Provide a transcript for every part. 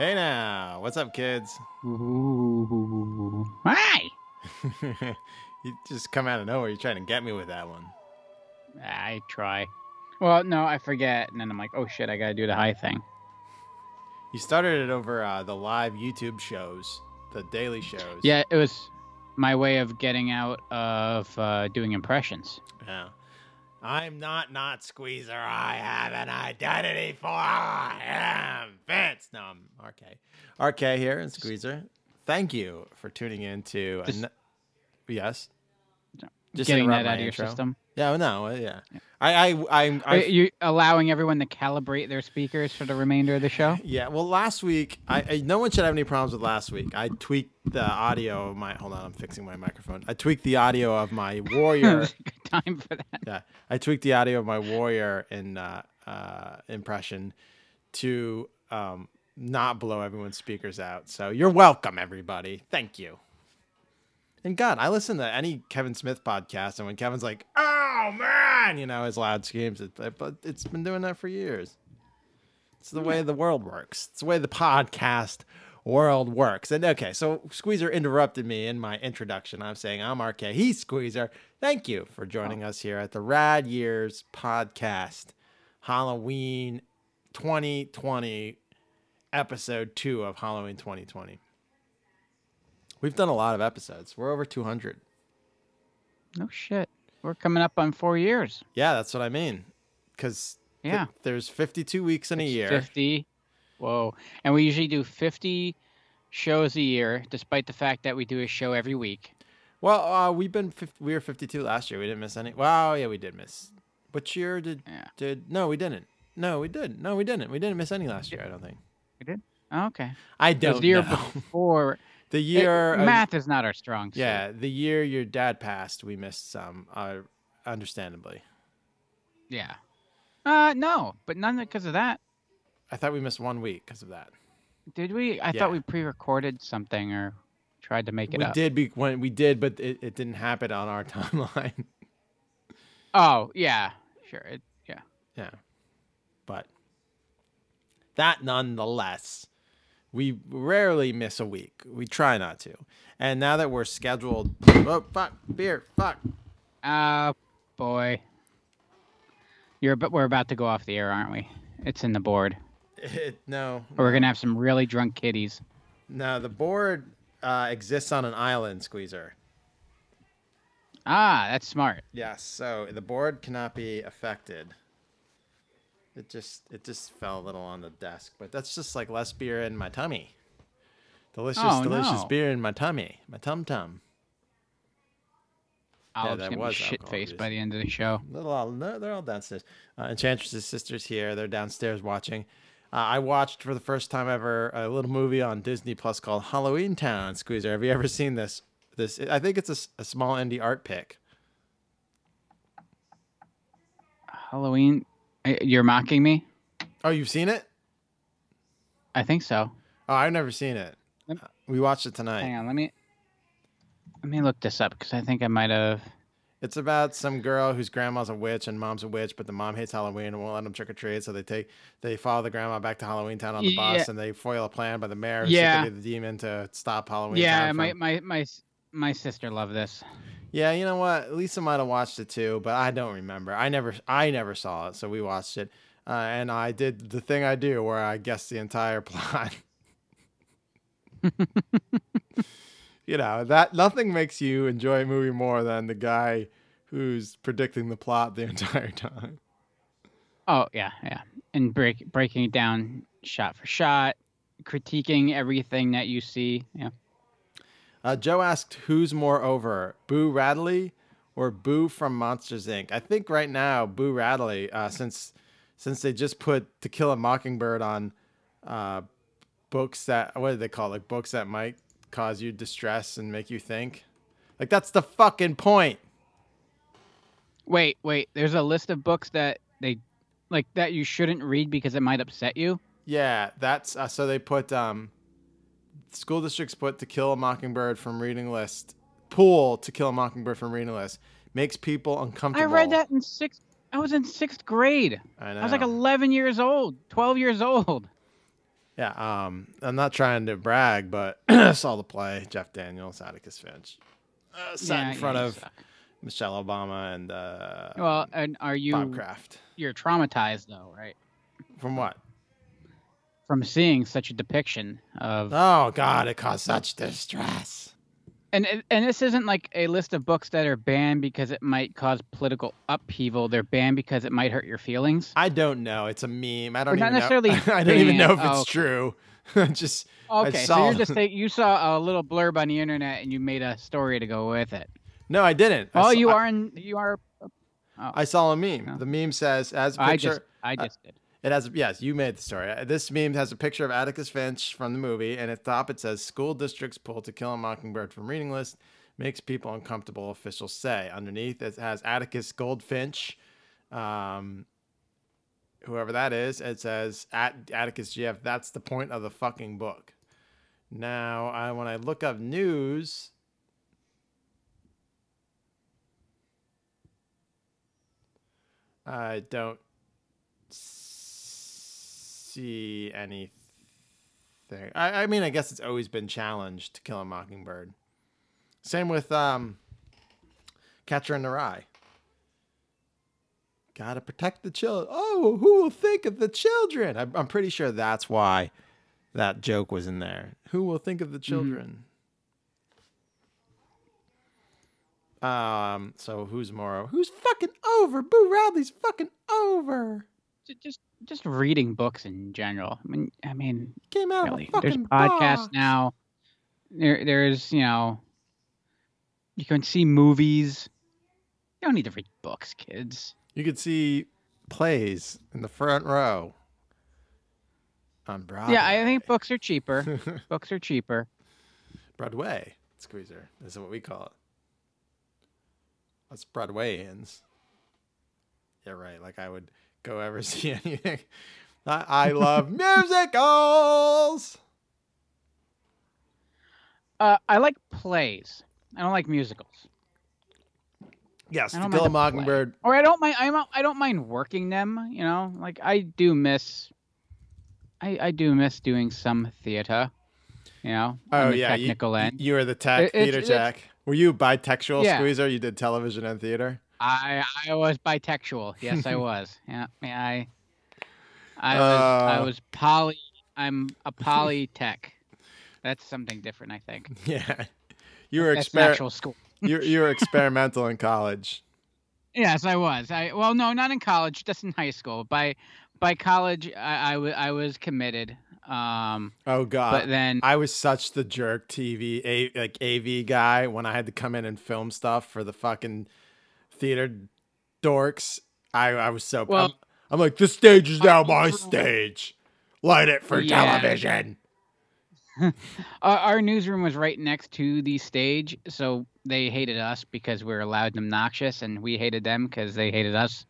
Hey now, what's up, kids? Ooh. Hi. you just come out of nowhere. You're trying to get me with that one. I try. Well, no, I forget, and then I'm like, oh shit, I gotta do the high thing. You started it over uh, the live YouTube shows, the daily shows. Yeah, it was my way of getting out of uh, doing impressions. Yeah. I'm not not Squeezer. I have an identity for I am Vince. No, I'm RK. RK here and Squeezer. Thank you for tuning in to. An- yes. Just getting that out of your intro. system. Yeah. No. uh, Yeah. I. I. I. Are you allowing everyone to calibrate their speakers for the remainder of the show? Yeah, well, last week, I, I no one should have any problems with last week. I tweaked the audio of my. Hold on, I'm fixing my microphone. I tweaked the audio of my warrior. Good time for that. yeah, I tweaked the audio of my warrior in uh, uh, impression to um, not blow everyone's speakers out. So you're welcome, everybody. Thank you. And God, I listen to any Kevin Smith podcast, and when Kevin's like, "Oh man," you know, his loud screams, it, but it's been doing that for years. It's the way the world works. It's the way the podcast world works. And okay, so Squeezer interrupted me in my introduction. I'm saying I'm RK. He's Squeezer. Thank you for joining oh. us here at the Rad Years podcast, Halloween 2020, episode two of Halloween 2020. We've done a lot of episodes. We're over 200. No shit. We're coming up on four years. Yeah, that's what I mean. Because Yeah. there's 52 weeks in a year. 50. Whoa. And we usually do 50 shows a year, despite the fact that we do a show every week. Well, uh, we've been 50, we were 52 last year. We didn't miss any. Wow, yeah, we did miss. Which year did Yeah. did? No, we didn't. No, we did. No, we didn't. We didn't miss any last year. I don't think. We did? Oh, okay. I don't the year know. before, the it- year. of- math is not our strong suit. yeah, the year your dad passed, we missed some. Uh, understandably, Yeah. Uh, no, but none because of that. I thought we missed one week because of that. Did we? I Yeah. thought we pre-recorded something or tried to make it we up. did be when we did, but it, it didn't happen on our timeline. Oh yeah, sure. It, yeah. Yeah. But that nonetheless, we rarely miss a week. We try not to. And now that we're scheduled, oh fuck, beer, fuck. Oh boy. You're but we're about to go off the air, aren't we? It's in the board. It, no, Or we're gonna have some really drunk kitties. no, the board uh, exists on an island, Squeezer. Ah, that's smart. Yes, so the board cannot be affected. It just it just fell a little on the desk, but that's just like less beer in my tummy. Delicious, Oh, delicious no. beer in my tummy, my tum tum. I'll just was shit faced by the end of the show. They're all no, they're all downstairs. Uh, Enchantress's sisters here. They're downstairs watching. Uh, I watched for the first time ever a little movie on Disney Plus called Halloween Town. Squeezer, have you ever seen this? This I think it's a small indie art pick. Halloween. Uh, You're mocking me? Oh, you've seen it? I think so. Oh, I've never seen it. We watched it tonight. Hang on, let me let me look this up because I think I might have. It's about some girl whose grandma's a witch and mom's a witch, but the mom hates Halloween and won't let them trick or treat. So they take they follow the grandma back to Halloween Town on the bus, and they foil a plan by the mayor, Yeah. the demon, to stop Halloween. Yeah, Town my, my my my sister loved this. Yeah, you know what? Lisa might have watched it too, but I don't remember. I never, I never saw it, so we watched it, uh, and I did the thing I do where I guess the entire plot. you know that nothing makes you enjoy a movie more than the guy who's predicting the plot the entire time. Oh yeah, yeah, and break breaking it down shot for shot, critiquing everything that you see. Yeah. Uh, Joe asked, "Who's more over, Boo Radley or Boo from Monsters Inc.?" I think right now, Boo Radley, uh, since since they just put To Kill a Mockingbird on uh, books that what do they call it? like books that might cause you distress and make you think. Like that's the fucking point. Wait, wait. There's a list of books that they like that you shouldn't read because it might upset you. Yeah, that's uh, so they put um, school districts put To Kill a Mockingbird from reading list. Pool To Kill a Mockingbird from reading list makes people uncomfortable. I read that in sixth. I was in sixth grade. I know. I was like 11 years old, 12 years old. Yeah, um, I'm not trying to brag, but I saw the play. Jeff Daniels, Atticus Finch, uh, sat Yeah, in front of suck. Michelle Obama and uh, Well, and are you Bob Kraft. you're traumatized though, right? From what? From seeing such a depiction of Oh God, it caused such distress. and and this isn't like a list of books that are banned because it might cause political upheaval. They're banned because it might hurt your feelings. I don't know. It's a meme. I don't not even necessarily know. I don't even know if it's Oh, okay. true. Just Okay, so saw- you're just saying you saw a little blurb on the internet and you made a story to go with it. no, I didn't. I Oh, saw- you are in you are. Oh. I saw a meme. Oh. The meme says as a I picture. just I uh, just did. It has yes, you made the story. Uh, This meme has a picture of Atticus Finch from the movie, and at the top it says "School districts pull to kill a mockingbird from reading list makes people uncomfortable." Officials say. Underneath it has Atticus Goldfinch, um, whoever that is. It says at Atticus GF. That's the point of the fucking book. Now, I when I look up news. I don't see anything. I, I mean, I guess it's always been challenged to kill a mockingbird. Same with um, Catcher in the Rye. Gotta protect the children. Oh, who will think of the children? I'm, I'm pretty sure that's why that joke was in there. Who will think of the children? Um. So who's more? Who's fucking over? Boo Radley's fucking over. Ju- Just just reading books in general. I mean, I mean, Came out really. There's podcasts box. now. There, there's you know, you can see movies. You don't need to read books, kids. You could see plays in the front row on Broadway. Yeah, I think books are cheaper. books are cheaper. Broadway squeezer is what we call it. Us Broadwayans. Yeah, right. Like I would go ever see anything. I, I love musicals. Uh, I like plays. I don't like musicals. Yes, I To don't Kill a mind a. Mockingbird. Or I don't mind. I don't. I don't mind working them. You know, like I do miss. I I do miss doing some theater. You know, on Oh the yeah, you, end. you were the tech It- theater it's- tech. Were you bitextual Yeah. squeezer? You did television and theater. I I was bitextual. Yes, I was. Yeah, yeah. I I was I Uh. was poly. I'm a polytech. That's something different, I think. Yeah, you were experimental school. you you were experimental in college. Yes, I was. I well, no, not in college, just in high school. By by college, I I wa- I was committed. Um, Oh god. but then I was such the jerk TV a, like AV guy when I had to come in and film stuff for the fucking theater dorks. I I was so Well- I'm, I'm like this stage is now my stage. Light it for Yeah. television. our, our newsroom was right next to the stage, so they hated us because we were loud and obnoxious, and we hated them because they hated us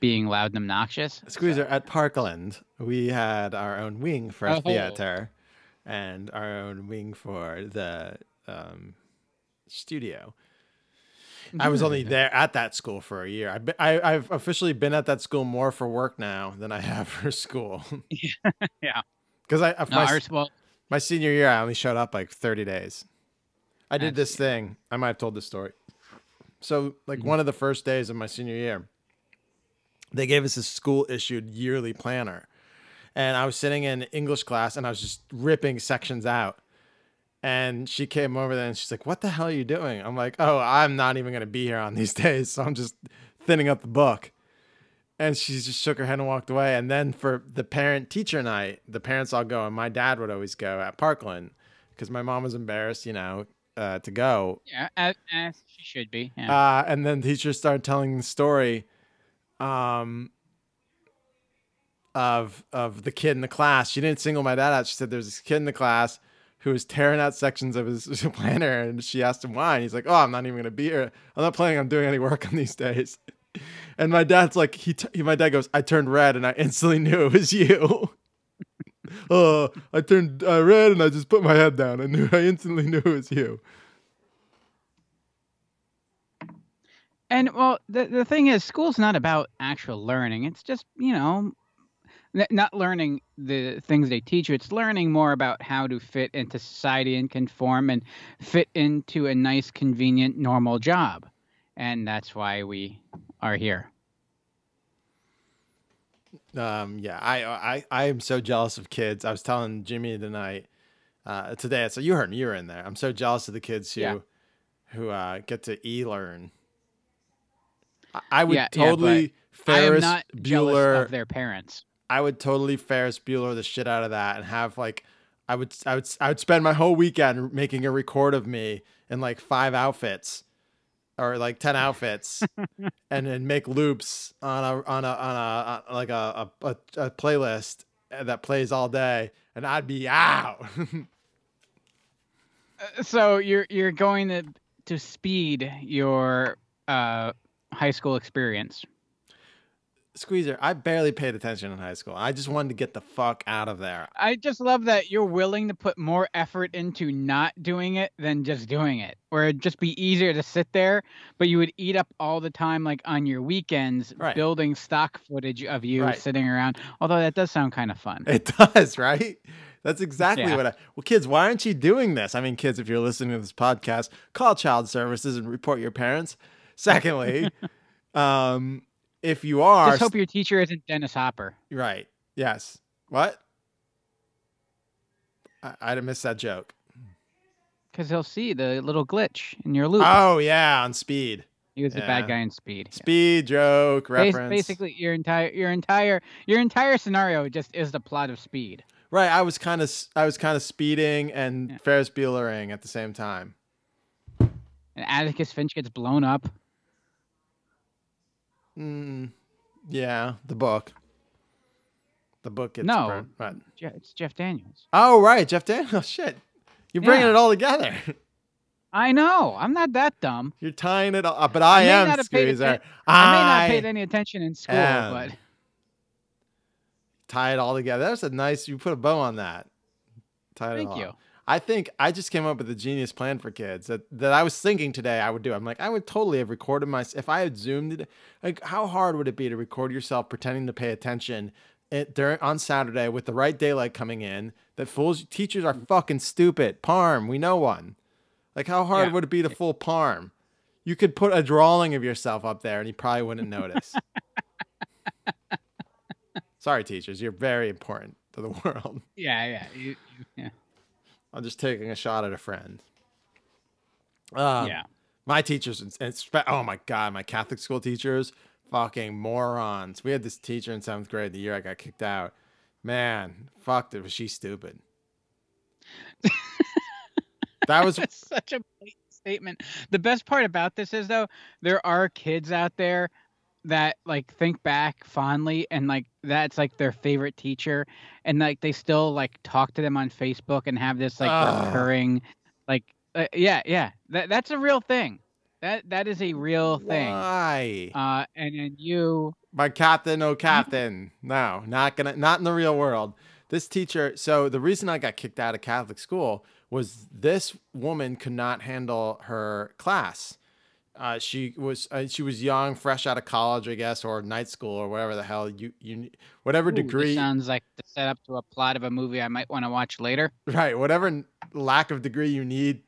being loud and obnoxious. Squeezer at Parkland, we had our own wing for Oh. theater and our own wing for the um, studio. I was only there at that school for a year. I've, I, I've officially been at that school more for work now than I have for school. Yeah. Because I, I No, my, ours, well, my senior year, I only showed up like 30 days. I did this thing. I might have told this story. So, like, Mm-hmm. one of the first days of my senior year, they gave us a school issued yearly planner. And I was sitting in English class and I was just ripping sections out. And she came over there and she's like, What the hell are you doing? I'm like, Oh, I'm not even going to be here on these days. So I'm just thinning up the book. And she just shook her head and walked away. And then for the parent teacher night, the parents all go, and my dad would always go at Parkland because my mom was embarrassed, you know, uh, to go. yeah, as, as she should be. Yeah. Uh, and then teacher started telling the story um, of of the kid in the class. She didn't single my dad out. She said there's this kid in the class who was tearing out sections of his, planner, and she asked him why. And he's like, "Oh, I'm not even gonna be here. I'm not planning on doing any work on these days." And my dad's like, he, t- my dad goes, I turned red, and I instantly knew it was you. uh, I turned uh, red, and I just put my head down. I knew, I instantly knew it was you. And well, the the thing is, school's not about actual learning. It's just you know, not learning the things they teach you. It's learning more about how to fit into society and conform and fit into a nice, convenient, normal job. And that's why we are here. Um, yeah, I, I, I am so jealous of kids. I was telling Jimmy tonight, uh, today. So you heard me. You were in there. I'm so jealous of the kids who, Yeah. who uh, get to e-learn. I, I would Yeah, yeah, totally I am Ferris not jealous Bueller. of their parents. I would totally Ferris Bueller the shit out of that and have like, I would, I would, I would spend my whole weekend making a record of me in like five outfits, or like ten outfits, and then make loops on a on a on a, on like a, a a a playlist that plays all day, and I'd be out. Uh, So you're you're going to to speed your uh, high school experience. Squeezer, I barely paid attention in high school. I just wanted to get the fuck out of there. I just love that you're willing to put more effort into not doing it than just doing it. Where it'd just be easier to sit there, but you would eat up all the time, like on your weekends, Right. building stock footage of you Right. sitting around. Although that does sound kind of fun. It does, right? That's exactly Yeah. what I. Well, kids, why aren't you doing this? I mean, kids, if you're listening to this podcast, call child services and report your parents. Secondly, um, if you are Just hope your teacher isn't Dennis Hopper. right, yes. What? I, I missed that joke. Because he'll see the little glitch in your loop. Oh yeah, on speed. he was the yeah. bad guy in Speed. Yeah. Speed joke reference. Basically, your entire your entire your entire scenario just is the plot of Speed. right. I was kind of I was kind of speeding and Yeah. Ferris Buellering at the same time. And Atticus Finch gets blown up. Mm, yeah, the book. The book gets No. burned. Right. Je- It's Jeff Daniels. Oh right, Jeff Daniels. Shit, you're bringing it all together. I know. I'm not that dumb. You're tying it all. But I, may am not paid Squeezer. I may not have paid any attention in school, am. but tie it all together. That's a nice. You put a bow on that. Tie it thank all you. I think I just came up with a genius plan for kids that, that I was thinking today I would do. I'm like, I would totally have recorded my if I had zoomed it. Like, how hard would it be to record yourself pretending to pay attention it, during on Saturday with the right daylight coming in? That fools teachers are fucking stupid. Parm, we know one. Like, how hard Yeah. would it be to fool Parm? You could put a drawing of yourself up there, and he probably wouldn't notice. Sorry, teachers, you're very important to the world. Yeah, yeah, you, you- yeah, I'm just taking a shot at a friend. Um, yeah. My teachers, and and oh my god, my Catholic school teachers, fucking morons. We had this teacher in seventh grade the year I got kicked out. Man, fuck, was she stupid. that was such a statement. The best part about this is though, there are kids out there that like think back fondly and like that's like their favorite teacher and like they still like talk to them on Facebook and have this like Ugh. recurring like uh, yeah, yeah. That that's a real thing. That that is a real thing. why Uh and then you my captain, oh captain. No, not gonna, not in the real world. This teacher. So the reason I got kicked out of Catholic school was this woman could not handle her class. Uh, she was uh, she was young, fresh out of college, I guess, or night school, or whatever the hell you you whatever Ooh, degree, sounds like the setup to a plot of a movie I might want to watch later. right? Whatever lack of degree you need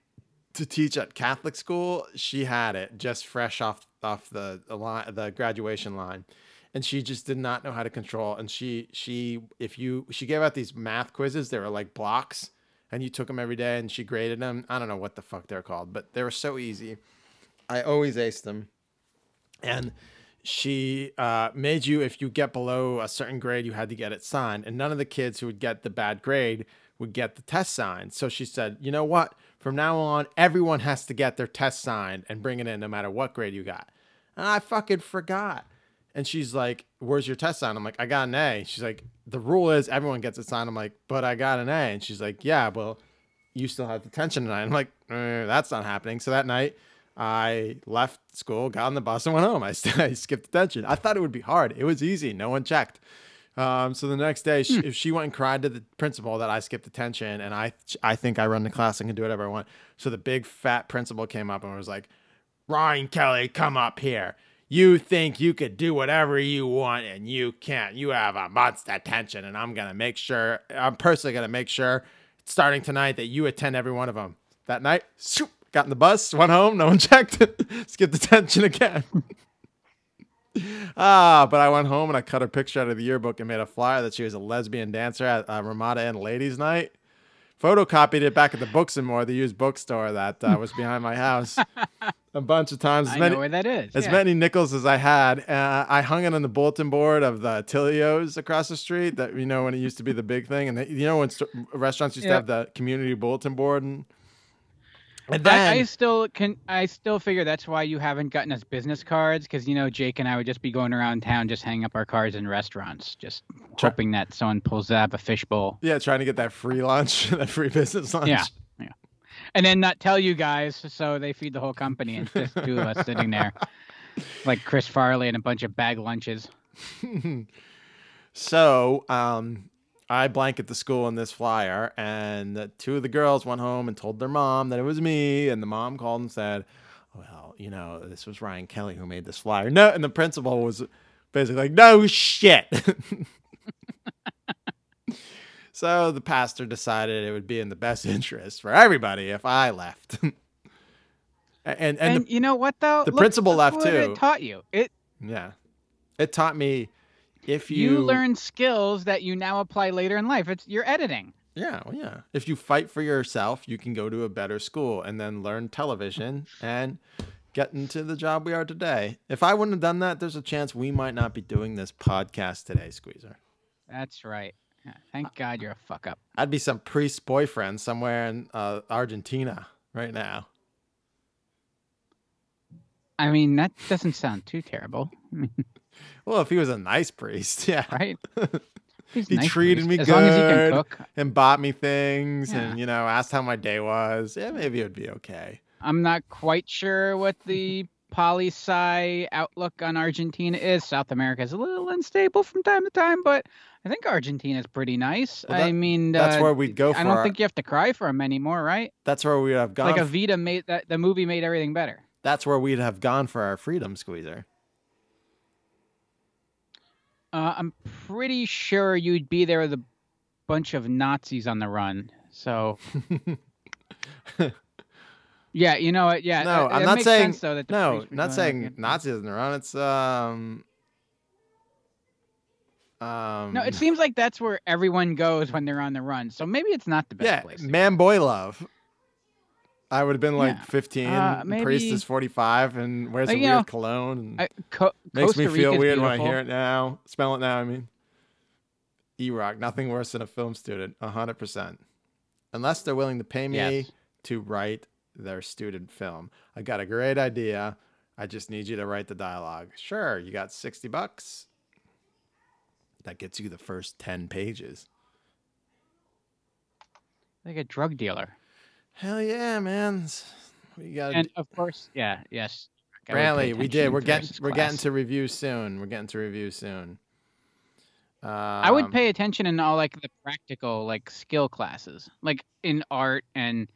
to teach at Catholic school, she had it just fresh off off the the, line, the graduation line, and she just did not know how to control. And she she if you she gave out these math quizzes, they were like blocks, and you took them every day, and she graded them. I don't know what the fuck they're called, but they were so easy. I always aced them, and she uh, made you if you get below a certain grade, you had to get it signed, and none of the kids who would get the bad grade would get the test signed. So she said, you know what? From now on, everyone has to get their test signed and bring it in, no matter what grade you got. And I fucking forgot. And she's like, "Where's your test signed?" I'm like, "I got an A." She's like, "The rule is everyone gets it signed." I'm like, "But I got an A." And she's like, "Yeah, well, you still have detention tonight." I'm like, "Uh, "That's not happening." So that night, I left school, got on the bus, and went home. I, I skipped detention. I thought it would be hard. It was easy. No one checked. Um, so the next day, she, if she went and cried to the principal that I skipped detention, and I, I think I run the class and can do whatever I want. So the big fat principal came up and was like, "Ryan Kelly, come up here. you think you could do whatever you want and you can't. You have a month's detention and I'm gonna make sure. I'm personally gonna make sure, starting tonight, that you attend every one of them. That night, shoop, got in the bus, went home, no one checked, it, skipped attention again. ah, but I went home and I cut her picture out of the yearbook and made a flyer that she was a lesbian dancer at uh, Ramada Inn Ladies Night. Photocopied it back at the Books and More, the used bookstore that uh, was behind my house, a bunch of times. As I many, know where that is. as yeah. many nickels as I had. Uh, I hung it on the bulletin board of the Tilios across the street. That you know when it used to be the big thing, and they, you know when st- restaurants used to have the community bulletin board, and and then I, I still can. I still figure that's why you haven't gotten us business cards because you know Jake and I would just be going around town just hanging up our cards in restaurants, just Try- hoping that someone pulls up a fishbowl. yeah, trying to get that free lunch, that free business lunch. Yeah. yeah. and then not tell you guys so they feed the whole company and just two of us sitting there like chris farley and a bunch of bag lunches so um, I blanket the school in this flyer, and two of the girls went home and told their mom that it was me, and the mom called and said, "Well, you know, this was Ryan Kelly who made this flyer." No, and the principal was basically like, "No shit." so the pastor decided it would be in the best interest for everybody if I left. and and, and, the, you know what though the principal left, too. it taught you it yeah, it taught me if you, you, learn skills that you now apply later in life it's you're editing Yeah, well, yeah. If you fight for yourself, you can go to a better school and then learn television and get into the job we are today. If I wouldn't have done that, there's a chance we might not be doing this podcast today, Squeezer. that's right thank god you're a fuck up I'd be some priest boyfriend somewhere in uh, Argentina right now. i mean that doesn't sound too terrible Well, if he was a nice priest, yeah, right He's He nice treated priest. me as long as he good. can cook and bought me things Yeah. and you know asked how my day was. Yeah, maybe it would be okay. I'm not quite sure what the poli sci outlook on Argentina is. South America is a little unstable from time to time, but I think Argentina is pretty nice. Well, I mean, That's uh, where we'd go for. I don't our- think you have to cry for them anymore, right? that's where we'd have gone. Like Evita made that the movie made everything better. that's where we'd have gone for our freedom squeezer. Uh, I'm pretty sure you'd be there with a bunch of Nazis on the run. So. Yeah, you know what? Yeah, No, I'm not saying- sense, though, that the no, not saying Nazis in the run. It's um, um. No, it seems like that's where everyone goes when they're on the run. So maybe it's not the best yeah, place. to go. man, boy, love. I would have been like Yeah. 15. Uh, the priest is 45 and wears Like, a weird know, cologne. And I, Co- makes Costa me feel Rica's weird when I hear it now. Smell it now. I mean, E-Rock, nothing worse than a film student. 100%. Unless they're willing to pay me Yes. to write their student film. I got a great idea. I just need you to write the dialogue. Sure, you got 60 bucks. That gets you the first 10 pages. Like a drug dealer. Hell yeah, man. We got And of course, yeah, yes. I would pay Brantley, we did. We're getting we're getting to review soon. We're getting to review soon. Um, I would pay attention in all like the practical like skill classes, like in art and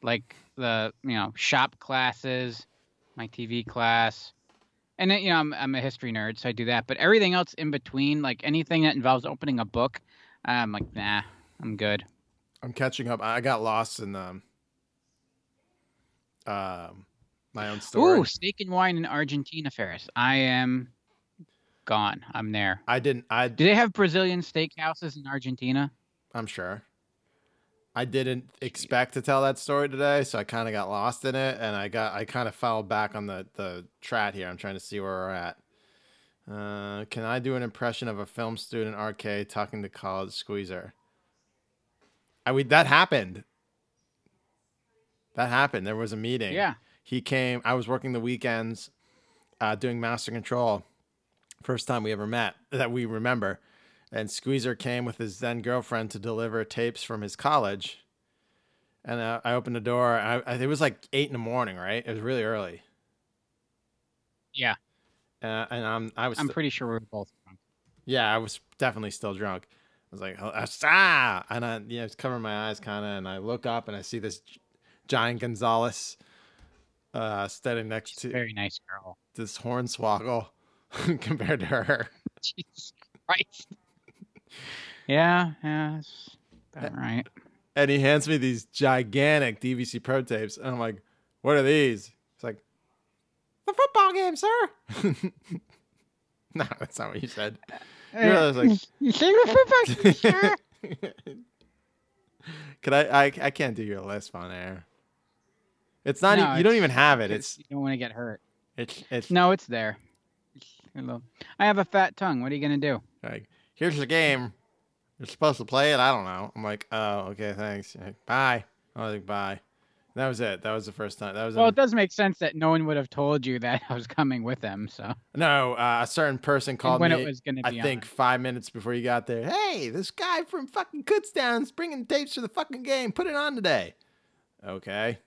like the you know shop classes, my TV class, and then you know I'm I'm a history nerd, so I do that. But everything else in between, like anything that involves opening a book, I'm like nah, I'm good. I'm catching up. I got lost in um, um my own story. Ooh, steak and wine in Argentina, Ferris. I am gone. I'm there. I didn't. I Do they have Brazilian steakhouses in Argentina? I'm sure. I didn't expect to tell that story today, so I kind of got lost in it, and I got I kind of fell back on the the trot here. I'm trying to see where we're at. Uh, can I do an impression of a film student RK talking to college squeezer? I we that happened. That happened. There was a meeting. Yeah. He came. I was working the weekends, uh, doing master control. First time we ever met that we remember. And Squeezer came with his then girlfriend to deliver tapes from his college. And uh, I opened the door. I, I, it was like eight in the morning, right? It was really early. Yeah. Uh, and I'm, I was, I'm st- pretty sure we're both drunk. yeah, I was definitely still drunk. I was like, ah, and I, yeah, I was covering my eyes kind of, and I look up and I see this giant Gonzalez, uh, uh, standing next to Very nice girl. this hornswoggle compared to her. Jesus Christ. Yeah, yeah, that's about right. And he hands me these gigantic DVCPRO tapes, and I'm like, "What are these?" It's like, "The football game, sir." no, that's not what you said. You know, like, you say the football game, Could I, I? I can't do your list on air. It's not. No, e- you don't even have it. It's. you don't want to get hurt. It's. It's. No, it's there. Hello. I have a fat tongue. What are you gonna do? Like, here's the game. You're supposed to play it. I don't know. I'm like, oh, okay, thanks. Like, bye. I was like, bye. That was it. That was the first time. That was Well, in- it does make sense that no one would have told you that I was coming with them. So no. Uh, a certain person called when me. it was gonna be. I be think on. five minutes before you got there. Hey, this guy from fucking Kutztown's bringing tapes for the fucking game. Put it on today. Okay.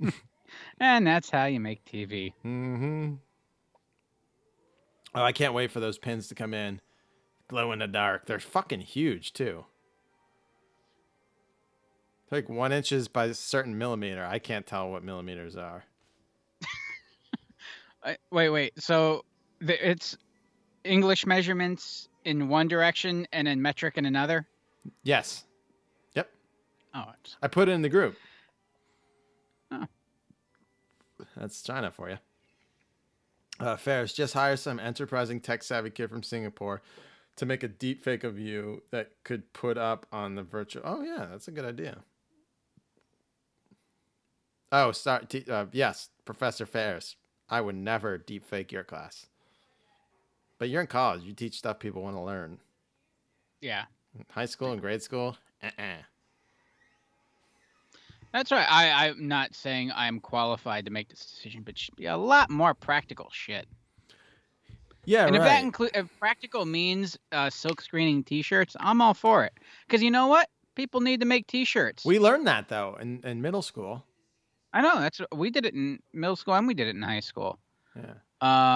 And that's how you make TV. Mm-hmm. Oh, I can't wait for those pins to come in. Glow in the dark. They're fucking huge too. They're like one inches by a certain millimeter. I can't tell what millimeters are. Wait, wait. So the, it's English measurements in one direction and then metric in another. Yes. Yep. Oh, it's, I put it in the group. That's China for you. Uh, Ferris, just hire some enterprising tech savvy kid from Singapore to make a deep fake of you that could put up on the virtual. Oh, yeah, that's a good idea. Oh, sorry. T- uh, yes, Professor Ferris. I would never deep fake your class. But you're in college. You teach stuff people want to learn. yeah. High school and grade school, uh-uh. That's right. I, I'm not saying I'm qualified to make this decision, but should be a lot more practical shit. Yeah, and right. if that include if practical means uh, silk screening T-shirts, I'm all for it. Because you know what? People need to make T-shirts. we learned that though in, in middle school. I know that's we did it in middle school and we did it in high school. Yeah.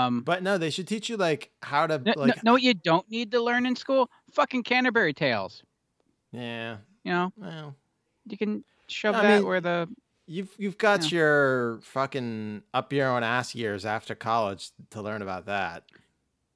Um, But no, they should teach you like how to no, no, like know what you don't need to learn in school? Fucking Canterbury Tales. yeah. You know, Well, you can shove I that mean- where the you've you've got Yeah. your fucking up your own ass years after college to learn about that.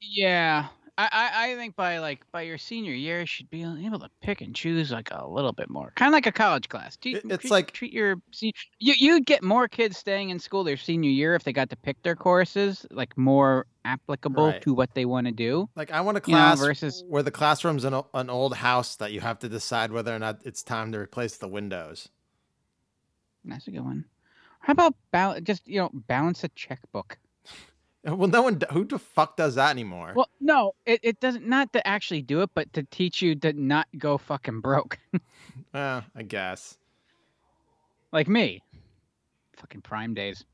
Yeah, I, I, think by like by your senior year, you should be able to pick and choose like a little bit more, kind of like a college class. Treat, It- it's treat- like- treat your you you'd get more kids staying in school their senior year if they got to pick their courses like more applicable Right. to what they want to do. Like I want a You know, class versus- where the classroom's an, an old house that you have to decide whether or not it's time to replace the windows. That's a good one. How about bal- just you know balance a checkbook? Well, no one who the fuck does that anymore. Well, no, it, it doesn't not to actually do it, but to teach you to not go fucking broke. Eh, I guess. like me. Fucking prime days.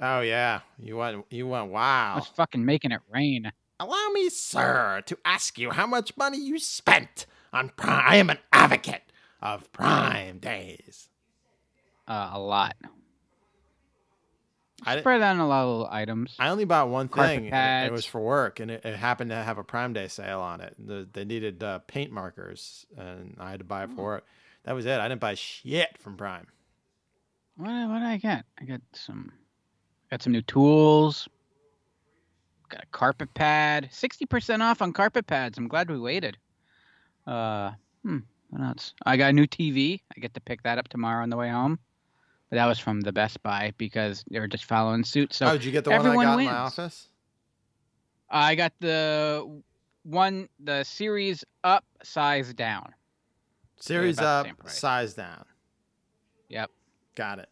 Oh yeah, you went you went I wow. was fucking making it rain. Allow me, sir, to ask you how much money you spent on Prime. I am an advocate of Prime Days. Uh, a lot. I, Spread out on a lot of little items. I only bought one thing. and It, it was for work, and it, it happened to have a Prime Day sale on it. The, they needed uh, paint markers, and I had to buy it Oh. for work. That was it. I didn't buy shit from Prime. What did- what did I get? I got some got some new tools. Got a carpet pad. Sixty percent off on carpet pads. I'm glad we waited. Uh hmm, what else? I got a new TV. I get to pick that up tomorrow on the way home. That was from the Best Buy because they were just following suit. So oh, did you get the one I got in my office? I got the one the series up size down. Series up, size down. Yep. Got it.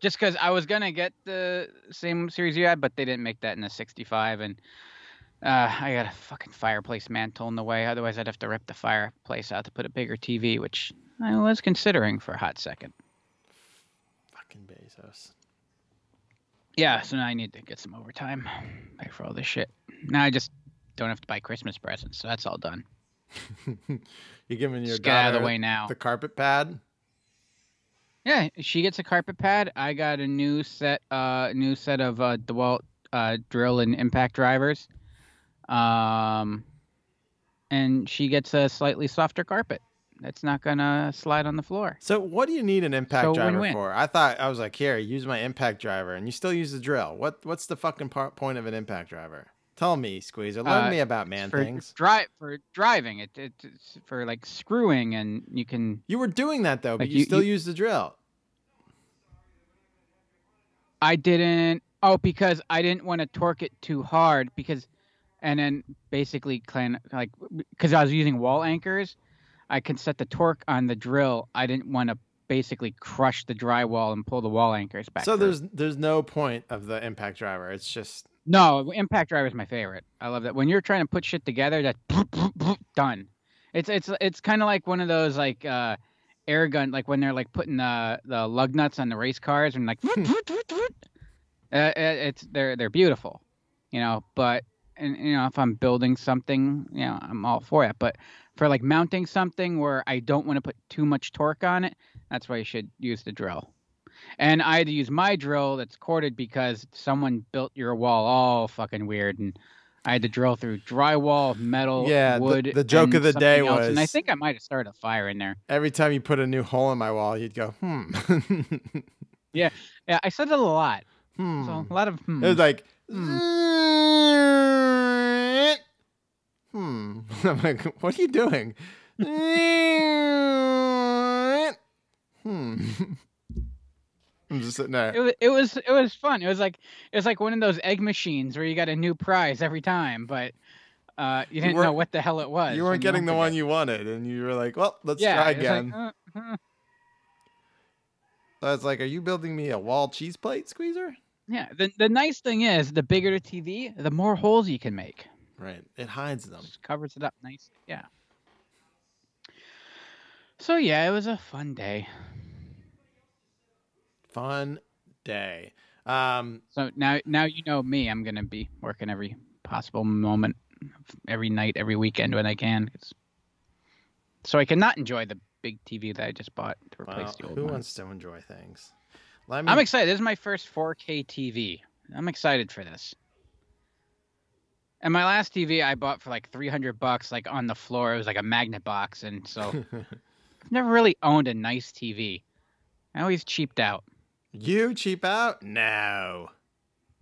just because I was gonna get the same series you had, but they didn't make that in the 65, and uh, I got a fucking fireplace mantle in the way. Otherwise, I'd have to rip the fireplace out to put a bigger TV, which I was considering for a hot second. Fucking Bezos. Yeah, so now I need to get some overtime, pay for all this shit. Now I just don't have to buy Christmas presents, so that's all done. You're giving your Just get out of the way now. the carpet pad. Yeah, she gets a carpet pad. I got a new set, uh, new set of uh, DeWalt uh, drill and impact drivers. Um, and she gets a slightly softer carpet. It's not gonna slide on the floor. So what do you need an impact So driver win-win. for? I thought I was like, here, use my impact driver, and you still use the drill. What what's the fucking part, point of an impact driver? Tell me, Squeezer. Learn Uh, me about man for things. drive for driving it, it it's for like screwing and you can You were doing that though, but you, you- still you- use the drill. I didn't oh because I didn't want to torque it too hard because and then basically clan like because I was using wall anchors, I can set the torque on the drill. I didn't want to basically crush the drywall and pull the wall anchors back. So through. there's there's no point of the impact driver. It's just No, impact driver is my favorite. I love that. When you're trying to put shit together, that done. It's it's it's kind of like one of those like uh air gun like when they're like putting the the lug nuts on the race cars and like uh, it's they're they're beautiful, you know. But and you know if I'm building something, you know, I'm all for it. But for like mounting something where I don't want to put too much torque on it, that's why you should use the drill. And I had to use my drill that's corded because someone built your wall all fucking weird, and I had to drill through drywall, metal, Yeah, the- wood. the joke and of the day else, and I think I might have started a fire in there. every time you put a new hole in my wall, you'd go, hmm. Yeah, yeah, I said it a lot. hmm. So a lot of hmm. It was like, Hmm. Hmm. I'm like, what are you doing? hmm. I'm just sitting there. it was it was it was fun. It was like it was like one of those egg machines where you got a new prize every time, but uh, you didn't know what the hell it was. You weren't getting the one you wanted, and you were like, well, let's yeah, try was like, again. uh, uh. I was like, are you building me a wall cheese plate squeezer? Yeah. The the nice thing is, the bigger the TV, the more holes you can make. Right. It hides them. Just covers it up nice. Yeah. So yeah, it was a fun day. Fun day. Um, So now now you know me. I'm gonna be working every possible moment, every night, every weekend when I can. So I cannot enjoy the big TV that I just bought to replace well, the old one. who one. wants to enjoy things? Let me. I'm excited. This is my first 4K TV. I'm excited for this. And my last TV I bought for like 300 bucks, like on the floor. It was like a magnet box, and so I've never really owned a nice TV. I always cheaped out. you cheap out? No.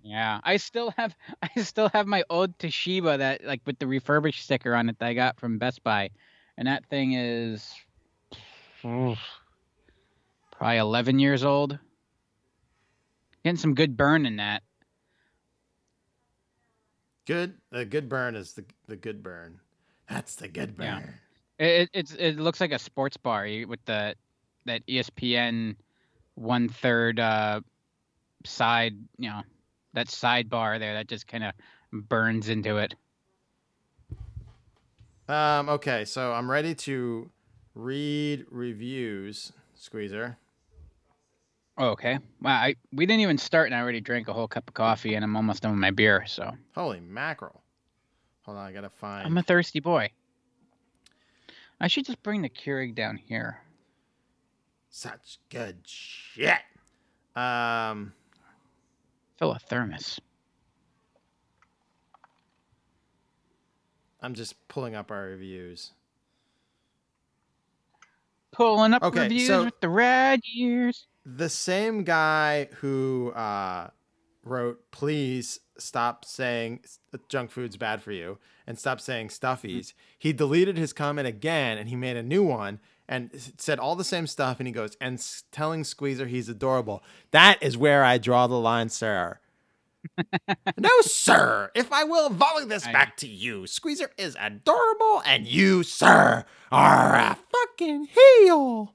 Yeah, I still have I still have my old Toshiba that like with the refurbished sticker on it that I got from Best Buy, and that thing is oof, probably 11 years old. Getting some good burn in that. Good. The good burn is the the good burn. That's the good burn. It, it it's it looks like a sports bar with the that ESPN one third uh side you know that sidebar there that just kind of burns into it. Um. Okay. So I'm ready to read reviews. Squeezer. Oh, okay. Wow, I we didn't even start, and I already drank a whole cup of coffee, and I'm almost done with my beer. So Holy mackerel. Hold on. I gotta find. I'm a thirsty boy. I should just bring the Keurig down here. Such good shit. Um. Fill a thermos. I'm just pulling up our reviews. Pulling up Okay, reviews so- with the rad years. The same guy who uh, wrote please stop saying junk food's bad for you and stop saying stuffies he deleted his comment again and he made a new one and said all the same stuff and he goes and s- telling squeezer he's adorable. That is where i draw the line sir. No sir. If i will volley this I- back to you squeezer is adorable and you sir are a fucking heel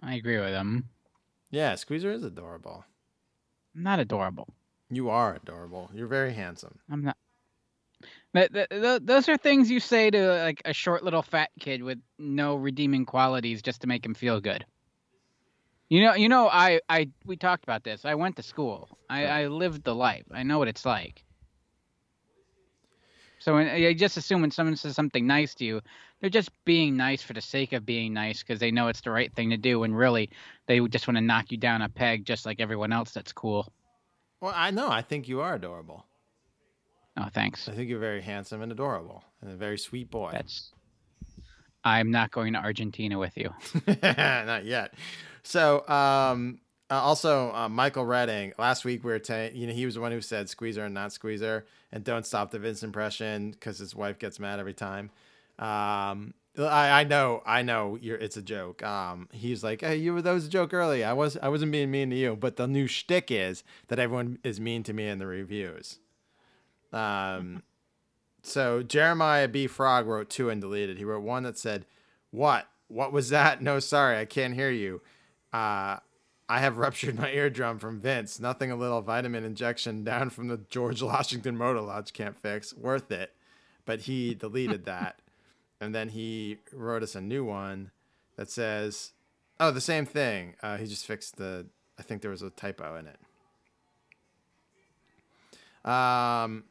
I agree with him. yeah squeezer is adorable I'm not adorable. You are adorable. You're very handsome. I'm not. That, that, tho- those are things you say to like a short little fat kid with no redeeming qualities just to make him feel good. You know, you know, I, I, we talked about this. I went to school. I. I lived the life. I know what it's like. So when, I just assume when someone says something nice to you, they're just being nice for the sake of being nice because they know it's the right thing to do. and really, they just want to knock you down a peg, just like everyone else that's cool. Well, I know. I think you are adorable. Oh, thanks. I think you're very handsome and adorable and a very sweet boy. That's. I'm not going to Argentina with you. not yet. So, um, uh, also uh, Michael Redding. Last week we were saying, you know, he was the one who said squeezer and not squeezer, and don't stop the Vince impression because his wife gets mad every time. Um, I, I know, I know, you're, it's a joke. Um, he's like, hey, you that was a joke early. I was, I wasn't being mean to you, but the new shtick is that everyone is mean to me in the reviews. Um, so Jeremiah B. Frog wrote two and deleted. He wrote one that said, "What? What was that? No, sorry, I can't hear you. Uh, I have ruptured my eardrum from Vince. Nothing a little vitamin injection down from the George Washington Motor Lodge can't fix. Worth it." But he deleted that, and then he wrote us a new one that says, "Oh, the same thing. Uh, he just fixed the. I think there was a typo in it." Um,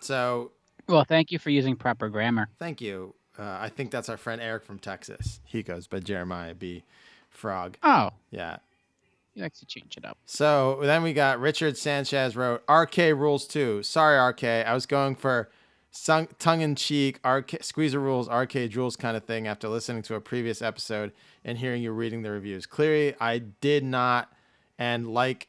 so Well, thank you for using proper grammar. thank you. Uh, I think that's our friend Eric from Texas. He goes by Jeremiah B. Frog. Oh, Yeah. he likes to change it up. So then we got Richard Sanchez wrote RK rules too. Sorry, RK. I was going for tongue in cheek squeezer rules, arcade rules kind of thing after listening to a previous episode and hearing you reading the reviews. Clearly, I did not, and like,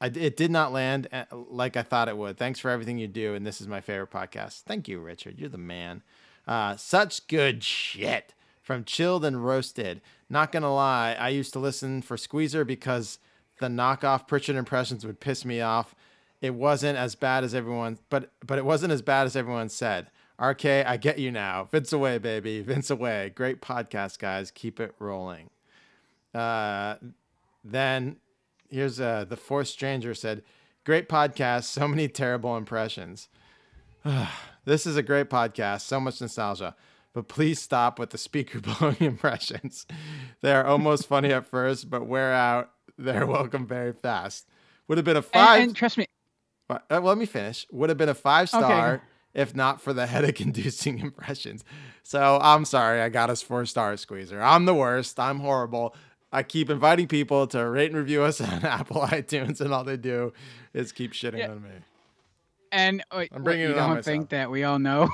I, it did not land uh, like I thought it would. Thanks for everything you do, and this is my favorite podcast. Thank you, Richard. You're the man. Uh, such good shit from Chilled and Roasted. Not gonna lie, I used to listen for Squeezer because the knockoff Pritchard impressions would piss me off. It wasn't as bad as everyone, but but it wasn't as bad as everyone said. RK, I get you now. Vince away, baby. Vince away. Great podcast, guys. Keep it rolling. Uh, then here's uh, the fourth stranger said, "Great podcast. So many terrible impressions." this is a great podcast. So much nostalgia. But please stop with the speaker blowing impressions. They are almost funny at first, but wear out. They're welcome very fast. Would have been a And, five. and trust me, well, let me finish. Would have been a five star Okay. if not for the headache inducing impressions. So I'm sorry, I got us four star squeezer. I'm the worst. I'm horrible. I keep inviting people to rate and review us on Apple iTunes, and all they do is keep shitting Yeah. on me. and uh, I'm bringing what, it you on don't think myself. that we all know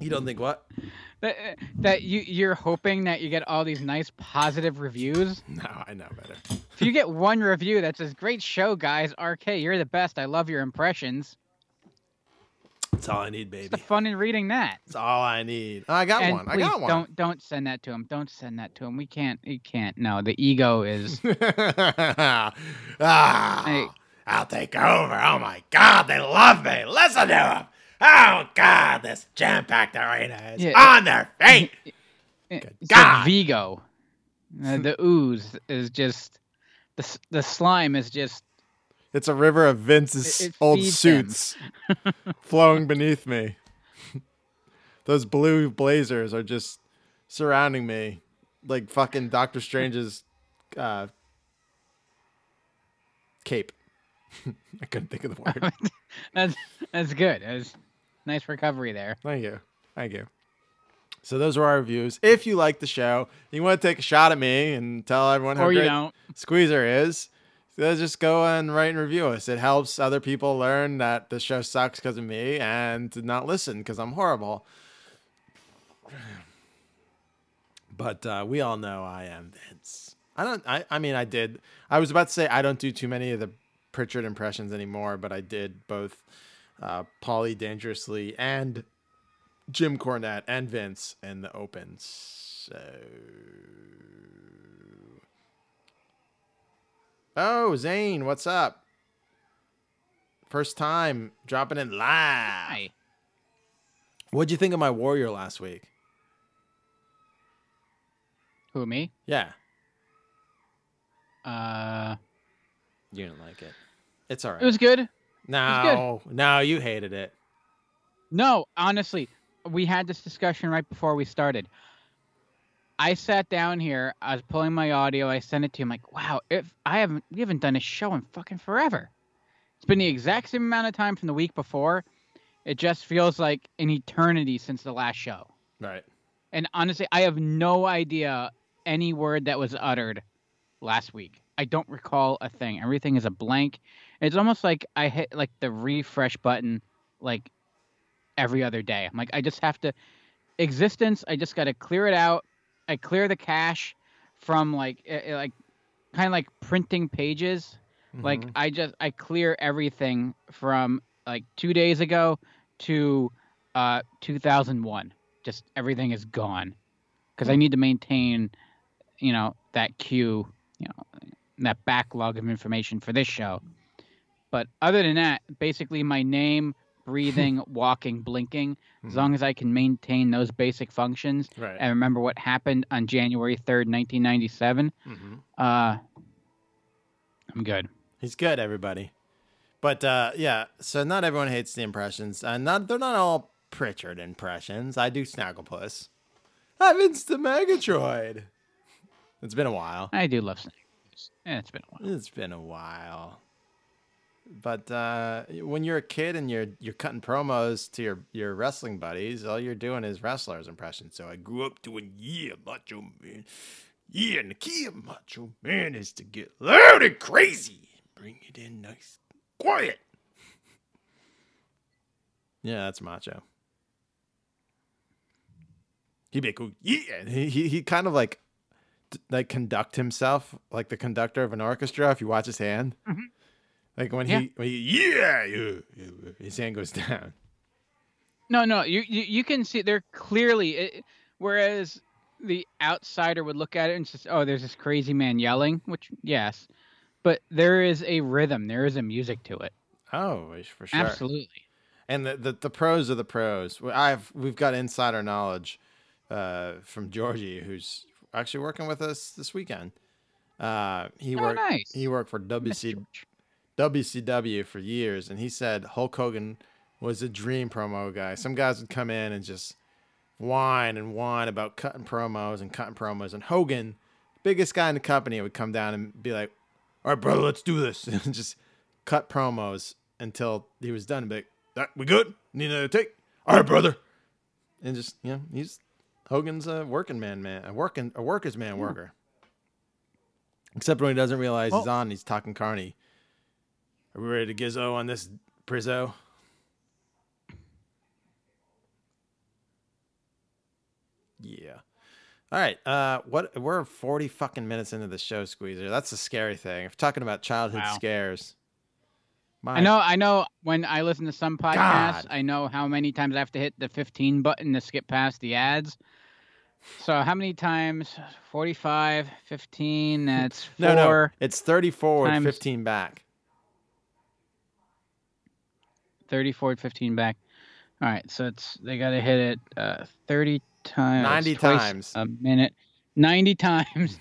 You don't think what? That, that you you're hoping that you get all these nice positive reviews. No, I know better. If you get one review that says "Great show, guys," RK, you're the best. I love your impressions. That's all I need, What's baby. the fun in reading that? That's all I need. I got and one. I got one. don't don't send that to him. Don't send that to him. We can't. We can't. No, the ego is. ah, Hey. I'll take over. Oh my God, they love me. Listen to them. Oh God, this jam-packed arena is Yeah. on their feet. It's God. like Vigo. Uh, the ooze is just the the slime is just It's a river of Vince's It- it old suits flowing beneath me. Those blue blazers are just surrounding me like fucking Doctor Strange's uh, cape. I couldn't think of the word. that's that's good. That's nice recovery there. Thank you. Thank you. So those are our reviews. If you like the show, you want to take a shot at me and tell everyone how Or you great don't. Squeezer is, just go and write and review us. It helps other people learn that the show sucks because of me and to not listen because I'm horrible. But uh, we all know I am Vince. I don't. I. I mean, I did. I was about to say I don't do too many of the Pritchard impressions anymore, but I did both uh, Paulie Dangerously and Jim Cornette and Vince in the Open. So. Oh, Zane, what's up? First time dropping in live. Hi. What'd you think of my Warrior last week? Who me? Yeah, Uh, you didn't like it. It's all right. it was good. No, no, you hated it. No, honestly, we had this discussion right before we started. I sat down here. I was pulling my audio. I sent it to him. Like, wow, if I haven't, we haven't done a show in fucking forever. It's been the exact same amount of time from the week before. It just feels like an eternity since the last show. Right. And honestly, I have no idea any word that was uttered last week. I don't recall a thing. Everything is a blank. It's almost like I hit like the refresh button like every other day. I'm like, I just have to existence. I just got to clear it out. I clear the cache from like uh, like kind of like printing pages. Like Mhm. I just I clear everything from like two days ago to uh 2001. Just everything is gone because I need to maintain, you know, that queue, you know, that backlog of information for this show. But other than that, basically my name, breathing, walking, blinking, as Mhm. long as I can maintain those basic functions right. and remember what happened on January 3rd, 1997, Mhm. uh, I'm good. He's good, everybody. But uh, yeah, so not everyone hates the impressions. Uh, not they're not all Pritchard impressions. I do Snagglepuss. I'm Insta Megatroid. It's been a while. I do love Snake. Yeah, it's been a while. It's been a while. But uh, when you're a kid and you're you're cutting promos to your, your wrestling buddies, all you're doing is wrestlers impressions. So I grew up doing yeah, Macho Man. Yeah, and the key of Macho Man is to get loud and crazy. Bring it in nice, quiet. Yeah, that's Macho. He'd be like, "Oh, yeah. He, he he kind of like like conduct himself like the conductor of an orchestra. If you watch his hand, Mhm. Like when Yeah. he, when he yeah, yeah, yeah, his hand goes down. No, no, you you, you can see they're clearly. It, whereas the outsider would look at it and just, oh, there's this crazy man yelling, which yes, but there is a rhythm, there is a music to it. Oh, for sure. Absolutely. And the, the the pros are the pros. I've we've got insider knowledge uh, from Georgie, who's actually working with us this weekend. Uh, he Oh, worked nice. he worked for WC. WCW for years, and he said Hulk Hogan was a dream promo guy. Some guys would come in and just whine and whine about cutting promos and cutting promos, and Hogan, biggest guy in the company, would come down and be like, "All right, brother, let's do this," and just cut promos until he was done. And be like, "That we good? Need another take? All right, brother," and just you know, he's Hogan's a working man, man, a working a worker's man worker. Except when he doesn't realize he's on, he's talking carny. Are we ready to gizzo on this Prizzo? Yeah. All right. Uh, what we're forty fucking minutes into the show, Squeezer. That's a scary thing. If talking about childhood Wow. scares, my I know, I know. When I listen to some podcasts, God. I know how many times I have to hit the 15 button to skip past the ads. So how many times? 45, 15. That's four. no, no, it's thirty forward, times- fifteen back. 30 forward, 15 back. All right, so it's they got to hit it uh, 30 times, 90 times. a minute, 90 times.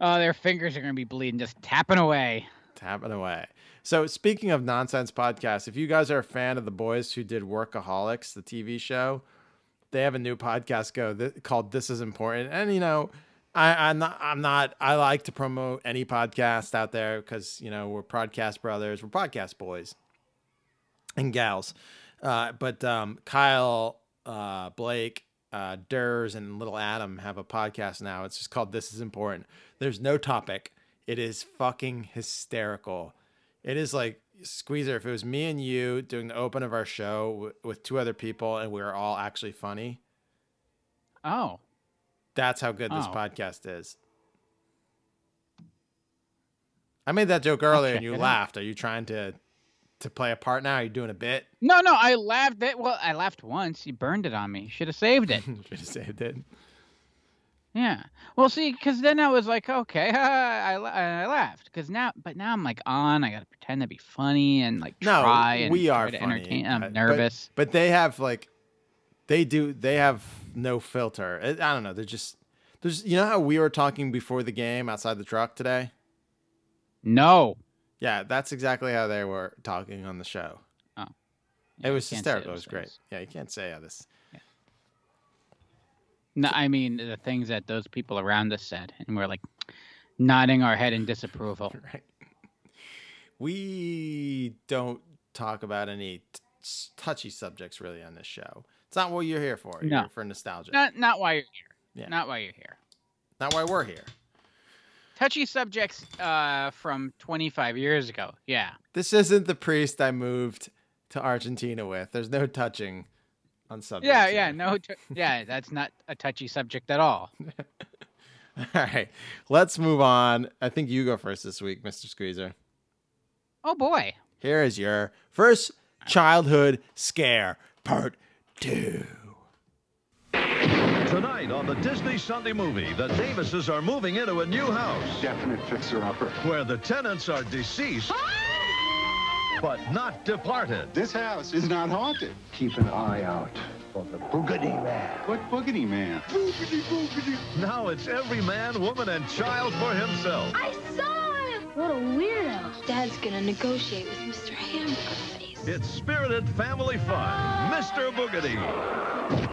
Oh, their fingers are gonna be bleeding, just tapping away. tapping away. So speaking of nonsense podcasts, if you guys are a fan of the boys who did Workaholics, the TV show, they have a new podcast go th- called "This Is Important." And you know, I, I'm not, I'm not, I like to promote any podcast out there because you know we're podcast brothers, we're podcast boys and gals. Uh, but um, Kyle, uh, Blake, uh, Durs, and Little Adam have a podcast now. It's just called "This Is Important." There's no topic. It is fucking hysterical. It is like Squeezer. If it was me and you doing the open of our show w- with two other people, and we were all actually funny, Oh, that's how good this Oh. podcast is. I made that joke earlier, and you laughed. Are you trying to to play a part now? Are you doing a bit? no, no, I laughed. At, well, I laughed once. You burned it on me. Should have saved it. Should have saved it. Yeah. Well, see, because then I was like, okay, I, la- I laughed. Because now, but now I'm like on. I got to pretend to be funny and like No, try and we are funny, entertain. I'm uh, but- nervous. But they have like, they do. They have no filter. I I don't know. They're just. There's. You know how we were talking before the game outside the truck today. no. Yeah, that's exactly how they were talking on the show. Oh. Yeah, it was hysterical. It was great. things. Yeah, you can't say how this. No, I mean the things that those people around us said, and we're like nodding our head in disapproval. Right. We don't talk about any t- touchy subjects really on this show. It's not what you're here for. You're No. here for nostalgia. Not, not why you're here. Yeah. Not why you're here. Not why we're here. Touchy subjects uh, from 25 years ago. Yeah. This isn't the priest I moved to Argentina with. There's no touching on subject. Yeah, yeah, no, t- yeah, that's not a touchy subject at all. All right, let's move on. I think you go first this week, Mr. Squeezer. Oh boy. Here is your first childhood scare, part two. Tonight on the Disney Sunday movie, the Davises are moving into a new house Definite fixer-upper. where the tenants are deceased, ah! but not departed. This house is not haunted. Keep an eye out for the Boogity Man. What boogity man? Boogity boogity. Now it's every man, woman, and child for himself. I saw him! What a weirdo. Dad's gonna negotiate with Mr. Hamburger Face. It's spirited family fun. Mr. Boogedy.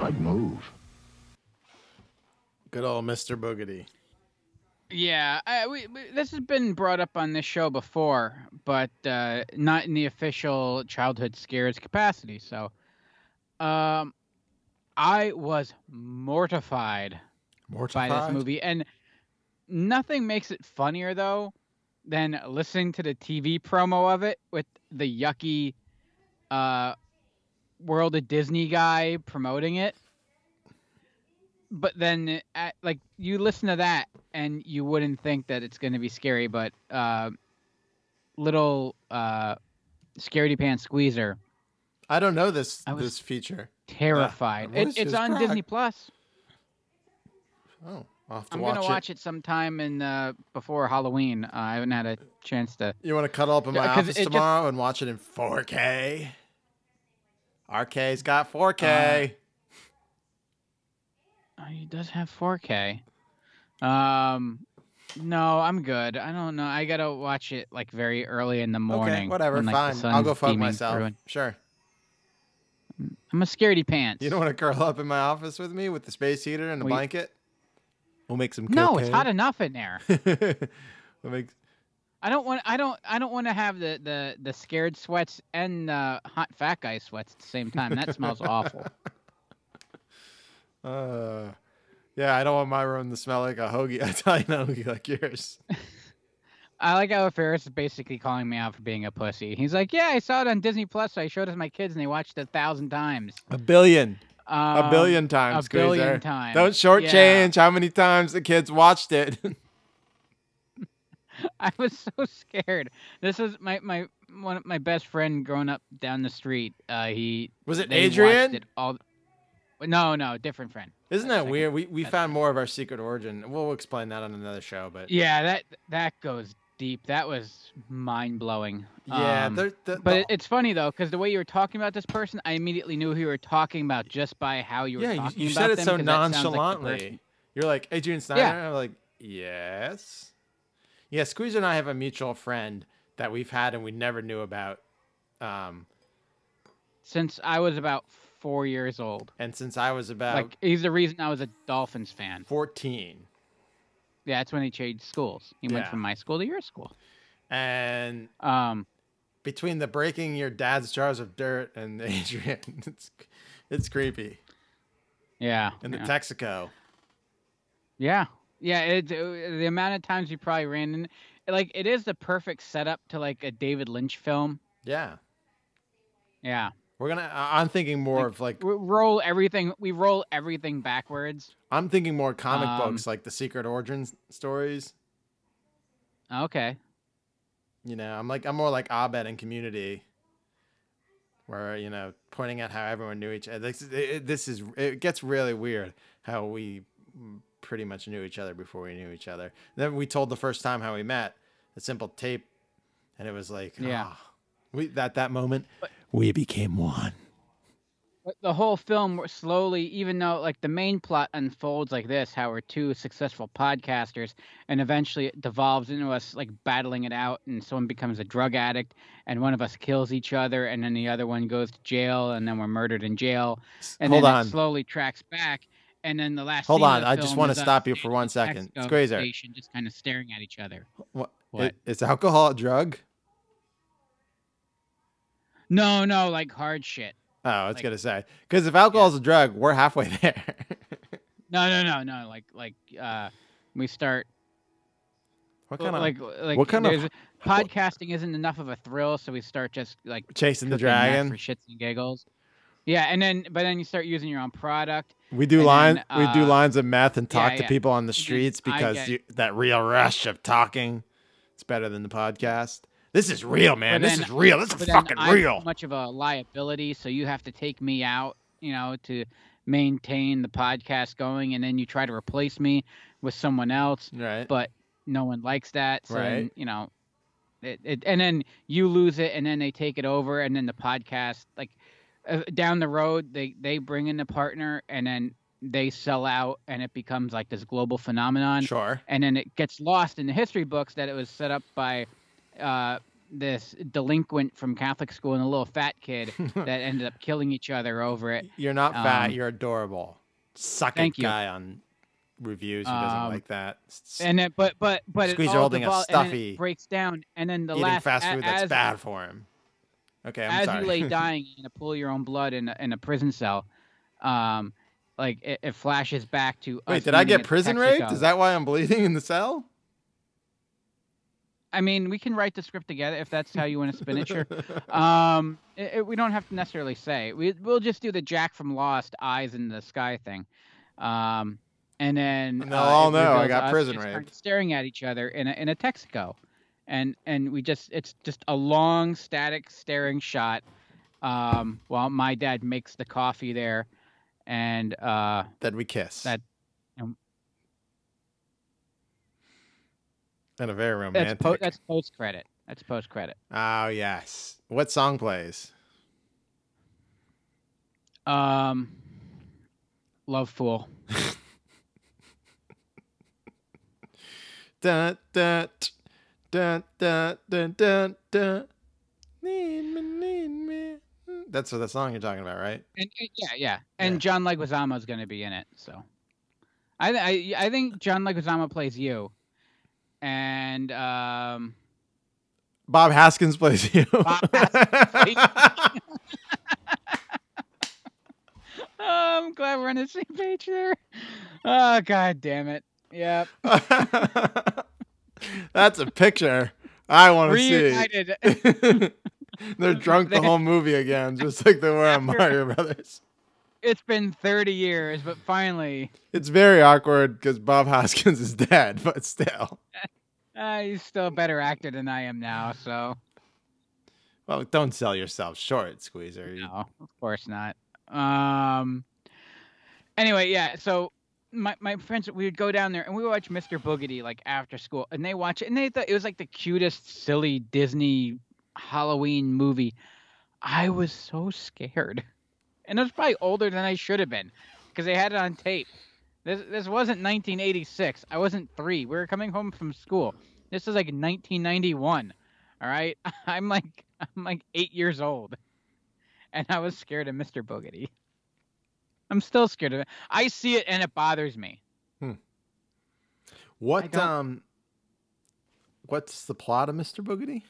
I'd move. Good old Mr. Boogedy. Yeah, I, we, we, this has been brought up on this show before, but uh, not in the official childhood scares capacity. So, um, I was mortified Mortified. by this movie, and nothing makes it funnier though than listening to the TV promo of it with the yucky uh, World of Disney guy promoting it. But then, at, like, you listen to that and you wouldn't think that it's going to be scary, but uh, little uh, scaredy pants squeezer I don't know this I this feature. terrified. what it, it's on crack? Disney Plus. Oh, I'll have to I'm watch gonna watch it sometime in uh, before Halloween. Uh, I haven't had a chance to. You want to cuddle up in my office it just- tomorrow and watch it in 4K? RK's got 4K. Oh, he does have 4K. Um, no, I'm good. I don't know. I gotta watch it like very early in the morning. okay, whatever, when, like, fine. I'll go fuck myself. through Sure. I'm a scaredy pants. You don't want to curl up in my office with me with the space heater and the you- blanket? We'll make some no, it's hot enough in there. we'll make I don't want. I don't. I don't want to have the the the scared sweats and the hot fat guy sweats at the same time. That smells awful. Uh, yeah, I don't want my room to smell like a hoagie, Italian hoagie like yours. I like how Ferris is basically calling me out for being a pussy. He's like, "Yeah, I saw it on Disney Plus. So I showed it to my kids, and they watched it a thousand times. A billion. Um, a billion times, A billion Squeezer. times. Don't shortchange how many times the kids watched it. I was so scared. This is my my one of my best friend growing up down the street. Uh, he Was it Adrian? It all. No, no, different friend. Isn't that weird? We we found more of our secret origin. We'll explain that on another show, but Yeah, that that goes deep. That was mind blowing. yeah, Um, they're- the- but it's funny though, because the way you were talking about this person, I immediately knew who you were talking about just by how you were yeah, you, talking you about said it so sounds like nonchalantly. You're like Adrian Snyder. Yeah. I'm like, yes. Yeah, Squeeze and I have a mutual friend that we've had and we never knew about. Um, Since I was about four years old, and since I was about like he's the reason I was a Dolphins fan. 14, Yeah, that's when he changed schools. He went from my school to your school. and Um, between the breaking your dad's jars of dirt and Adrian, it's it's creepy. yeah, And the yeah. Texaco. Yeah, yeah. It, uh, the amount of times you probably ran in, like, it is the perfect setup to like a David Lynch film. Yeah. Yeah, We're gonna. I'm thinking more Like, of like we roll everything. We roll everything backwards. I'm thinking more comic Um, books like the Secret Origins stories. Okay. You know, I'm like I'm more like Abed and Community, where you know pointing out how everyone knew each other. This, it, this is it gets really weird how we pretty much knew each other before we knew each other. Then we told the first time how we met, a simple tape, and it was like Yeah. ah, we at that moment we became one. But the whole film slowly, even though like the main plot unfolds like this, how we're two successful podcasters, and eventually it devolves into us like battling it out, and someone becomes a drug addict, and one of us kills each other, and then the other one goes to jail, and then we're murdered in jail, and Hold then on. it slowly tracks back, and then the last. Hold on, I just wanna stop you for one second. It's at the second. Texaco Squeezer. Station, just kind of staring at each other. What? What? Is alcohol a drug? No, no, like hard shit. Oh, I was Like- gonna say because if alcohol's a drug, we're halfway there. No, no, no, no. Like, like, uh, we start what kind of like like what kind of- podcasting isn't enough of a thrill, so we start just like chasing the dragon? for shits and giggles. Yeah, and then but then you start using your own product. We do And line then, we do uh, lines of meth and talk to yeah. people on the streets because get- you, that real rush of talking it's better than the podcast. This is real, man. This then- is real. This is then fucking I'm real. much of a liability, so you have to take me out, you know, to maintain the podcast going, and then you try to replace me with someone else, Right. but no one likes that. So then, Right. you know, it, it, and then you lose it, and then they take it over, and then the podcast, like uh, down the road, they they bring in the partner, and then they sell out, and it becomes like this global phenomenon Sure. and then it gets lost in the history books that it was set up by uh, this delinquent from Catholic school and a little fat kid that ended up killing each other over it. You're not fat, Um, you're adorable. Suck it you. guy on reviews who doesn't Um, like that. And then, but but but it Squeezer all holding a devol- it stuffy, breaks down, and then the eating last fast a- food that's as, bad for him. Okay, I'm as sorry. you lay dying in a pool of your own blood in a, in a prison cell, um, like it, it flashes back to. Wait, did I get prison raped? Is that why I'm bleeding in the cell? I mean, we can write the script together if that's how you want to spin it. Sure. Um, it, it- we don't have to necessarily say. We we'll just do the Jack from Lost eyes in the sky thing, um, and then they'll uh, all it know I got prison staring at each other in a in a Texaco, and and we just it's just a long static staring shot, um, while my dad makes the coffee there, and uh, Then we kiss. That- um, and a very that's romantic. po- that's post credit. That's post credit. oh yes. What song plays? Um, Love Fool. Dun, t- dun, dun, dun, dun, dun. Need me, need me. That's what the song you're talking about, right? And, and- yeah, yeah, and Yeah. John Leguizamo is going to be in it. So, I, I I think John Leguizamo plays you, and um, Bob Hoskins plays you. Hoskins oh, I'm glad we're on the same page there. Oh God damn it! Yep, That's a picture I want to see. reunited. They're drunk the whole movie again, just like they were on Mario Brothers. It's been 30 years, but finally, It's very awkward because Bob Hoskins is dead, but still. uh, he's still a better actor than I am now. So, Well, don't sell yourself short, Squeezer. No, of course not. Um. Anyway, yeah. So my my friends, we would go down there and we would watch Mr. Boogedy like after school, and they watch it, and they thought it was like the cutest, silly Disney Halloween movie. I was so scared, and I was probably older than I should have been because they had it on tape. This this wasn't 1986. I wasn't three. We were coming home from school. This is like 1991. All right, I'm like I'm like eight years old and I was scared of Mr. Boogedy. I'm still scared of it. I see it and it bothers me. Hmm. What um what's the plot of Mr. Boogedy?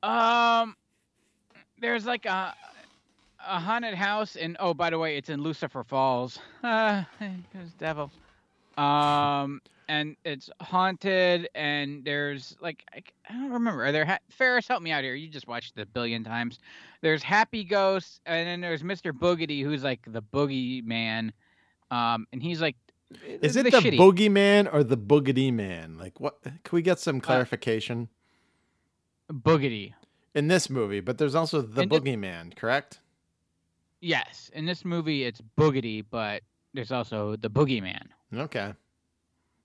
Um, there's like a a haunted house, and oh, by the way, it's in Lucifer Falls. Uh, there's devil. Um, and it's haunted, and there's like I, I don't remember. Are there ha- Ferris? Help me out here. You just watched it a billion times. There's happy ghosts, and then there's Mr. Boogedy, who's like the boogie man. Um, and he's like, Is it the, the shitty. boogeyman or the boogedy man? Like what can we get Uh, some clarification? Boogedy? in this movie, but there's also the in the- boogeyman, correct? Yes, in this movie it's Boogedy, but there's also the Boogeyman, Okay.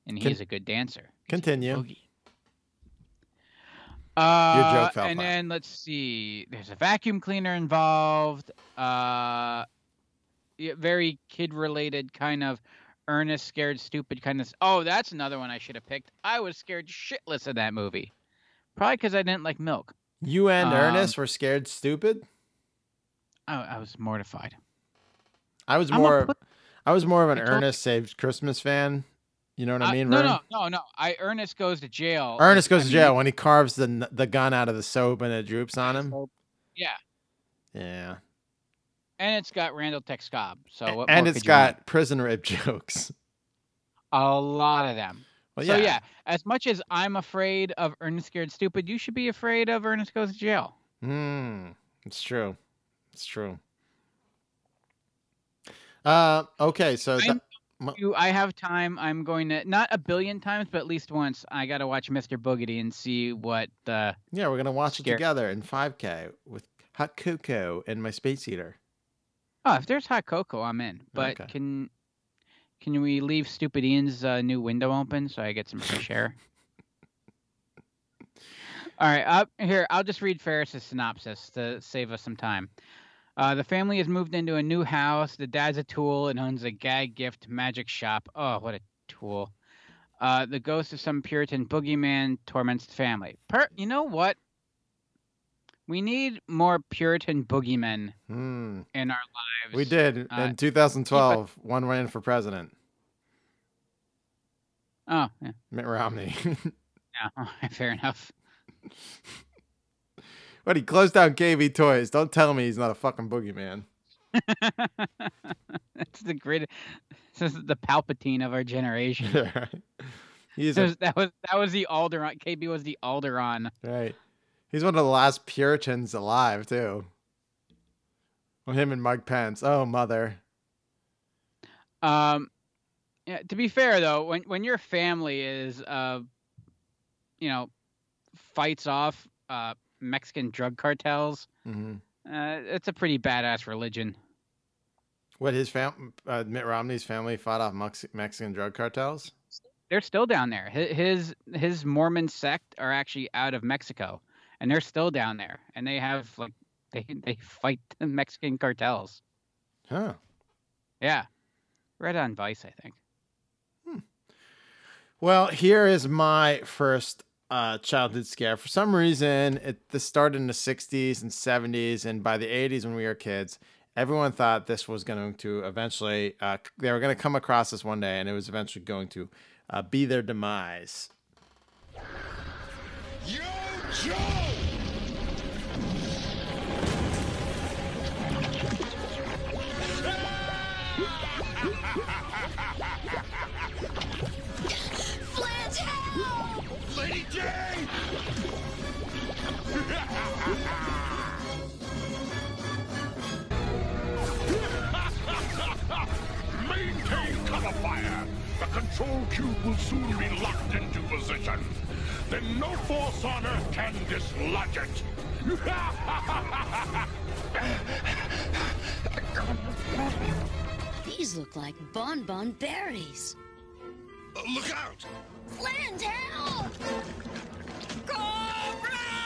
and Con- he's a good dancer. He's Continue. Uh, joke fell and flat. then let's see. There's a vacuum cleaner involved. Uh, yeah, very kid-related kind of earnest, scared, stupid kind of. Oh, that's another one I should have picked. I was scared shitless of that movie, probably because I didn't like milk. You and Um, Ernest were scared stupid. I, I was mortified. I was I'm more. put- I was more of an Ernest Saves Christmas fan. You know what I Uh, mean? no, Vern? no, no, no. I Ernest goes to jail. Ernest I goes to mean, jail when he carves the the gun out of the soap and it droops on him. yeah, Yeah, and it's got Randall Tex Cobb. So what and it's got prison rape jokes. a lot of them. Well, So yeah, yeah, as much as I'm afraid of Ernest Scared Stupid, you should be afraid of Ernest Goes to Jail. Hmm, it's true. It's true. Uh, okay, so I'm- that, You, I have time. I'm going to not a billion times, but at least once. I got to watch Mr. Boogedy and see what. Uh, yeah, we're gonna watch it together in 5K with hot cocoa and my space heater. oh, if there's hot cocoa, I'm in. But Okay. can can we leave Stupid Ian's uh, new window open so I get some fresh air? All right, up here. I'll just read Ferris's synopsis to save us some time. Uh, the family has moved into a new house. The dad's a tool and owns a gag gift magic shop. Oh, what a tool! Uh, the ghost of some Puritan boogeyman torments the family. Per, you know what? We need more Puritan boogeymen Hmm. in our lives. We did Uh, in 2012. One ran for president, Oh, yeah, Mitt Romney. yeah. Fair enough. But he closed down KB Toys. Don't tell me he's not a fucking boogeyman. That's the great. This is the Palpatine of our generation. he's That a, was, that was that was the Alderaan. KB was the Alderaan. right. He's one of the last Puritans alive too. Well, him and Mike Pence. Oh mother. Um, yeah. To be fair though, when when your family is uh, you know, fights off uh Mexican drug cartels, hmm uh, it's a pretty badass religion. What his fam? Uh, Mitt Romney's family fought off Mex- Mexican drug cartels. They're still down there. His his Mormon sect are actually out of Mexico, and they're still down there, and they have like they they fight the Mexican cartels. Huh. Yeah, read on Vice, I think. Well, here is my first uh, childhood scare. For some reason, it this started in the '60s and '70s, and by the '80s, when we were kids, everyone thought this was going to eventually, uh, they were going to come across this one day, and it was eventually going to uh, be their demise. Control cube will soon be locked into position. Then no force on Earth can dislodge it. These look like bonbon berries. Look out! Flange, help! Cobra!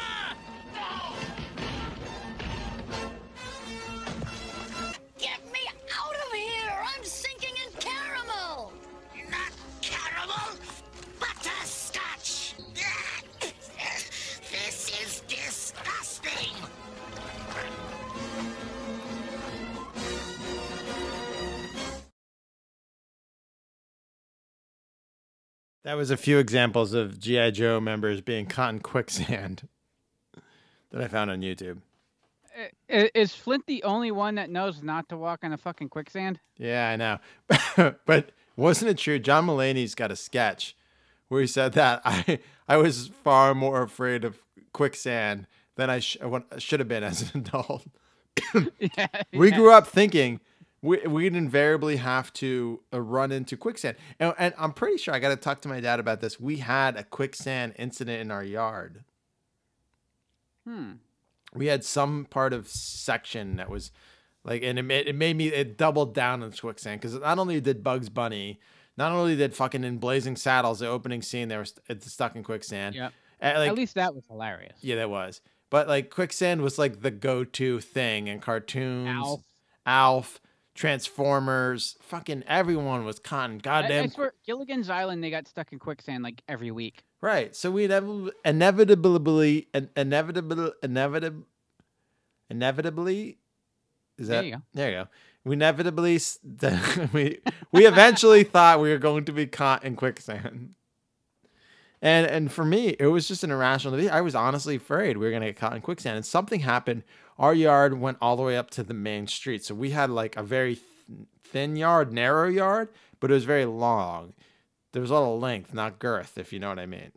That was a few examples of GI Joe members being caught in quicksand that I found on YouTube. Is Flint the only one that knows not to walk on a fucking quicksand? Yeah, I know. but wasn't it true? John Mulaney's got a sketch where he said that I I was far more afraid of quicksand than I sh- should have been as an adult. yeah, We yeah. grew up thinking we, we'd invariably have to uh, run into quicksand. And, and I'm pretty sure I got to talk to my dad about this. We had a quicksand incident in our yard. Hmm. we had some part of section that was like and it made, it made me it doubled down on quicksand because not only did bugs bunny not only did fucking in blazing saddles the opening scene they were st- stuck in quicksand Yeah. like At least that was hilarious. yeah that was but like quicksand was like the go-to thing in cartoons Alf. alf transformers fucking everyone was caught in I, goddamn I swear, Gilligan's Island, they got stuck in quicksand like every week. Right. So we inevitably, inevitably, in- inevitable, inevitable, inevitably, is There that? you go. There you go. We inevitably, we we eventually thought we were going to be caught in quicksand. And and for me, it was just an irrational. I was honestly afraid we were gonna get caught in quicksand. And something happened. Our yard went all the way up to the main street, so we had like a very th- thin yard, narrow yard, but it was very long. There was a lot of length, not girth, if you know what I mean.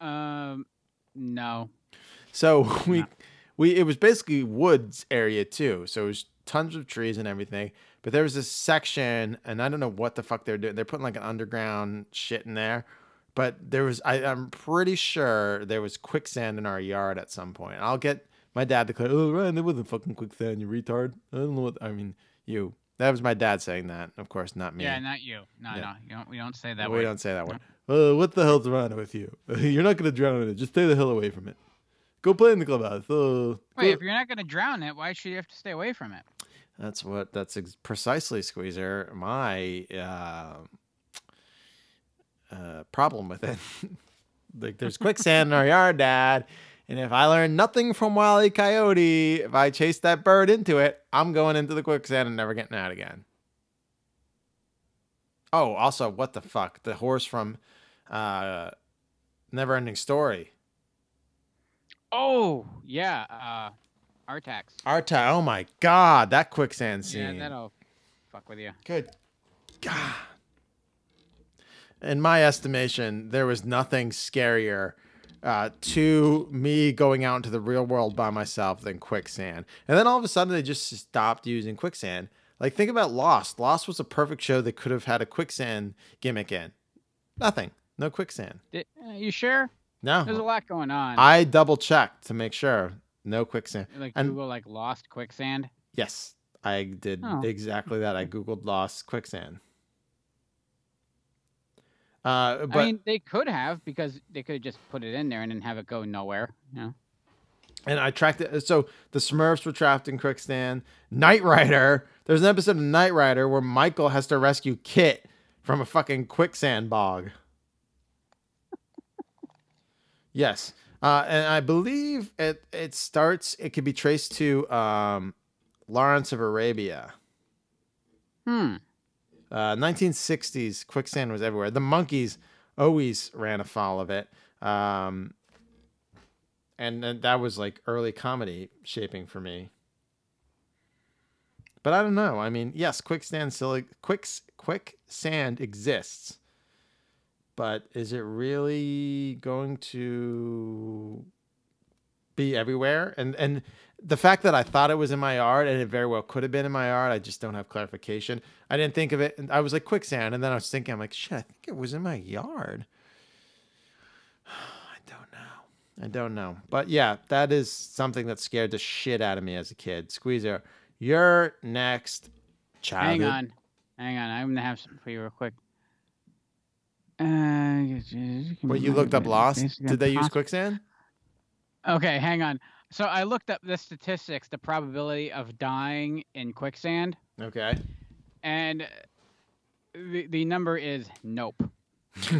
Um, no. So we we it was basically woods area too. So it was tons of trees and everything. But there was this section, and I don't know what the fuck they're doing. They're putting like an underground shit in there. But there was, I, I'm pretty sure there was quicksand in our yard at some point. I'll get my dad clear. Oh, Ryan, there wasn't fucking quicksand, you retard. I don't know what. I mean, you. That was my dad saying that. Of course, not me. Yeah, not you. No, Yeah. no, you don't. We don't say that. Word. We word. don't say that one. Uh, what the hell's wrong with you? You're not gonna drown in it. Just stay the hell away from it. Go play in the clubhouse. Uh, Wait, if you're not going to drown it, why should you have to stay away from it? That's what. That's ex- precisely Squeezer. My uh, uh, problem with it. like, there's quicksand in our yard, Dad. And if I learn nothing from Wile E. Coyote, if I chase that bird into it, I'm going into the quicksand and never getting out again. Oh, also, what the fuck? The horse from uh, Neverending Story. Oh, yeah. Uh, Artax. Arta. Oh my God, that quicksand scene. Yeah, that'll fuck with you. Good God. In my estimation, there was nothing scarier uh, to me going out into the real world by myself than quicksand. And then all of a sudden, they just stopped using quicksand. Like, think about Lost. Lost was a perfect show that could have had a quicksand gimmick in. Nothing. No quicksand. Did, uh, you sure? No. There's a lot going on. I double checked to make sure. No quicksand. like and- Google like lost quicksand. Yes, I did Oh. exactly that. I googled lost quicksand. Uh, but I mean, they could have because they could have just put it in there and then have it go nowhere. You know? and I tracked it. So the Smurfs were trapped in quicksand. Knight Rider. There's an episode of Knight Rider where Michael has to rescue KITT from a fucking quicksand bog. yes, uh, and I believe it it starts. It could be traced to um, Lawrence of Arabia. Hmm. Uh, 1960s, quicksand was everywhere. The Monkees always ran afoul of it. Um, and, then that was like early comedy shaping for me. But I don't know. I mean, yes, quicksand still quick quicksand exists. But is it really going to be everywhere? And and the fact that I thought it was in my yard and it very well could have been in my yard, I just don't have clarification. I didn't think of it. and I was like quicksand, and then I was thinking, I'm like, shit, I think it was in my yard. I don't know. I don't know. But yeah, that is something that scared the shit out of me as a kid. Squeezer, you're next. Childhood. Hang on. Hang on. I'm gonna have something for you real quick. Uh, What you looked up Lost? Did they use quicksand? Okay, hang on. So I looked up the statistics, the probability of dying in quicksand, Okay. and the the number is nope.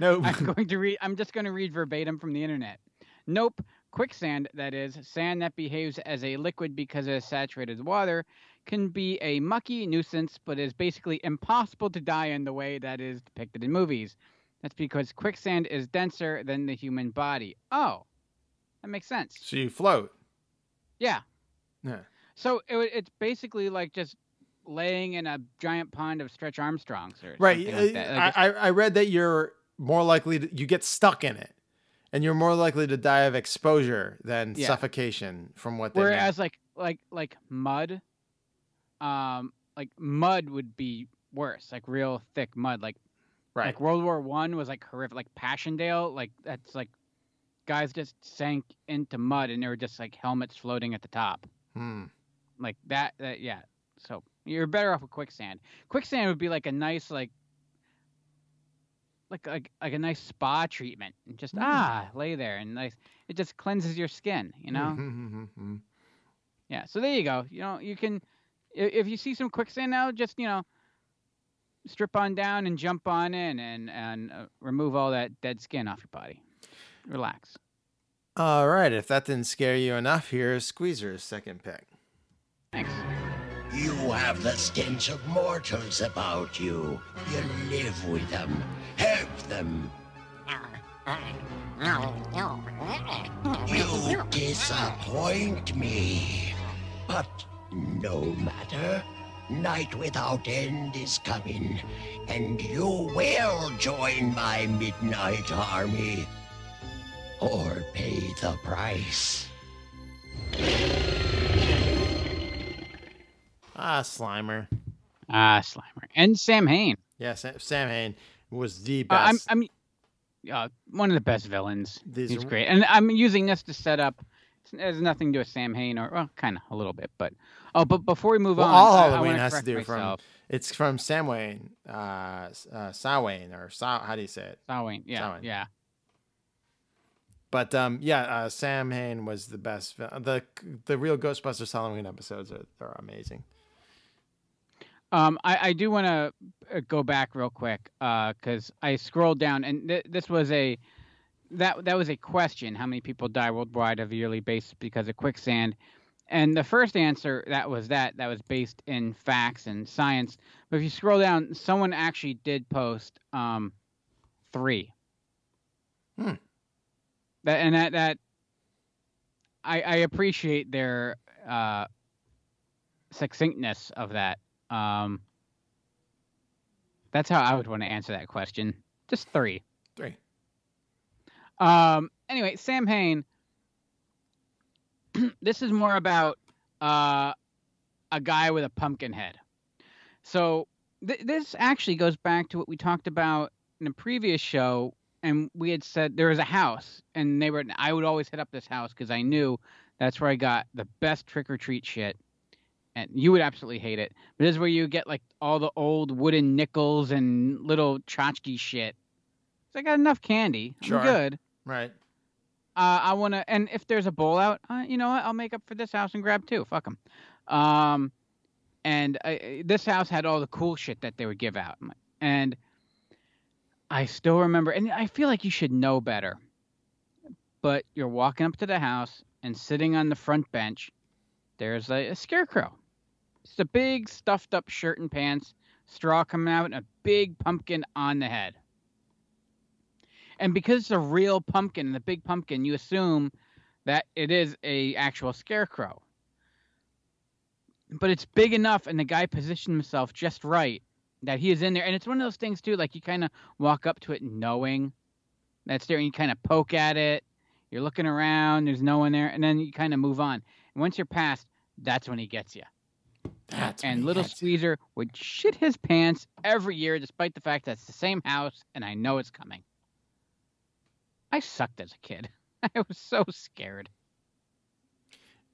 no. I'm going to read. I'm just going to read verbatim from the internet. Nope. Quicksand, that is, sand that behaves as a liquid because it is saturated water, can be a mucky nuisance, but is basically impossible to die in the way that is depicted in movies. That's because quicksand is denser than the human body. Oh, that makes sense. So you float. Yeah. Yeah. So it, it's basically like just laying in a giant pond of Stretch Armstrongs or Right. like that. uh, Like, I, I read that you're more likely to you get stuck in it, and you're more likely to die of exposure than Yeah. suffocation. From what they meant. Whereas like like like mud, um, like mud would be worse, like real thick mud. Like right. like World War One was like horrific. Like Passchendaele, like that's like guys just sank into mud and there were just like helmets floating at the top. Hmm. Like that. that yeah. So you're better off with quicksand. Quicksand would be like a nice like. Like, like like a nice spa treatment, and just ah lay there and nice. It just cleanses your skin, you know. Mhm. Yeah, so there you go. You know, you can if you see some quicksand now, just you know, strip on down and jump on in and and uh, remove all that dead skin off your body. Relax. All right. If that didn't scare you enough, here's Squeezer's second pick. Thanks. You have the stench of mortals about you. You live with them, help them. You disappoint me. But no matter. Night without end is coming, and you will join my midnight army. Or pay the price. Ah, Slimer. Ah, Slimer and Sam Hain. Yeah, Sam, Sam Hain was the Uh, I'm, best. I'm uh, one of the best villains. These He's are- great, and I'm using this to set up. It has nothing to do with Sam Hain, or well, kind of a little bit, but oh, but before we move well, on, all I- I Halloween has to correct do from. It's from Samhain, uh, S- uh, Samhain, or Sa- how do you say it? Samhain, yeah, Samhain. yeah. But um, yeah, uh, Samhain was the best. The the real Ghostbusters Halloween episodes are, are amazing. Um, I, I do want to go back real quick because I scrolled down and th- this was a that that was a question: How many people die worldwide of a yearly basis because of quicksand? And the first answer that was that that was based in facts and science. But if you scroll down, someone actually did post um, three. Hmm. That and that that I I appreciate their uh, succinctness of that. Um, that's how I would want to answer that question. Just three. Three. Um. Anyway, Samhain. this is more about uh, a guy with a pumpkin head. So th- this actually goes back to what we talked about in a previous show, and we had said there was a house, and they were. I would always hit up this house because I knew that's where I got the best trick or treat shit. And you would absolutely hate it. But this is where you get like all the old wooden nickels and little tchotchke shit. So I got enough candy. Sure. I'm good. Right. Uh, I want to, and if there's a bowl out, uh, you know what? I'll make up for this house and grab two. Fuck them. Um, and uh, this house had all the cool shit that they would give out, and I still remember. And I feel like you should know better. But you're walking up to the house and sitting on the front bench, there's a, a scarecrow. It's a big stuffed up shirt and pants, straw coming out, and a big pumpkin on the head. And because it's a real pumpkin a big pumpkin, you assume that it is a actual scarecrow. But it's big enough, and the guy positioned himself just right that he is in there. And it's one of those things too, like you kind of walk up to it knowing that's there, and you kind of poke at it. You're looking around, there's no one there, and then you kind of move on. And once you're past, that's when he gets you. That's and little you. squeezer would shit his pants every year, despite the fact that it's the same house, and I know it's coming. I sucked as a kid. I was so scared.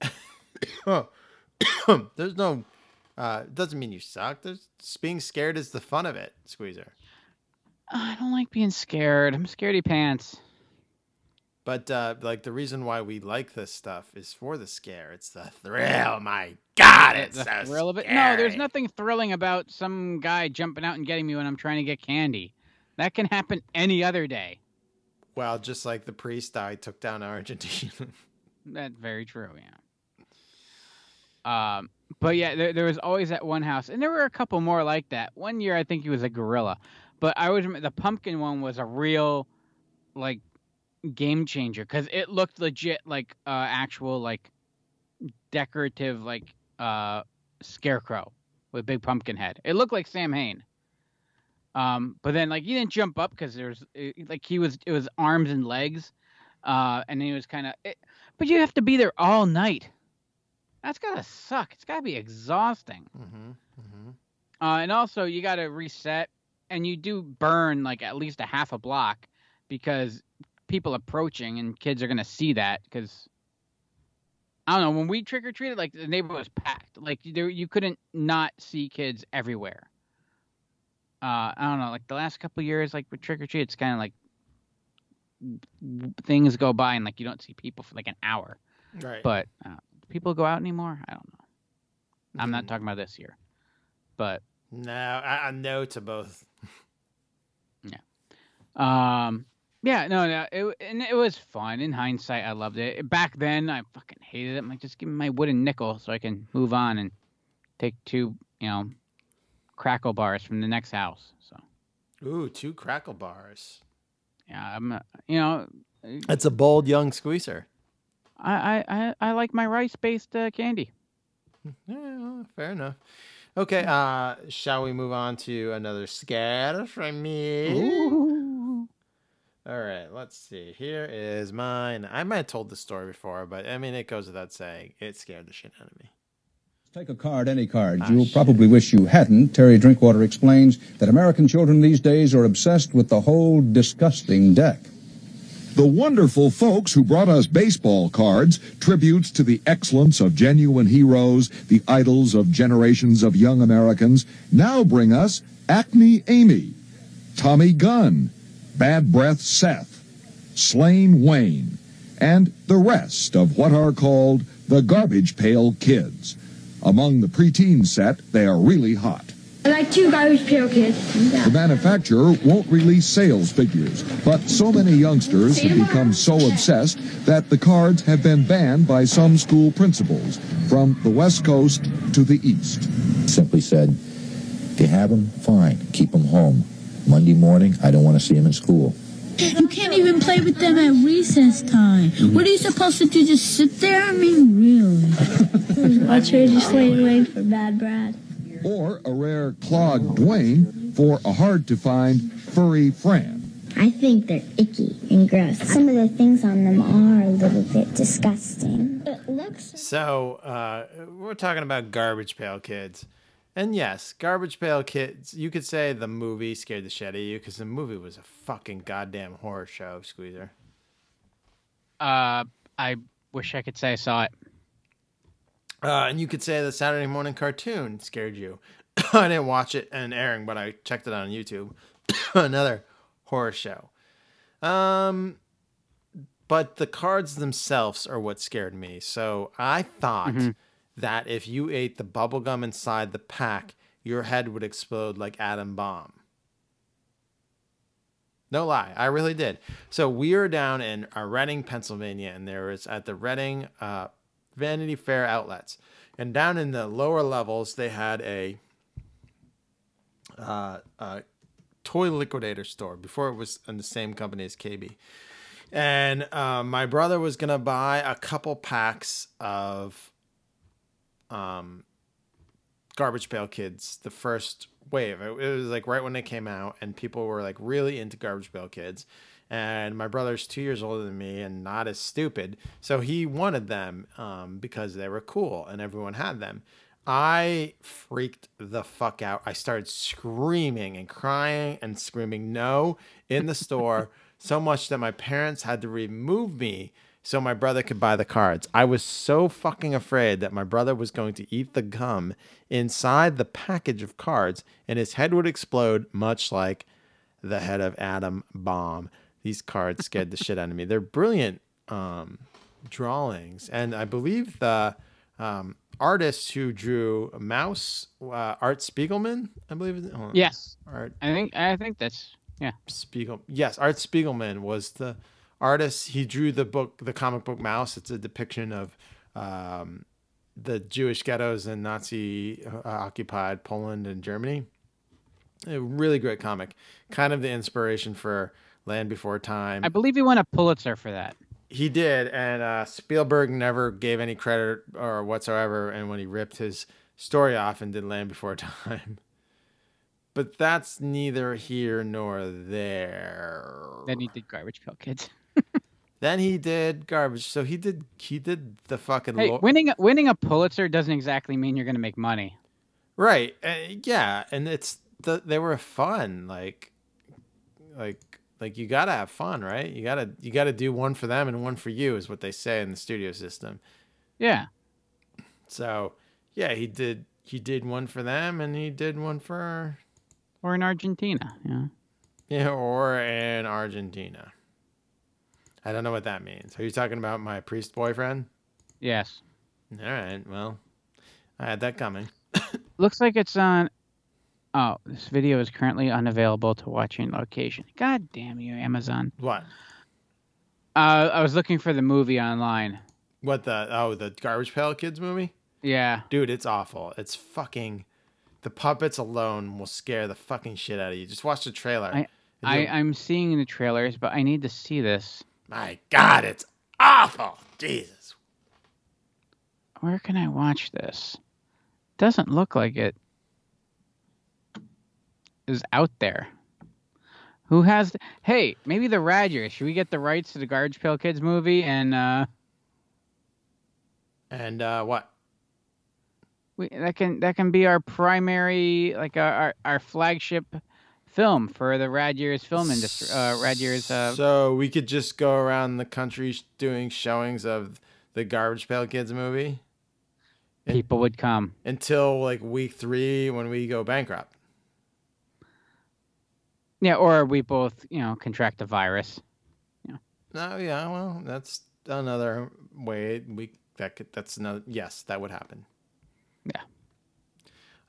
There's no. Uh, it doesn't mean you suck. There's being scared is the fun of it, Squeezer. I don't like being scared. I'm scaredy pants. But uh, like the reason why we like this stuff is for the scare. It's the thrill. My God, it's the so thrill of it. No, there's nothing thrilling about some guy jumping out and getting me when I'm trying to get candy. That can happen any other day. Well, just like the priest I took down Argentina. That's very true. Yeah. Um, but yeah, there, there was always that one house, and there were a couple more like that. One year, I think he was a gorilla, but I was the pumpkin one was a real, like, game changer because it looked legit like uh, actual like decorative like uh scarecrow with big pumpkin head. It looked like Samhain. Um, but then like he didn't jump up because there's like he was it was arms and legs, uh, and he was kind of. But you have to be there all night. That's gotta suck. It's gotta be exhausting. mm-hmm, mm-hmm. Uh, and also you gotta reset, and you do burn like at least a half a block because people approaching and kids are gonna see that because. I don't know. When we trick or treated, like the neighborhood was packed. Like there, you couldn't not see kids everywhere. Uh, I don't know. Like the last couple years, like with trick or treat, it's kind of like things go by and like you don't see people for like an hour. Right. But uh, people go out anymore? I don't know. I'm not talking about this year, but No, I, I no to both. Yeah, um, yeah, no, no, it and it was fun. In hindsight, I loved it. Back then, I fucking hated it. I'm like, just give me my wooden nickel so I can move on and take two, you know, Krackel bars from the next house. So Ooh, two Krackel bars. yeah, I'm, uh, you know, That's a bold young squeezer. I I I, I like my rice based uh, candy. Yeah, fair enough. Okay, uh, shall we move on to another scare from me? Ooh. All right, let's see. Here is mine. I might have told the story before, but I mean, it goes without saying. It scared the shit out of me. Take a card, any card. You'll probably wish you hadn't. Terry Drinkwater explains that American children these days are obsessed with the whole disgusting deck. The wonderful folks who brought us baseball cards, tributes to the excellence of genuine heroes, the idols of generations of young Americans, now bring us Acne Amy, Tommy Gunn, Bad Breath Seth, Slain Wayne, and the rest of what are called the Garbage Pail Kids. Among the preteen set, they are really hot. I like two garbage pail kids. The manufacturer won't release sales figures, but so many youngsters have become so obsessed that the cards have been banned by some school principals, from the West Coast to the East. Simply said, if you have them, fine, keep them home. Monday morning, I don't want to see them in school. You can't even play with them at recess time. Mm-hmm. What are you supposed to do? Just sit there? I mean, really? Watch her just laying wait for bad Brad. Or a rare clogged Dwayne for a hard to find furry Fran. I think they're icky and gross. Some of the things on them are a little bit disgusting. It looks So, uh, we're talking about Garbage Pail Kids. And yes, Garbage Pail Kids, you could say the movie scared the shit out of you because the movie was a fucking goddamn horror show, Squeezer. Uh, I wish I could say I saw it. Uh, and you could say the Saturday morning cartoon scared you. I didn't watch it and airing, but I checked it out on YouTube. Another horror show. Um, but the cards themselves are what scared me. So I thought that if you ate the bubble gum inside the pack, your head would explode like Adam Bomb. No lie, I really did. So we are down in uh, Reading, Pennsylvania, and there was at the Reading uh, Vanity Fair outlets, and down in the lower levels they had a uh, a toy liquidator store before it was in the same company as KB. And uh, my brother was gonna buy a couple packs of um, Garbage Pail Kids, the first wave. It was like right when they came out, and people were like really into Garbage Pail Kids. And my brother's two years older than me and not as stupid, so he wanted them um, because they were cool and everyone had them. I freaked the fuck out. I started screaming and crying and screaming no in the store so much that my parents had to remove me so my brother could buy the cards. I was so fucking afraid that my brother was going to eat the gum inside the package of cards and his head would explode, much like the head of Adam Bomb. These cards scared the shit out of me. They're brilliant um, drawings, and I believe the um, artist who drew Maus, uh, Art Spiegelman, I believe. it-. Yes, Art I think I think that's yeah. Spiegel. Yes, Art Spiegelman was the artist. He drew the book, the comic book Maus. It's a depiction of um, the Jewish ghettos in Nazi uh, occupied Poland and Germany. A really great comic. Kind of the inspiration for Land Before Time. I believe he won a Pulitzer for that. He did, and uh, Spielberg never gave any credit or whatsoever. And when he ripped his story off and did Land Before Time, but that's neither here nor there. Then he did Garbage Pail Kids. Then he did garbage. So he did he did the fucking Hey, lo- winning winning a Pulitzer doesn't exactly mean you're going to make money. right. Uh, yeah, and it's the they were fun. Like like like you gotta have fun, right? You gotta you gotta do one for them and one for you is what they say in the studio system. Yeah. So yeah, he did he did one for them and he did one for Or in Argentina. Yeah. yeah, or in Argentina. I don't know what that means. Are you talking about my priest boyfriend? Yes. All right. Well, I had that coming. Looks like it's on. Oh, this video is currently unavailable to watching location. God damn you, Amazon. What? Uh, I was looking for the movie online. What the oh the Garbage Pail Kids movie? Yeah. Dude, it's awful. It's fucking the puppets alone will scare the fucking shit out of you. Just watch the trailer. I, I I'm seeing the trailers, but I need to see this. My God, it's awful. Jesus. Where can I watch this? Doesn't look like it is out there. Who has? Hey, maybe the Radgers. Should we get the rights to the Garbage Pail Kids movie and uh, And uh, what? we, that can that can be our primary like our our, our flagship film for the Rad Years film industry. Uh, Rad Years. Uh, So we could just go around the country doing showings of the Garbage Pail Kids movie people would come. until like week three when we go bankrupt. Yeah, or we both you know contract the virus. Yeah. No, yeah, well, that's another way we that could that's another yes, that would happen. Yeah.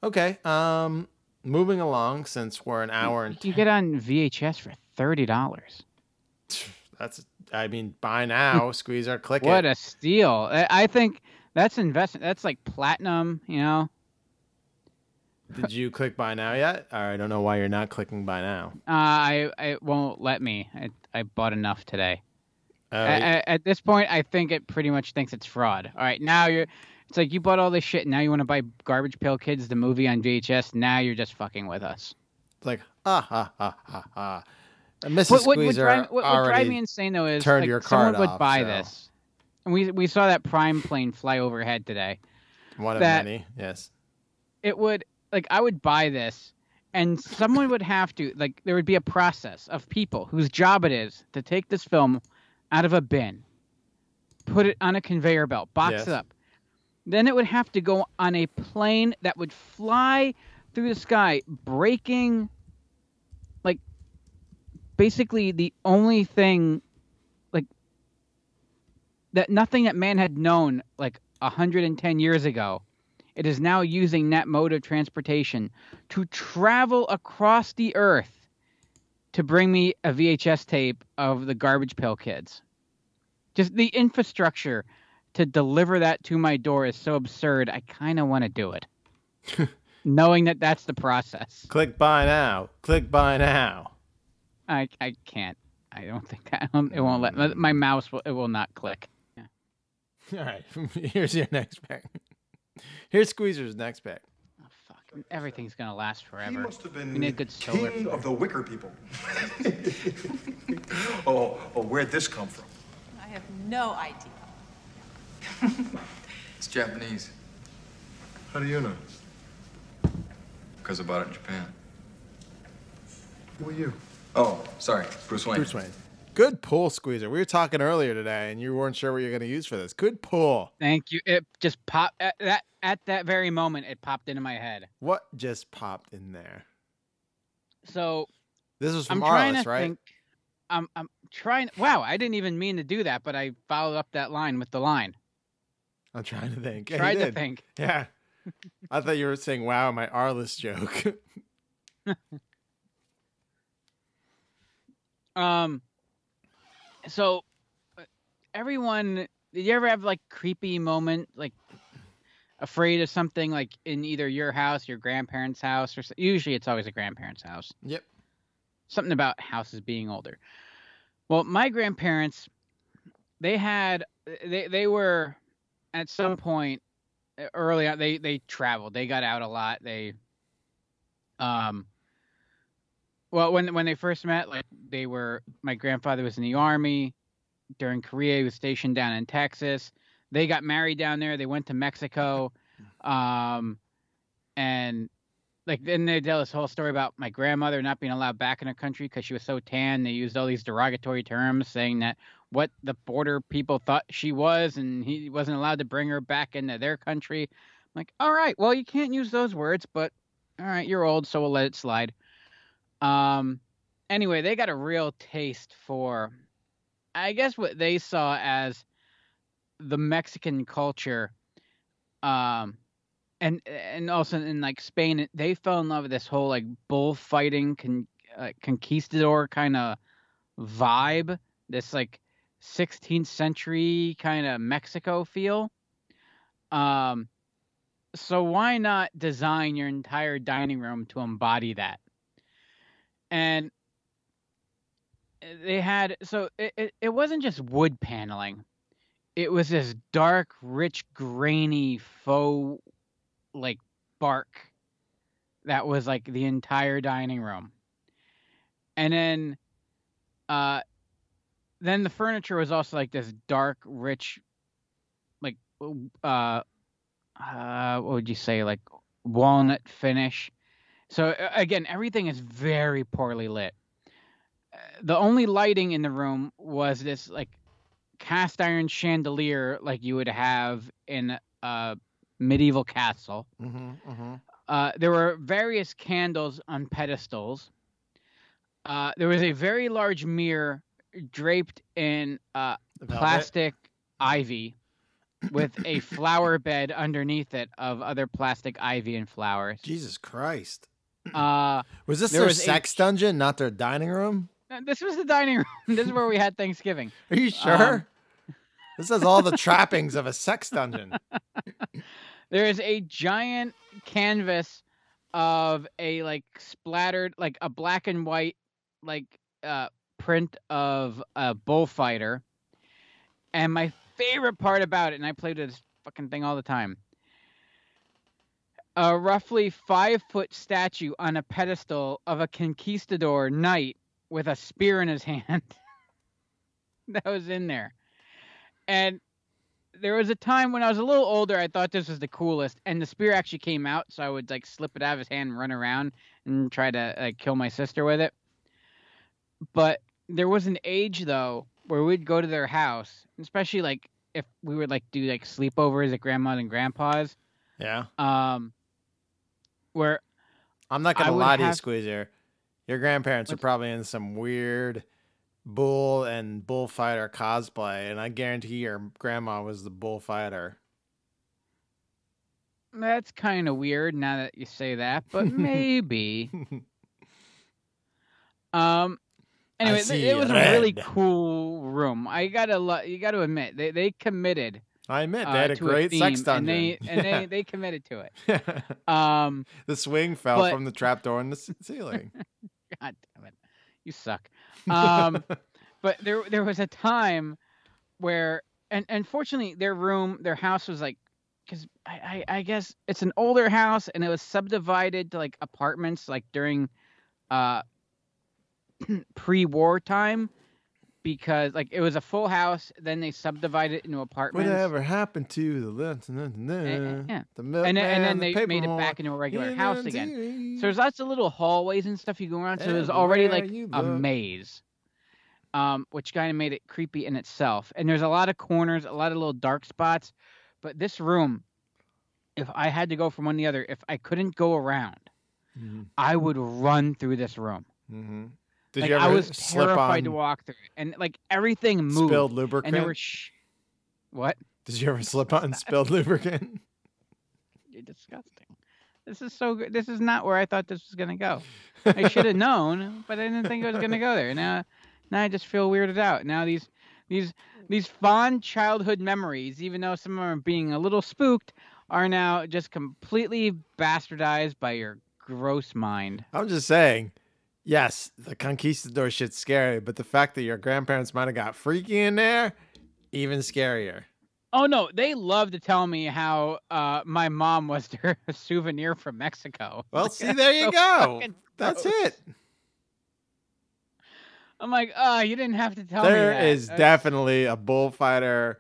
Okay. Um, moving along since we're an hour and You get on VHS for thirty dollars. that's I mean buy now, squeeze our click What it. a steal! I I think that's investment. That's like platinum. You know. Did you click buy now yet? Or I don't know why you're not clicking buy now. Uh, I it won't let me. I I bought enough today. Uh, at this point, I think it pretty much thinks it's fraud. All right, now you're. It's like you bought all this shit. Now you want to buy Garbage Pail Kids, the movie on VHS. Now you're just fucking with us. It's like ah ha ha ha ha. Mrs. What, what, what, Squeezer drive, what, what drive me insane though is like, your someone would off, buy so- this, and we we saw that Prime plane fly overhead today. one of many. Yes. It would like I would buy this, and someone would have to like there would be a process of people whose job it is to take this film out of a bin, put it on a conveyor belt, box Yes. it up. Then it would have to go on a plane that would fly through the sky, breaking like basically the only thing like that nothing that man had known like 110 years ago. It is now using that mode of transportation to travel across the earth to bring me a VHS tape of the Garbage Pail Kids. Just the infrastructure to deliver that to my door is so absurd. I kind of want to do it, knowing that that's the process. Click buy now. Click buy now. I I can't. I don't think I don't, it won't let my, my mouse. Will, it will not click. Yeah. All right. Here's your next pick. Here's Squeezer's next pick. Oh, fuck. Everything's gonna last forever. He must have been we need a good solar. king of the wicker people. oh, oh, where'd this come from? I have no idea. It's Japanese. How do you know? Because I bought it in Japan. Who are you? Oh, sorry. Bruce Wayne. Bruce Wayne. Good pull, Squeezer. We were talking earlier today, and you weren't sure what you're going to use for this. Good pull. Thank you. It just popped at that at that very moment. It popped into my head. What just popped in there? So This was from I'm trying Arliss, to right? think. I'm I'm trying. Wow, I didn't even mean to do that, but I followed up that line with the line. I'm trying to think. Yeah, Tried to think. Yeah. I thought you were saying, wow, my Arliss joke. Um. So, uh, everyone, did you ever have like creepy moment, like afraid of something, like in either your house, your grandparents' house, or usually it's always a grandparent's house. Yep. Something about houses being older. Well, my grandparents, they had, they they were, at some point, early on, they they traveled. They got out a lot. They, um. Well, when when they first met, like they were, my grandfather was in the army during Korea. He was stationed down in Texas. They got married down there. They went to Mexico, um, and like then they tell this whole story about my grandmother not being allowed back in her country because she was so tan. They used all these derogatory terms, saying that what the border people thought she was, and he wasn't allowed to bring her back into their country. I'm like, all right, well, you can't use those words, but all right, you're old, so we'll let it slide. Um, anyway, they got a real taste for, I guess, what they saw as the Mexican culture. Um, and and also in like Spain, they fell in love with this whole like bullfighting, con, uh, conquistador kind of vibe. This like 16th century kind of Mexico feel. Um, so why not design your entire dining room to embody that? And they had so it, it, it wasn't just wood paneling it was this dark rich grainy faux like bark that was like the entire dining room and then, uh, then the furniture was also like this dark, rich, like, uh, uh, what would you say, like walnut finish. So again, everything is very poorly lit. Uh, The only lighting in the room was this like cast iron chandelier, like you would have in a medieval castle. Mm-hmm, mm-hmm. Uh, there were various candles on pedestals. Uh, there was a very large mirror draped in uh, plastic ivy with a flower bed underneath it of other plastic ivy and flowers. Jesus Christ. Uh, Was this their was a- sex dungeon, not their dining room? Uh, this was the dining room. this is where we had Thanksgiving. Are you sure? this has all the trappings of a sex dungeon. There is a giant canvas of a like splattered, like a black and white, like uh, print of a bullfighter. And my favorite part about it, and I played this fucking thing all the time. A roughly five foot statue on a pedestal of a conquistador knight with a spear in his hand. that was in there. And there was a time when I was a little older, I thought this was the coolest, and the spear actually came out, so I would like slip it out of his hand and run around and try to like kill my sister with it. But there was an age though where we'd go to their house, especially like if we would like do like sleepovers at grandma and grandpa's, Yeah. um, where I'm not gonna lie to you, Squeezer. Your grandparents are probably in some weird bull and bullfighter cosplay, and I guarantee your grandma was the bullfighter. that's kind of weird now that you say that, but maybe. Um. Anyway, it was a really cool room. I gotta, you gotta admit, they they committed. I admit they uh, had a great sex dungeon. and they and they they committed to it. Um. the swing fell but- from the trapdoor in the ceiling. God damn it, you suck. Um. but there there was a time where, and unfortunately, their room, their house was like, because I, I I guess it's an older house and it was subdivided to like apartments like during, uh, pre-war time. Because like it was a full house, then they subdivided it into apartments. Whatever happened to the left and then yeah. the and then, and then they the made it back into a regular house again. So there's lots of little hallways and stuff you go around. So it was already like a maze, um, which kind of made it creepy in itself. And there's a lot of corners, a lot of little dark spots. But this room, if I had to go from one to the other, if I couldn't go around, Mhm. I would run through this room. Mhm. Did Like, you ever slip on? I was slip terrified on to walk through, it. and like everything moved. spilled And there lubricant? were sh- what? Did you ever slip on spilled lubricant? You're disgusting. This is so good. This is not where I thought this was gonna go. I should have known, but I didn't think it was gonna go there. Now, now I just feel weirded out. Now these, these, these fond childhood memories, even though some of them are being a little spooked, are now just completely bastardized by your gross mind. I'm just saying, yes, the conquistador shit's scary, but the fact that your grandparents might have got freaky in there, even scarier. Oh no, they love to tell me how uh, my mom was their souvenir from Mexico. Well, Like, see, there you so go. That's gross. it. I'm like, oh, you didn't have to tell me There is That's- definitely a bullfighter,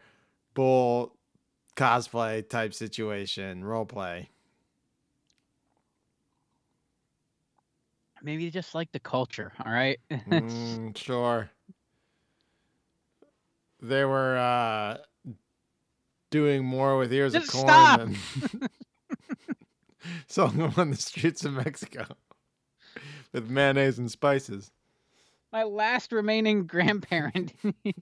bull cosplay type situation, role play. Maybe you just like the culture, all right? Mm, sure. They were uh, doing more with ears Just of corn stop! than selling them on the streets of Mexico with mayonnaise and spices. My last remaining grandparent.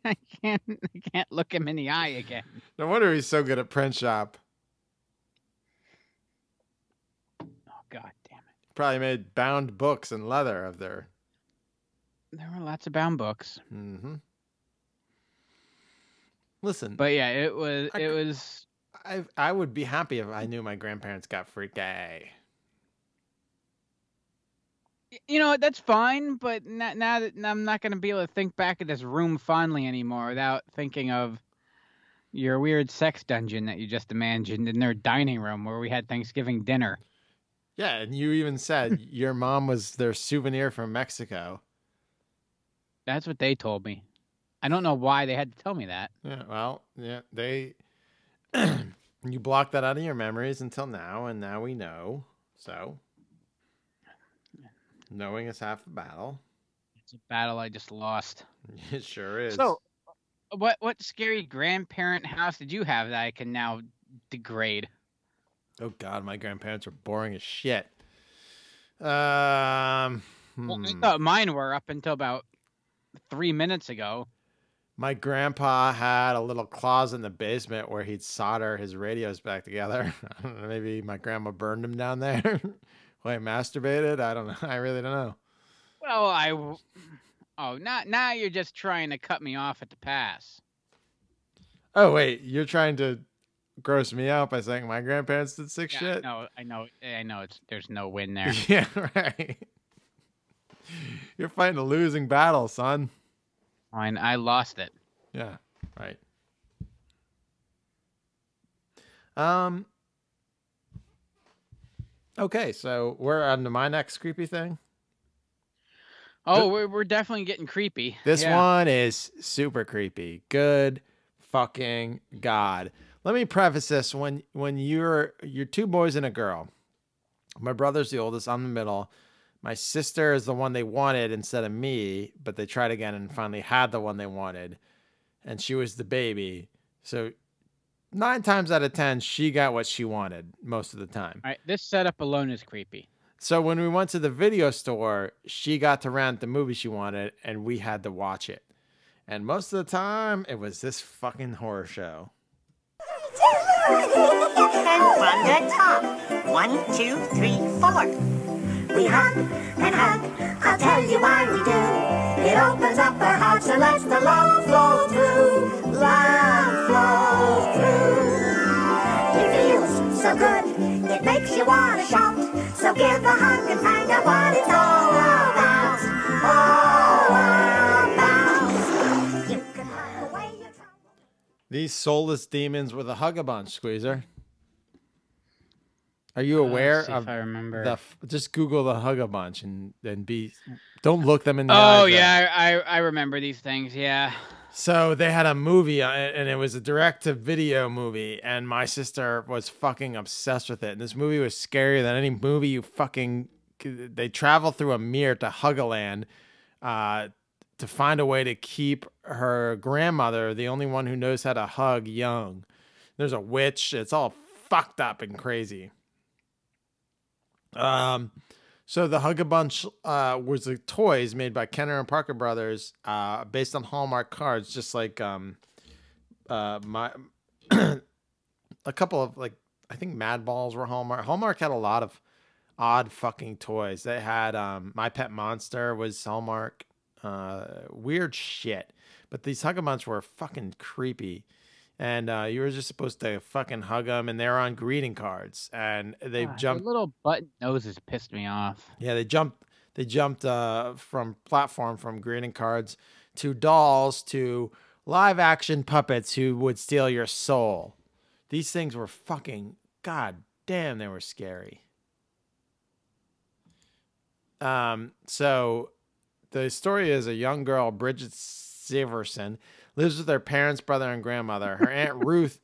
I can't I can't look him in the eye again. No wonder he's so good at print shop. Oh god damn it. Probably made bound books and leather of their. There were lots of bound books. Mm-hmm. Listen, But yeah, it was I it was I I would be happy if I knew my grandparents got freaky. you know that's fine, but now, now that I'm not going to be able to think back at this room fondly anymore without thinking of your weird sex dungeon that you just imagined in their dining room where we had Thanksgiving dinner. Yeah, and you even said your mom was their souvenir from Mexico. That's what they told me. I don't know why they had to tell me that. Yeah, well, yeah, they you blocked that out of your memories until now, and now we know. So knowing is half the battle. It's a battle I just lost. It sure is. So, uh, what what scary grandparent house did you have that I can now degrade? Oh god, my grandparents are boring as shit. Um, Well, I hmm. thought mine were up until about three minutes ago. my grandpa had a little closet in the basement where he'd solder his radios back together. I don't know, maybe my grandma burned him down there while he masturbated. I don't know. I really don't know. Well, I. w- Oh, not now. You're just trying to cut me off at the pass. Oh wait, you're trying to gross me out by saying my grandparents did sick Yeah, shit? No, I know. I know. It's there's no win there. Yeah, right. You're fighting a losing battle, son. Fine, I lost it. Yeah, right. Um. Okay, so we're on to my next creepy thing. Oh, we're we're definitely getting creepy. This Yeah. one is super creepy. Good fucking god. Let me preface this when when you're you're two boys and a girl. My brother's the oldest, I'm the middle. My sister is the one they wanted instead of me, but they tried again and finally had the one they wanted. And she was the baby. So 9 times out of 10 she got what she wanted most of the time. All right, this setup alone is creepy. So when we went to the video store, she got to rent the movie she wanted, and we had to watch it. And most of the time, it was this fucking horror show. And one good top. One, two, three, four. We hug and hug. I'll tell you why we do. It opens up our hearts and lets the love flow through. Love flows through. It feels so good. It makes you want to shout. So give a hug and find out what it's all These soulless demons with a Hugga Bunch, Squeezer. Are you aware see if of I remember. the? Just Google the Hugga Bunch and and be. Don't look them in the. Oh though. yeah, I, I remember these things. Yeah. So they had a movie, uh, and it was a direct-to-video movie, and my sister was fucking obsessed with it. And this movie was scarier than any movie you fucking. They travel through a mirror to Huggaland, uh, to find a way to keep her grandmother, the only one who knows how to hug, young. There's a witch. It's all fucked up and crazy. Um, so the Hugga Bunch uh, was the toys made by Kenner and Parker Brothers, uh, based on Hallmark cards, just like um, uh, my a couple of like I think Madballs were Hallmark. Hallmark had a lot of odd fucking toys. They had um, My Pet Monster was Hallmark. Uh, weird shit. But these Hugga Bunch were fucking creepy. And uh, you were just supposed to fucking hug them, and they're on greeting cards, and they God, jumped. Little button noses pissed me off. Yeah, they jumped. They jumped uh, from platform from greeting cards to dolls to live action puppets who would steal your soul. These things were fucking god damn. They were scary. Um. So, the story is a young girl, Bridget Severson, lives with her parents, brother, and grandmother. Her aunt Ruth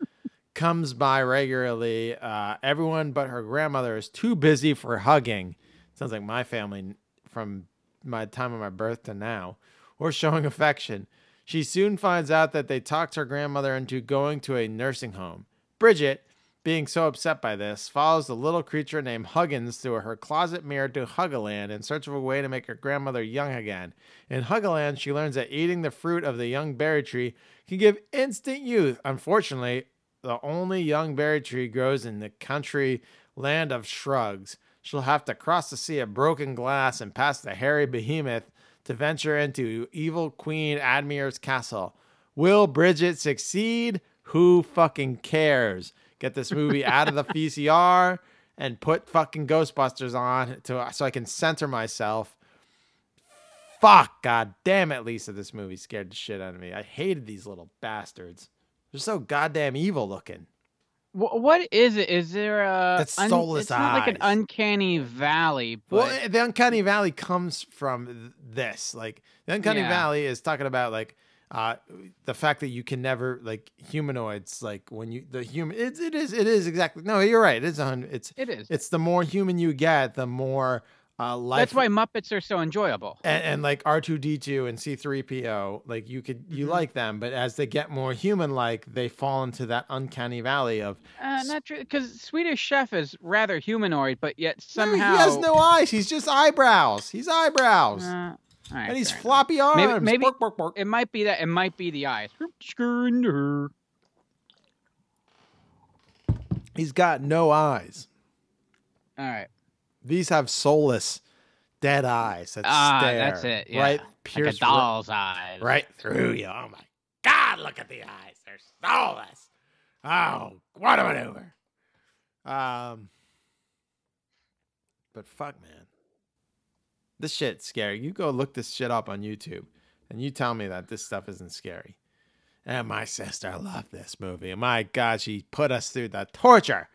comes by regularly. Uh, everyone but her grandmother is too busy for hugging. Sounds like my family from my time of my birth to now, or showing affection. She soon finds out that they talked her grandmother into going to a nursing home. Bridget, being so upset by this, follows the little creature named Huggins through her closet mirror to Huggaland in search of a way to make her grandmother young again. In Huggaland, she learns that eating the fruit of the young berry tree can give instant youth. Unfortunately, the only young berry tree grows in the country land of shrugs. She'll have to cross the sea of broken glass and pass the hairy behemoth to venture into evil Queen Admir's castle. Will Bridget succeed? Who fucking cares? Get this movie out of the VCR and put fucking Ghostbusters on to so I can center myself. Fuck, god damn it, Lisa. This movie scared the shit out of me. I hated these little bastards. They're so goddamn evil looking. What is it? Is there a? It's un- soulless It's not like an uncanny valley, but Well, the uncanny valley comes from this. Like the uncanny Yeah. valley is talking about like uh the fact that you can never like humanoids like when you the human it's it is it is exactly no you're right it is on it's It is. it's the more human you get the more uh life that's why Muppets are so enjoyable. and, and like R2D2 and C3PO, like you could you Mm-hmm. like them, but as they get more human like, they fall into that uncanny valley of Uh, not true, because Swedish Chef is rather humanoid, but yet somehow he has no eyes. He's just eyebrows. He's eyebrows. Uh, right, and he's fair enough. floppy arms. Maybe, maybe Bork, bork, bork. it might be that. It might be the eyes. He's got no eyes. All right. These have soulless, dead eyes that Ah, stare. that's it. Yeah. Right, like a pierce ri- doll's eyes. right through you. Oh my God! Look at the eyes. They're soulless. Oh, what a maneuver. Um, but fuck, man, this shit's scary. You go look this shit up on YouTube, and you tell me that this stuff isn't scary. And my sister loved this movie. My God, she put us through the torture.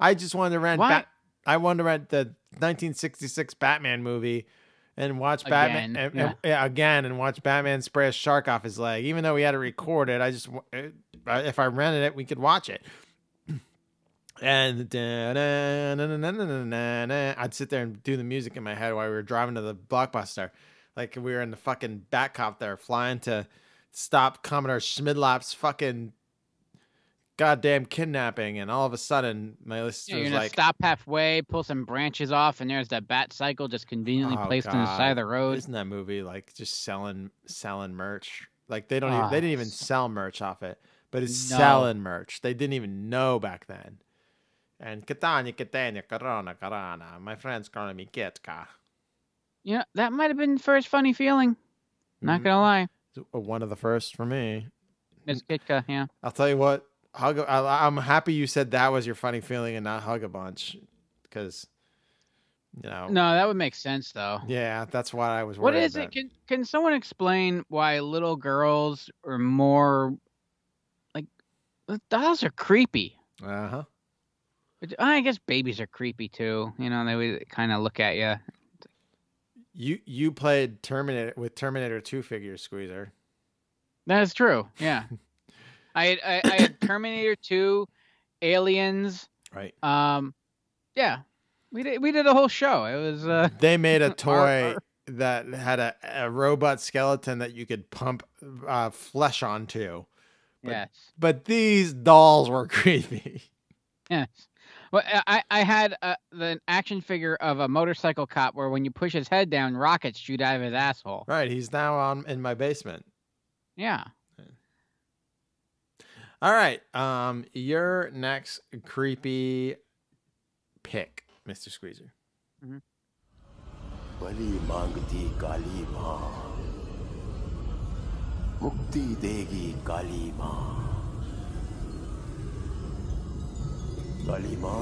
I just wanted to rent. Bat- I wanted to rent the 1966 Batman movie and watch Batman Again, and, yeah. and- yeah, again and watch Batman spray a shark off his leg. Even though we had to record it, I just uh, if I rented it, we could watch it. And I'd sit there and do the music in my head while we were driving to the blockbuster, like we were in the fucking Batcopter flying to stop Commodore Schmidlap's fucking goddamn kidnapping. And all of a sudden, my Yeah, listener you're was like, stop halfway, pull some branches off, and there's that bat cycle just conveniently Oh, placed on the side of the road. Isn't that movie like just selling selling merch? Like they don't even, they didn't even sell merch off it, but it's No. selling merch. They didn't even know back then. And Catania, Catania, Corona, Corona. My friends calling me Kitka. Yeah, that might have been the first funny feeling. Not gonna lie, One of the first for me. Miss Kitka. Yeah. I'll tell you what. Hug. I, I'm happy you said that was your funny feeling and not Hugga Bunch, because you know. No, that would make sense though. Yeah, that's what I was. What is about. it? Can can someone explain why little girls are more like dolls are creepy? Uh huh. But I guess babies are creepy too. You know, they would kind of look at you. You you played Terminator with Terminator 2 figures, Squeezer. That's true. Yeah. I had I, I had Terminator 2, Aliens. Right. Um, yeah, we did we did a whole show. It was uh, They made a toy our- that had a, a robot skeleton that you could pump uh, flesh onto. But, yes, But these dolls were creepy. yes. Well, I I- I had uh, the action figure of a motorcycle cop where when you push his head down, rockets shoot out of his asshole. Right. He's now on in my basement. Yeah. All right. Um, your next creepy pick, Mr. Squeezer. बलि मांगती काली माँ मुक्ति देगी काली माँ गालिमा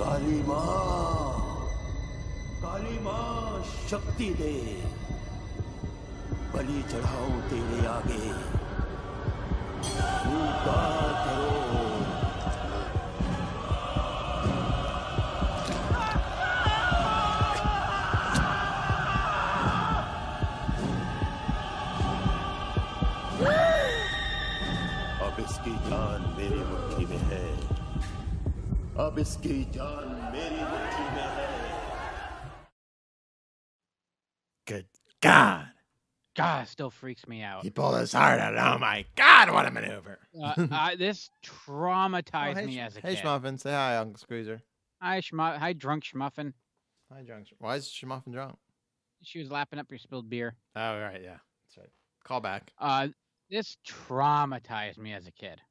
गालिमा कालिमा शक्ति दे। बलि चढ़ाओ तेरे आगे। पूजा करो। अब इसकी जान मेरे मुँह अब इसकी जान मेरी मुट्ठी में है Good God. God, it still freaks me out. He pulled his heart out. Oh my God, what a maneuver. Uh, I, this traumatized Oh, hey, me Sch- as a hey, kid. Schmuffin. Say hi, Uncle Squeezer. Hi, Schmu- hi, drunk Schmuffin. Hi, drunk. Sch- Why is Schmuffin drunk? She was lapping up your spilled beer. Oh, right. Yeah. That's right. Call back. Uh, this traumatized me as a kid.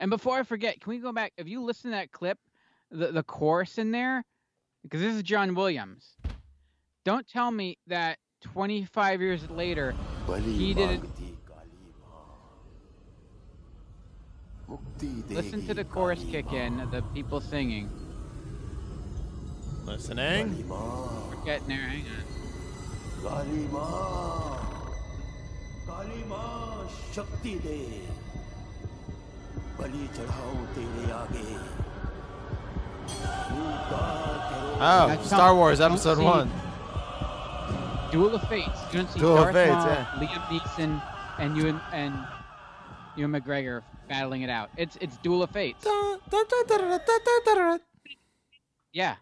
And before I forget, can we go back? If you listen to that clip, the the chorus in there, because this is John Williams. Don't tell me that 25 years later he didn't. Listen to the chorus kick in, the people singing. Listening. We're getting there. Hang on. Kalima, Kalima, Shakti De. बलि तेरे आगे Oh, Star Wars Episode 1. Duel of Fates. You don't see Duel Darth of Fates, Maul, yeah. Liam Neeson, and you and, and Ewan McGregor battling it out. It's it's Duel of Fates. yeah.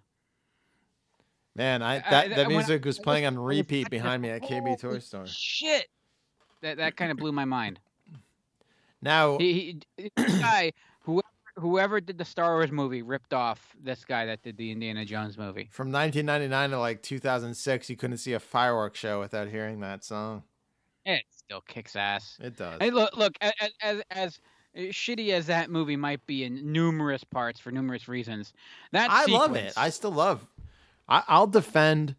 Man, I that, that music was playing on repeat behind me at KB Toy Store. Shit, that that kind of blew my mind. Now, He, he this guy whoever whoever did the Star Wars movie ripped off this guy that did the Indiana Jones movie. from 1999 to like 2006, you couldn't see a fireworks show without hearing that song. It still kicks ass. It does. Hey, look, look, as, as as shitty as that movie might be in numerous parts for numerous reasons, that I love it. I still love. I, I'll defend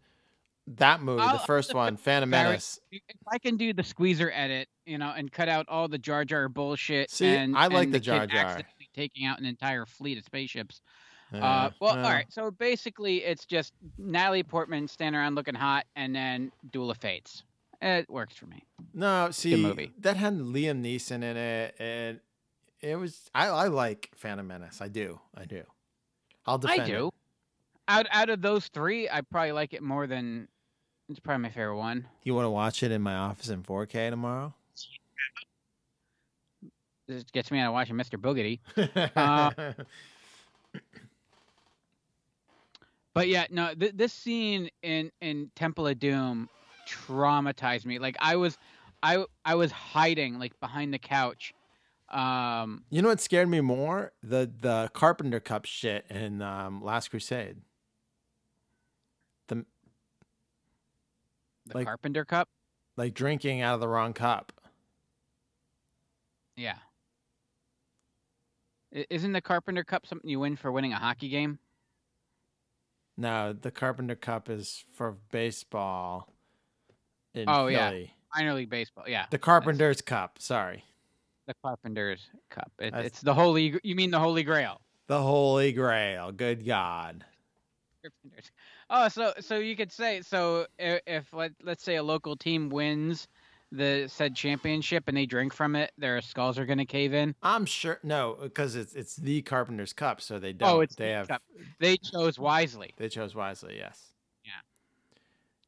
that movie, I'll- the first one, Phantom Barry, Menace. If I can do the squeezer edit, you know, and cut out all the Jar Jar bullshit, See, and I like and the kid Jar Jar. taking out an entire fleet of spaceships. Yeah, uh, well, well. all right. So basically, it's just Natalie Portman standing around looking hot, and then Duel of Fates. It works for me. No, see, movie. that had Liam Neeson in it, and it was. I, I like Phantom Menace. I do. I do. I'll defend. I do. It. Out out of those three, I probably like it more than. It's probably my favorite one. You want to watch it in my office in 4K tomorrow? This gets me out of watching Mr. Boogedy. Uh, But yeah, no, th- this scene in in Temple of Doom traumatized me. Like I was, I I was hiding like behind the couch. Um, You know what scared me more? The the Carpenter Cup shit in um, Last Crusade. The Like- Carpenter Cup. like drinking out of the wrong cup. Yeah. Isn't the Carpenter Cup something you win for winning a hockey game? No, the Carpenter Cup is for baseball. In oh yeah, minor league baseball. Yeah, The Carpenter's Cup. Sorry, the Carpenter's Cup. It, it's the holy. You mean the Holy Grail? the Holy Grail. Good God. Carpenters. Oh, so so you could say so if, if let let's say a local team wins the said championship and they drink from it, their skulls are gonna cave in. I'm sure. No, because it's it's the Carpenter's Cup, so they oh, don't. Oh, it's they the have cup. They chose wisely. they chose wisely. Yes. Yeah.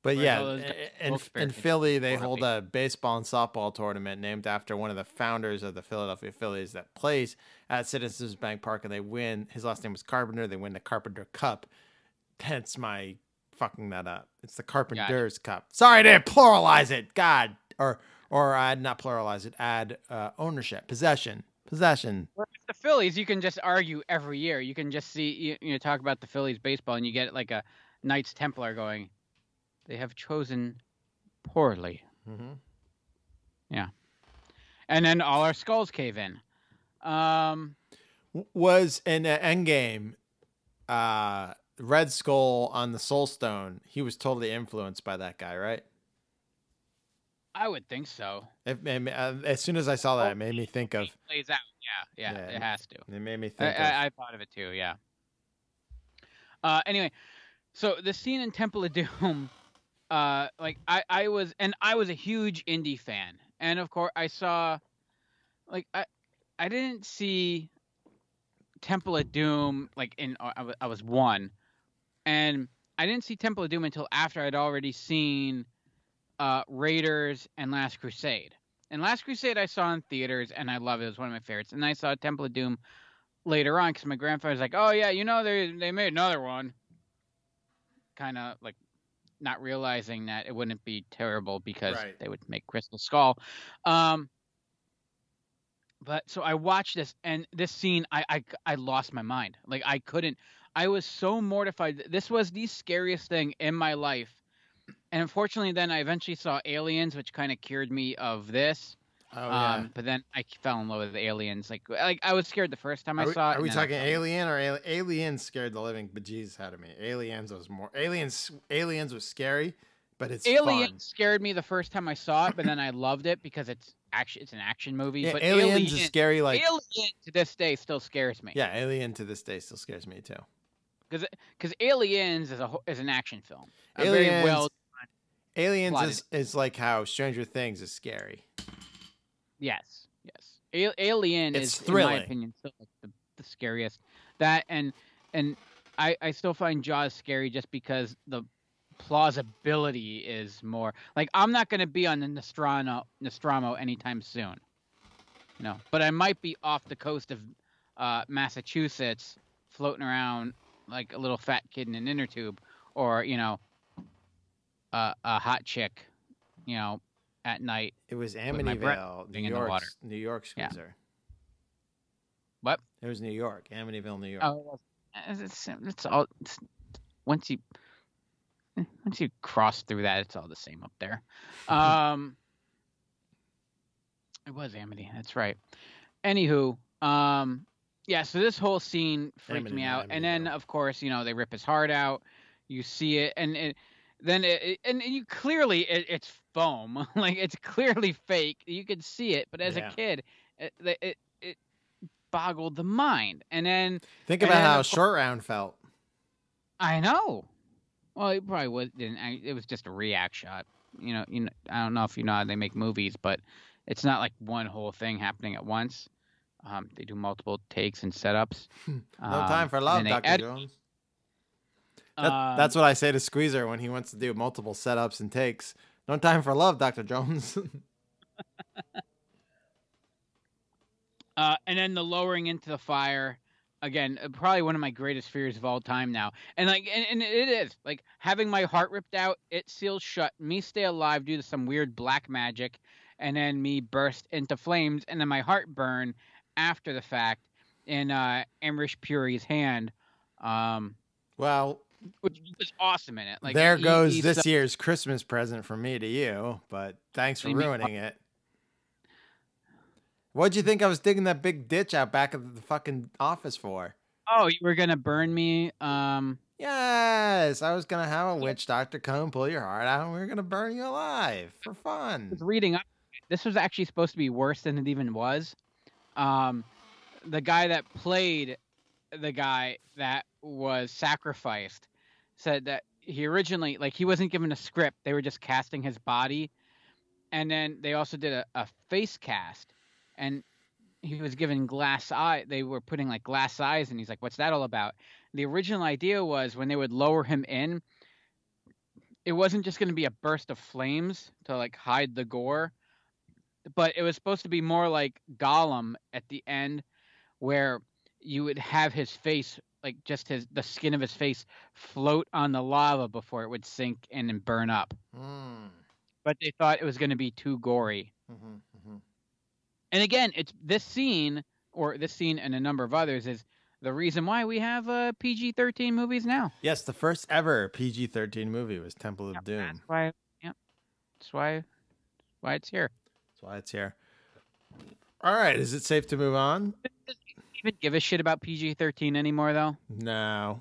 But Whereas yeah, in, in Philly, they hold a baseball and softball tournament named after one of the founders of the Philadelphia Phillies that plays at Citizens Bank Park, and they win. His last name was Carpenter. They win the Carpenter Cup. Hence my fucking that up. It's the Carpenter's Cup. Sorry, I didn't pluralize it. God, or or add not pluralize it. Add uh, ownership, possession, possession. The Phillies, you can just argue every year. You can just see you, you know talk about the Phillies baseball, and you get like a Knights Templar going. They have chosen poorly. Mm-hmm. Yeah, and then all our skulls cave in. Um, was in uh, Endgame, uh, Red Skull on the Soul Stone. He was totally influenced by that guy, right? I would think so. It made me, uh, as soon as I saw that, it made me think of. Plays out. Yeah, yeah, Yeah, it has to. It made me I, think of. I, I thought of it too. Yeah. Uh, anyway, so the scene in Temple of Doom, uh, like I, I was, and I was a huge indie fan, and of course I saw, like I, I didn't see Temple of Doom like in uh, I I was one, and I didn't see Temple of Doom until after I'd already seen uh, Raiders and Last Crusade. And Last Crusade I saw in theaters and I love it. It was one of my favorites. And I saw Temple of Doom later on because my grandfather was like, "Oh yeah, you know they they made another one." Kind of like not realizing that it wouldn't be terrible because Right. they would make Crystal Skull. Um, but so I watched this and this scene, I, I I lost my mind. Like I couldn't. I was so mortified. This was the scariest thing in my life. And unfortunately, then I eventually saw Aliens, which kind of cured me of this. Oh, yeah. Um, but then I fell in love with Aliens. Like, like I was scared the first time I we, saw it. are we and then I talking Alien or Ali- Aliens scared the living bejesus out of me? Aliens was more Aliens. Aliens was scary, but it's Aliens fun. scared me the first time I saw it, but then I loved it because it's action. It's an action movie. Yeah, but Aliens Alien, is scary. Like Alien to this day still scares me. yeah, Alien to this day still scares me too. Because because Aliens is a is an action film. A Aliens, very well. Aliens plotted. is, is like how Stranger Things is scary. Yes, yes. A- Alien It's is, in my opinion, still like the, the scariest. That and and I I still find Jaws scary just because the plausibility is more like I'm not going to be on the Nostromo Nostromo anytime soon. You know, but I might be off the coast of uh, Massachusetts, floating around like a little fat kid in an inner tube, or you know, uh, a hot chick, you know, at night. It was with my breath Amityville, New being in the York. New York Yeah. What? It was New York, Amityville, New York. Oh, it's, it's, it's all it's, once you eh, once you cross through that, it's all the same up there. Um, it was Amity. That's right. Anywho, um, yeah. So this whole scene freaked Amity, me out, and then of course, you know, they rip his heart out. You see it, and it, then it, and you clearly it, it's foam. like it's clearly fake. You could see it, but as Yeah. a kid, it, it it boggled the mind. And then Think about then, how of cour- short round felt. I know. Well, it probably was didn't. It was just a react shot. You know, you know. I don't know if you know how they make movies, but it's not like one whole thing happening at once. Um, they do multiple takes and setups. No Um, time for love, Dr. edit- Jones. That, Um, that's what I say to Squeezer when he wants to do multiple setups and takes. No time for love, Dr. Jones. Uh, and then the lowering into the fire. Again, uh, probably one of my greatest fears of all time now. And like, and, and it is like having my heart ripped out. It seals shut. Me stay alive due to some weird black magic, and then me burst into flames, and then my heart burn after the fact in uh, Amrish Puri's hand. Um, well, which was awesome in it. Like there he- goes he's this year's Christmas present from me to you, but thanks for ruining it. What'd you think I was digging that big ditch out back of the fucking office for? Oh, you were gonna burn me. Um, Yes, I was gonna have a witch doctor come pull your heart out, and we were gonna burn you alive for fun. was reading up. This was actually supposed to be worse than it even was. Um, the guy that played the guy that was sacrificed said that he originally like he wasn't given a script; they were just casting his body, and then they also did a, a face cast, and he was given glass eye. They were putting like glass eyes, and he's like, "What's that all about?" The original idea was when they would lower him in, it wasn't just going to be a burst of flames to like hide the gore, but it was supposed to be more like Gollum at the end, where you would have his face like just his the skin of his face float on the lava before it would sink in and burn up. Mm, But they thought it was going to be too gory. mhm, mhm. And again, it's this scene or this scene and a number of others is the reason why we have uh, PG-13 movies now. Yes, the first ever PG-13 movie was Temple of Doom. That's why. Yep. That's why. Why it's here. That's why it's here. All right, is it safe to move on? Even give a shit about PG-13 anymore though. No.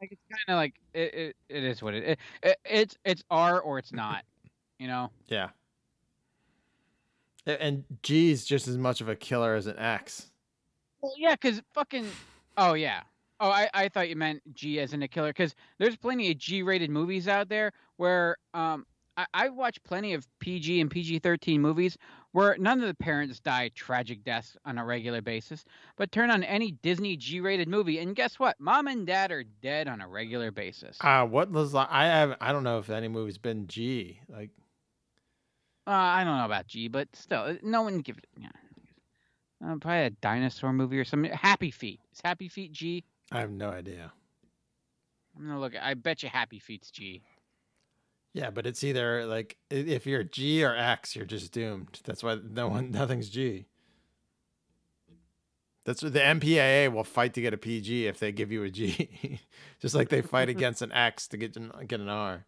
Like it's kind of like it, it. It is what it, it, it. It's it's R or it's not. You know. Yeah. And G is just as much of a killer as an X. Well, yeah, because fucking. Oh yeah. Oh, I, I thought you meant G as in a killer, because there's plenty of G-rated movies out there where um I, I watch plenty of PG and PG-13 movies where none of the parents die tragic deaths on a regular basis, but turn on any Disney G-rated movie and guess what? Mom and dad are dead on a regular basis. Uh what was I have I don't know if any movie's been G. Like Uh, I don't know about G, but still, uh, no one gives. Yeah, uh, probably a dinosaur movie or something. Happy Feet is Happy Feet G. I have no idea. I'm gonna look. I bet you Happy Feet's G. Yeah, but it's either like if you're G or X, you're just doomed. That's why no one nothing's G. That's what the MPAA will fight to get a PG if they give you a G, just like they fight against an X to get get an R.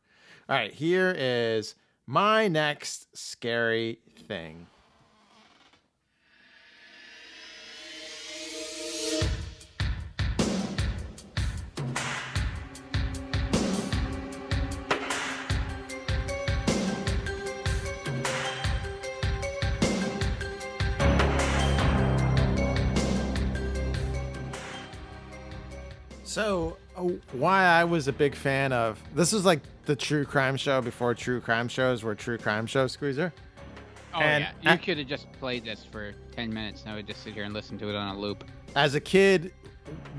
All right, here is my next scary thing. So, uh, why I was a big fan of this was like the true crime show before true crime shows were true crime show Squeezer. Oh And yeah, you could have just played this for ten minutes, and I would just sit here and listen to it on a loop. as a kid,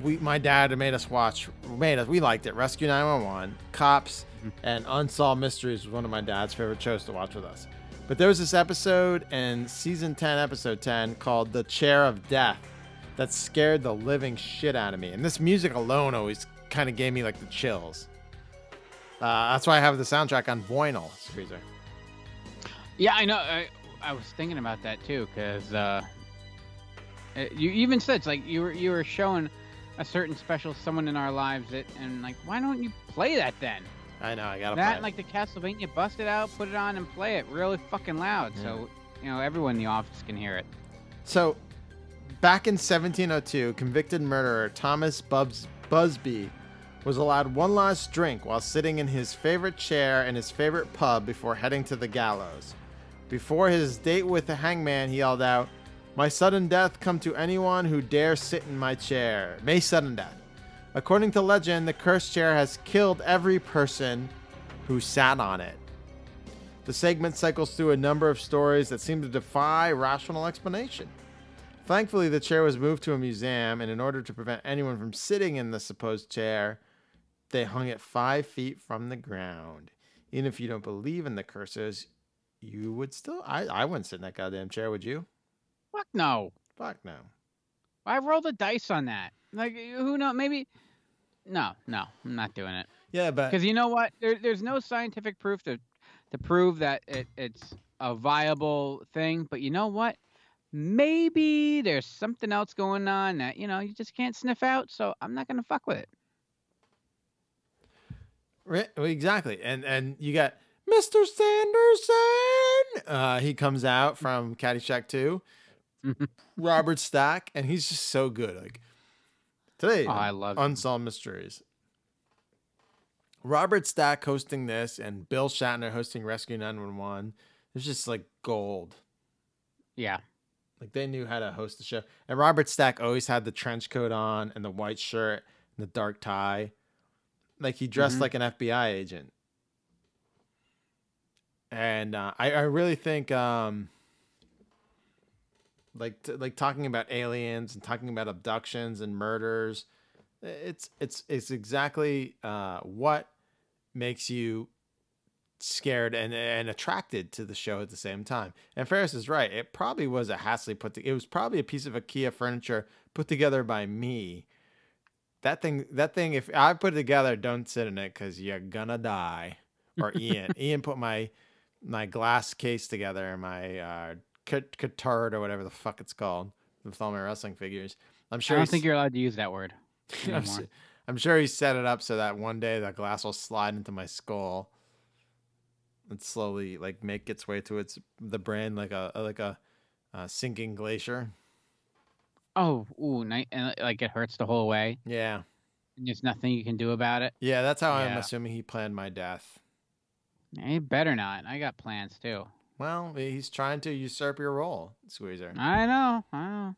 we my dad made us watch made us we liked it. Rescue 911, Cops, and Unsolved Mysteries was one of my dad's favorite shows to watch with us. But there was this episode in season 10, episode 10, called The Chair of Death that scared the living shit out of me. And this music alone always kind of gave me like the chills. Uh, that's why I have the soundtrack on vinyl, Squeezer. Yeah, I know. I, I was thinking about that too, because uh, uh, you even said it's like you were you were showing a certain special someone in our lives that, and like, why don't you play that then? I know, I gotta that play and, it. like the Castlevania, bust it out, put it on, and play it really fucking loud, so you know everyone in the office can hear it. So, back in 1702, convicted murderer Thomas Bubs- Busby was allowed one last drink while sitting in his favorite chair in his favorite pub before heading to the gallows. Before his date with the hangman, he yelled out, My sudden death come to anyone who dare sit in my chair. May sudden death. According to legend, the cursed chair has killed every person who sat on it. The segment cycles through a number of stories that seem to defy rational explanation. Thankfully, the chair was moved to a museum, and in order to prevent anyone from sitting in the supposed chair, they hung it five feet from the ground. Even if you don't believe in the curses, you would still. I, I wouldn't sit in that goddamn chair, would you? Fuck no. Fuck no. I rolled the dice on that. Like, who knows? Maybe. No, no, I'm not doing it. Yeah, but Because you know what? There, there's no scientific proof to to prove that it, it's a viable thing. But you know what? Maybe there's something else going on that you know you just can't sniff out. So I'm not gonna fuck with it. Right, exactly. And and you got Mr. Sanderson. Uh, he comes out from Caddyshack 2. Robert Stack, and he's just so good. Like today, Oh, I love him. Unsolved Mysteries. Robert Stack hosting this, and Bill Shatner hosting Rescue 911. It's just like gold. Yeah. Like they knew how to host the show. And Robert Stack always had the trench coat on and the white shirt and the dark tie. Like he dressed Mhm. like an FBI agent. And uh, I, I really think um like t- like talking about aliens and talking about abductions and murders it's it's it's exactly uh what makes you scared and and attracted to the show at the same time. And Ferris is right. It probably was a Hasley put. To, it was probably a piece of IKEA furniture put together by me. That thing, that thing. If I put it together, don't sit in it because you're gonna die. Or Ian. Ian put my my glass case together and my uh, catard or whatever the fuck it's called with all my wrestling figures. I'm sure. I don't think you're allowed to use that word. I'm, I'm sure he set it up so that one day the glass will slide into my skull and slowly like make its way to its the brain like a like a, uh sinking glacier. Oh, ooh, ni- and like it hurts the whole way. Yeah, And there's nothing you can do about it. yeah, that's how I'm assuming he planned my death. He better not. I got plans too. Well, he's trying to usurp your role, Squeezer. I know. I know.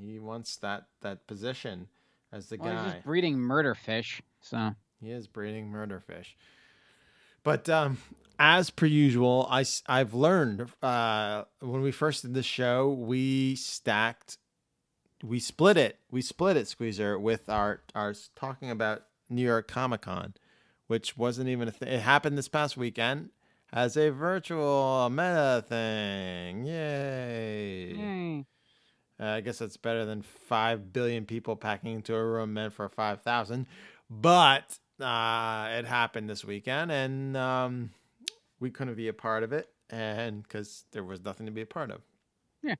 He wants that that position as the Well, he's guy. just breeding murder fish. So He is breeding murder fish. But um, as per usual, I, I've learned uh, when we first did the show, we stacked, we split it, we split it, Squeezer, with our, our talking about New York Comic Con, which wasn't even a thing. It happened this past weekend as a virtual meta thing. Yay. Yay. Uh, I guess that's better than 5 billion people packing into a room meant for 5,000. But uh, it happened this weekend, and um, we couldn't be a part of it, and because there was nothing to be a part of. Yeah.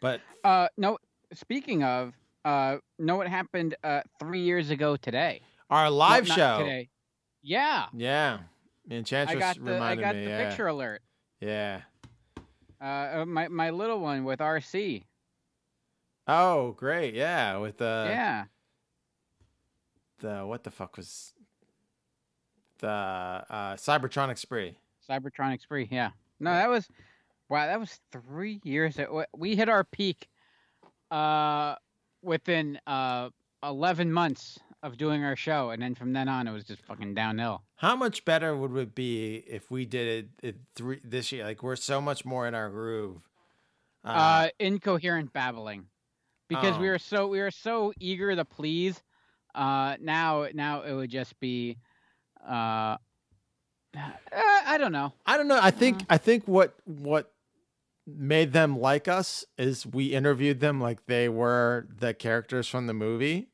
But Uh, no. Speaking of, uh, know what happened uh three years ago today? our live show. Today. Yeah. Yeah. Enchantress I got the I got me. the yeah. picture alert. Yeah. Uh, uh, my my little one with RC. Oh, great. Yeah. With the. yeah. The, what the fuck was. The uh, Cybertronic Spree. Cybertronic Spree. Yeah. No, that was wow. That was three years. We hit our peak uh, within uh, eleven months of doing our show, and then from then on, it was just fucking downhill. How much better would it be if we did it, it three this year? Like we're so much more in our groove. Uh, incoherent babbling, because we Oh. were so we were so eager to please. Uh, now now it would just be, uh, uh, I don't know. I don't know. I think I think what what made them like us is we interviewed them like they were the characters from the movie.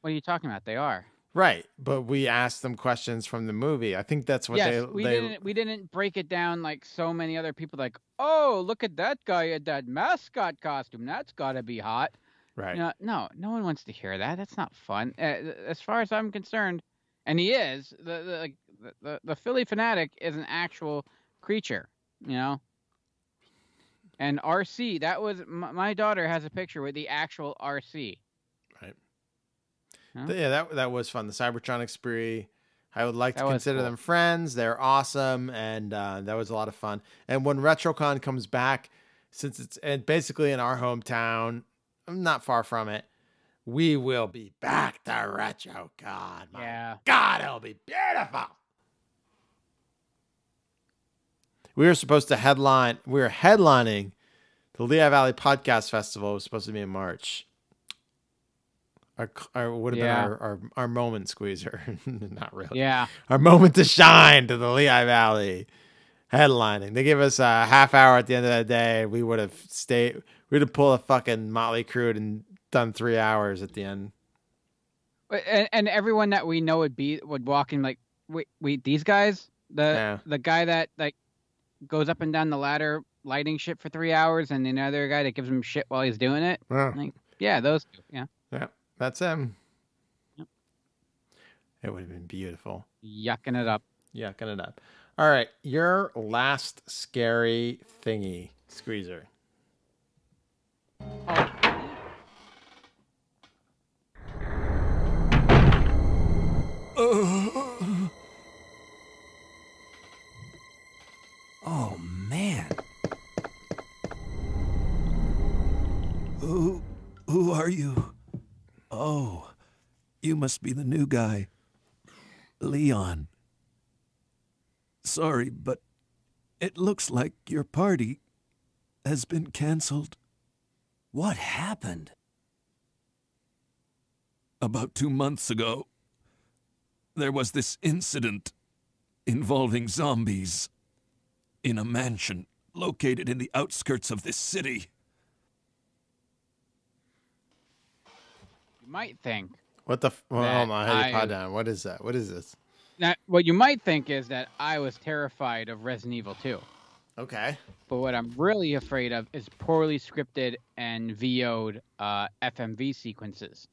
What are you talking about? They are. Right, but we asked them questions from the movie. I think that's what yes, they we they didn't we didn't break it down like so many other people. Like, oh, look at that guy in that mascot costume. That's got to be hot. right. You know, no, no one wants to hear that. That's not fun. Uh, as far as I'm concerned, and he is the the, like, the the the Phillie Phanatic is an actual creature. You know. And RC, that was my, my daughter has a picture with the actual RC. Right. Huh? Yeah, that that was fun. The Cybertronic spree. I would like That to consider cool. them friends. They're awesome, and uh, that was a lot of fun. And when RetroCon comes back, since it's and basically in our hometown, I'm not far from it. We will be back to RetroCon. My Yeah. God, it'll be beautiful. We were supposed to headline. We were headlining the Lehigh Valley Podcast Festival. It was supposed to be in March. Our, our would have Yeah. been our, our our moment squeezer. Not really. Yeah. Our moment to shine to the Lehigh Valley headlining. They give us a half hour at the end of the day. We would have stayed. We'd have pulled a fucking Motley Crue and done three hours at the end. And, and everyone that we know would be would walk in like, wait, wait, these guys, the Yeah. the guy that like goes up and down the ladder lighting shit for three hours, and another guy that gives him shit while he's doing it. Yeah. Like, yeah, those two. Yeah, Yeah, that's him. Yep. It would have been beautiful. yucking it up. Yucking it up. All right, your last scary thingy, Squeezer. Must be the new guy. Leon. Sorry, but it looks like your party has been canceled. What happened? About two months ago, there was this incident involving zombies in a mansion located in the outskirts of this city. You might think What the? F- well, hold on, I pod down. What is that? What is this? that what you might think is that I was terrified of Resident Evil 2. Okay. But what I'm really afraid of is poorly scripted and VO'd uh, FMV sequences.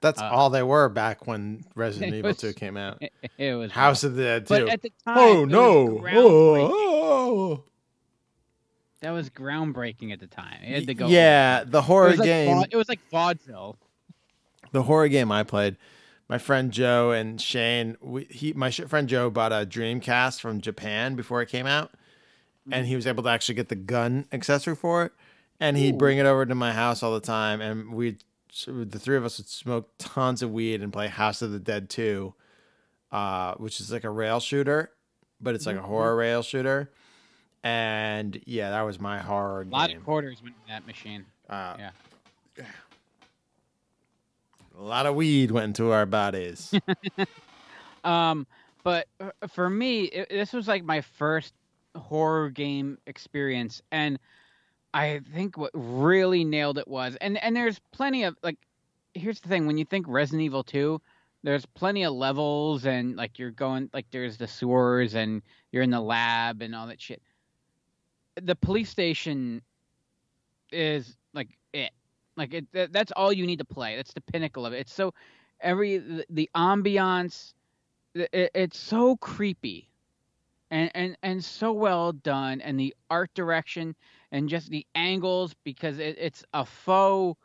That's Uh, all they were back when Resident Evil was- 2 came out. It, it was House rough. of the Dead But 2. at the time, oh no! groundbreaking. Oh, That was groundbreaking at the time. It had to go. yeah, the horror like game. vau- it was like vaudeville. The horror game I played, my friend Joe and Shane, we, he my sh- friend Joe bought a Dreamcast from Japan before it came out, and he was able to actually get the gun accessory for it, and he'd Ooh. bring it over to my house all the time, and we, the three of us would smoke tons of weed and play House of the Dead 2, uh, which is like a rail shooter, but it's like a Mhm. horror rail shooter, and yeah, that was my horror A lot game. of quarters went in that machine. Uh, yeah. A lot of weed went into our bodies. Um, but uh, for me, it, this was like my first horror game experience, and I think what really nailed it was, and and there's plenty of like, here's the thing: when you think Resident Evil Two, there's plenty of levels, and like you're going like there's the sewers, and you're in the lab, and all that shit. The police station is like. Like it, that, that's all you need to play. That's the pinnacle of it. It's so every the, the ambiance, it, it's so creepy, and and and so well done, and the art direction and just the angles because it, it's a faux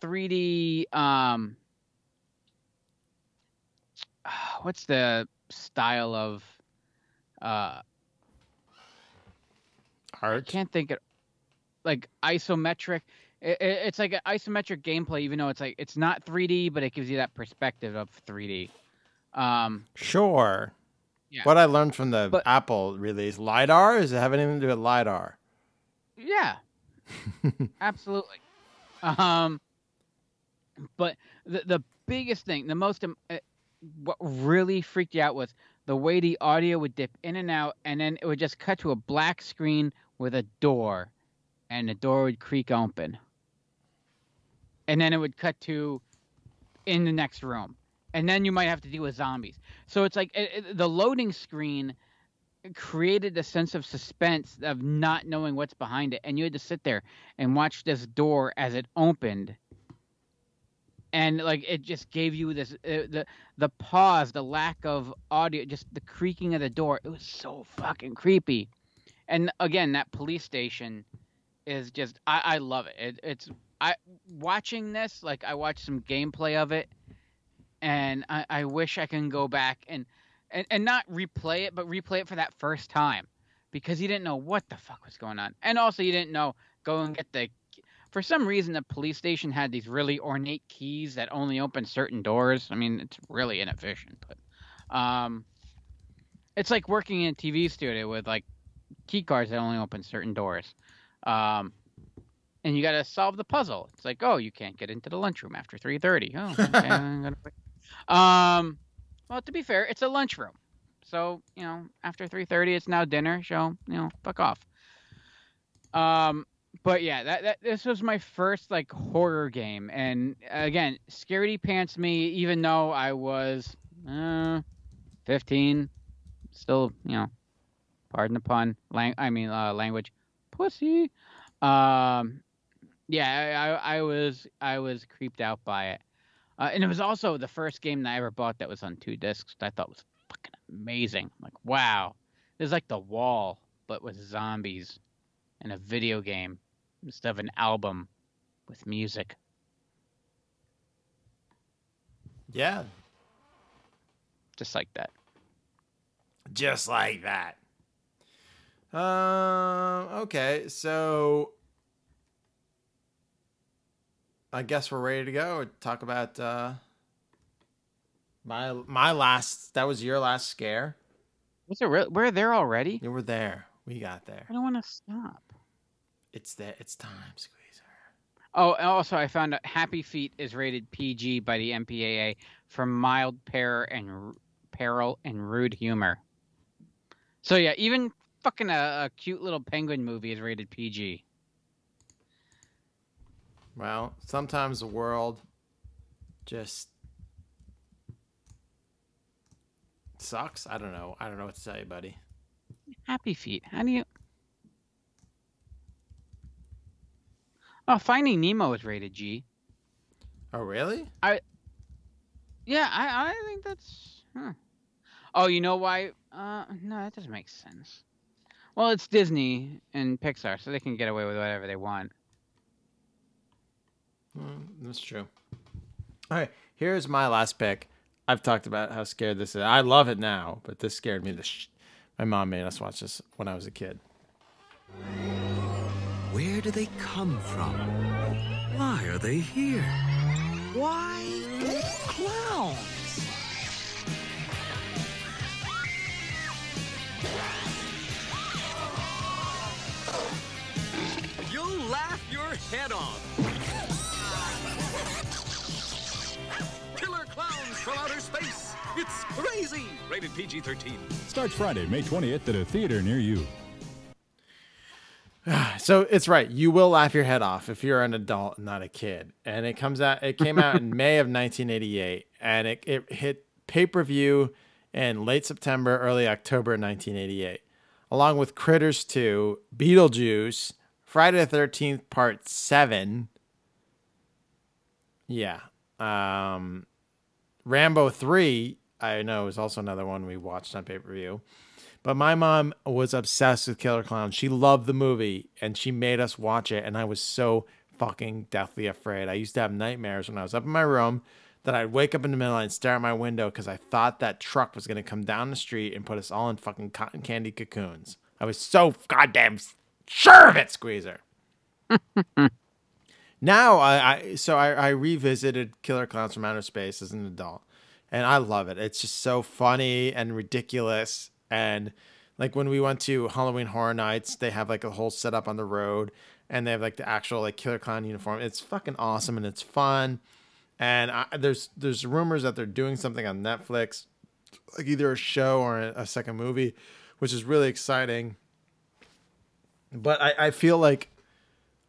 3D. Um, what's the style of uh art? I can't think of like isometric. It, it, it's like an isometric gameplay, even though it's like it's not 3D, but it gives you that perspective of 3D. Um, Sure. Yeah. What I learned from the But- Apple release, lidar, does it have anything to do with lidar? Yeah, absolutely. Um, but the the biggest thing, the most uh, what really freaked you out was the way the audio would dip in and out, and then it would just cut to a black screen with a door, and the door would creak open, and then it would cut to in the next room, and then you might have to deal with zombies. So it's like it, it- the loading screen created a sense of suspense of not knowing what's behind it. And you had to sit there and watch this door as it opened. And like it just gave you this uh, the the pause the lack of audio just the creaking of the door. It was so fucking creepy. And again that police station is just i i love it, it it's i watching this like i watched some gameplay of it and i i wish i can go back and and, and not replay it, but replay it for that first time because you didn't know what the fuck was going on. And also, you didn't know go and get the. For some reason, the police station had these really ornate keys that only open certain doors. I mean, it's really inefficient, but um, it's like working in a TV studio with like key cards that only open certain doors. Um, and you got to solve the puzzle. It's like, oh, you can't get into the lunchroom after three thirty. Oh, okay, I'm gonna wait. Um, well, to be fair, it's a lunchroom, so you know after three thirty, it's now dinner. So you know, fuck off. Um, but yeah, that, that this was my first like horror game, and again, scaredy pants me, even though I was uh, fifteen, still you know, pardon the pun, lang- I mean uh, language, pussy. Um, yeah, I, I, was I was creeped out by it. Uh, and it was also the first game that I ever bought that was on two discs. That I thought was fucking amazing. Like, wow, there's like the wall, but with zombies, and a video game instead of an album with music. Yeah. Just like that. Just like that. Um. okay, so I guess we're ready to go. Talk about uh, my my last. That was your last scare. Was it real? We're there already. You were there. We got there. I don't want to stop. It's there. It's time, Squeezer. Oh, and also I found out Happy Feet is rated PG by the MPAA for mild peril and r- peril and rude humor. So yeah, even fucking a, a cute little penguin movie is rated PG. Well, sometimes the world just sucks. I don't know. I don't know what to tell you, buddy. Happy Feet. How do you? Oh, Finding Nemo is rated G. Oh, really? I. Yeah, I I think that's. Huh. Oh, you know why? Uh, no, that doesn't make sense. Well, it's Disney and Pixar, so they can get away with whatever they want. Mm, that's true. All right, here's my last pick. I've talked about how scared this is. I love it now, but this scared me. The sh- my mom made us watch this when I was a kid. Where do they come from? Why are they here? Why clowns? You'll laugh your head off. Clowns from outer space. It's crazy. Rated PG-13. Starts Friday, May 20th at a theater near you. So it's right. You will laugh your head off if you're an adult and not a kid. And it comes out. It came out in May of 1988, and it, it hit pay per view in late September, early October 1988, along with Critters 2, Beetlejuice, Friday the 13th Part Seven. Yeah. Um, Rambo 3, I know, is also another one we watched on pay per view. But my mom was obsessed with Killer Clown. She loved the movie and she made us watch it. And I was so fucking deathly afraid. I used to have nightmares when I was up in my room that I'd wake up in the middle and stare at my window because I thought that truck was going to come down the street and put us all in fucking cotton candy cocoons. I was so goddamn sure of it, Squeezer. now I, I so I, I revisited Killer Clowns from Outer Space as an adult, and I love it. It's just so funny and ridiculous, and like when we went to Halloween Horror Nights, they have like a whole setup on the road, and they have like the actual like Killer Clown uniform. It's fucking awesome and it's fun, and I, there's there's rumors that they're doing something on Netflix, like either a show or a, a second movie, which is really exciting. But I, I feel like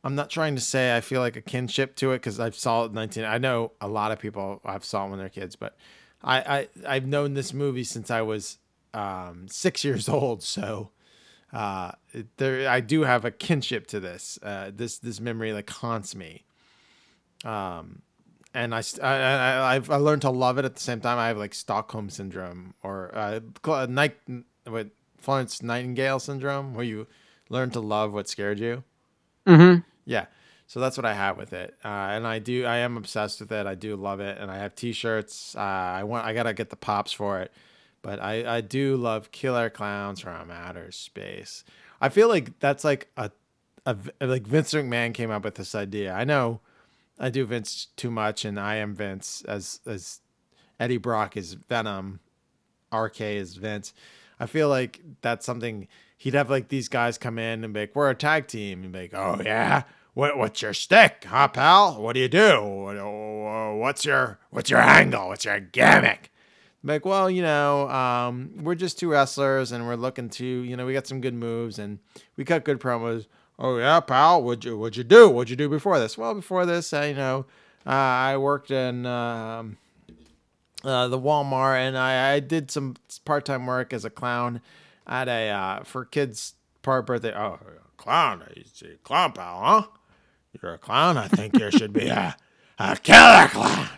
I'm not trying to say I feel like a kinship to it because I've saw it in 19. I know a lot of people I've saw it when they're kids, but I, I I've known this movie since I was um, six years old. So uh, there I do have a kinship to this. Uh, this this memory like haunts me. Um, and I, I, I I've I learned to love it at the same time. I have like Stockholm syndrome or uh, night with Florence Nightingale syndrome, where you learn to love what scared you. Mm-hmm. Yeah. So that's what I have with it, uh, and I do. I am obsessed with it. I do love it, and I have T-shirts. Uh, I want. I gotta get the pops for it, but I I do love Killer Clowns from Outer Space. I feel like that's like a, a like Vince McMahon came up with this idea. I know, I do Vince too much, and I am Vince as as Eddie Brock is Venom, RK is Vince. I feel like that's something he'd have like these guys come in and be like, "We're a tag team," and be like, "Oh yeah." What, what's your stick, huh, pal? What do you do? What, uh, what's your what's your angle? What's your gimmick? Like, well, you know, um, we're just two wrestlers, and we're looking to, you know, we got some good moves, and we cut good promos. Oh yeah, pal. What'd you What'd you do? What'd you do before this? Well, before this, I, you know, uh, I worked in um, uh, the Walmart, and I, I did some part time work as a clown at a uh, for kids' part birthday. Oh, clown, he's a clown pal, huh? You're a clown. I think you should be a a killer clown.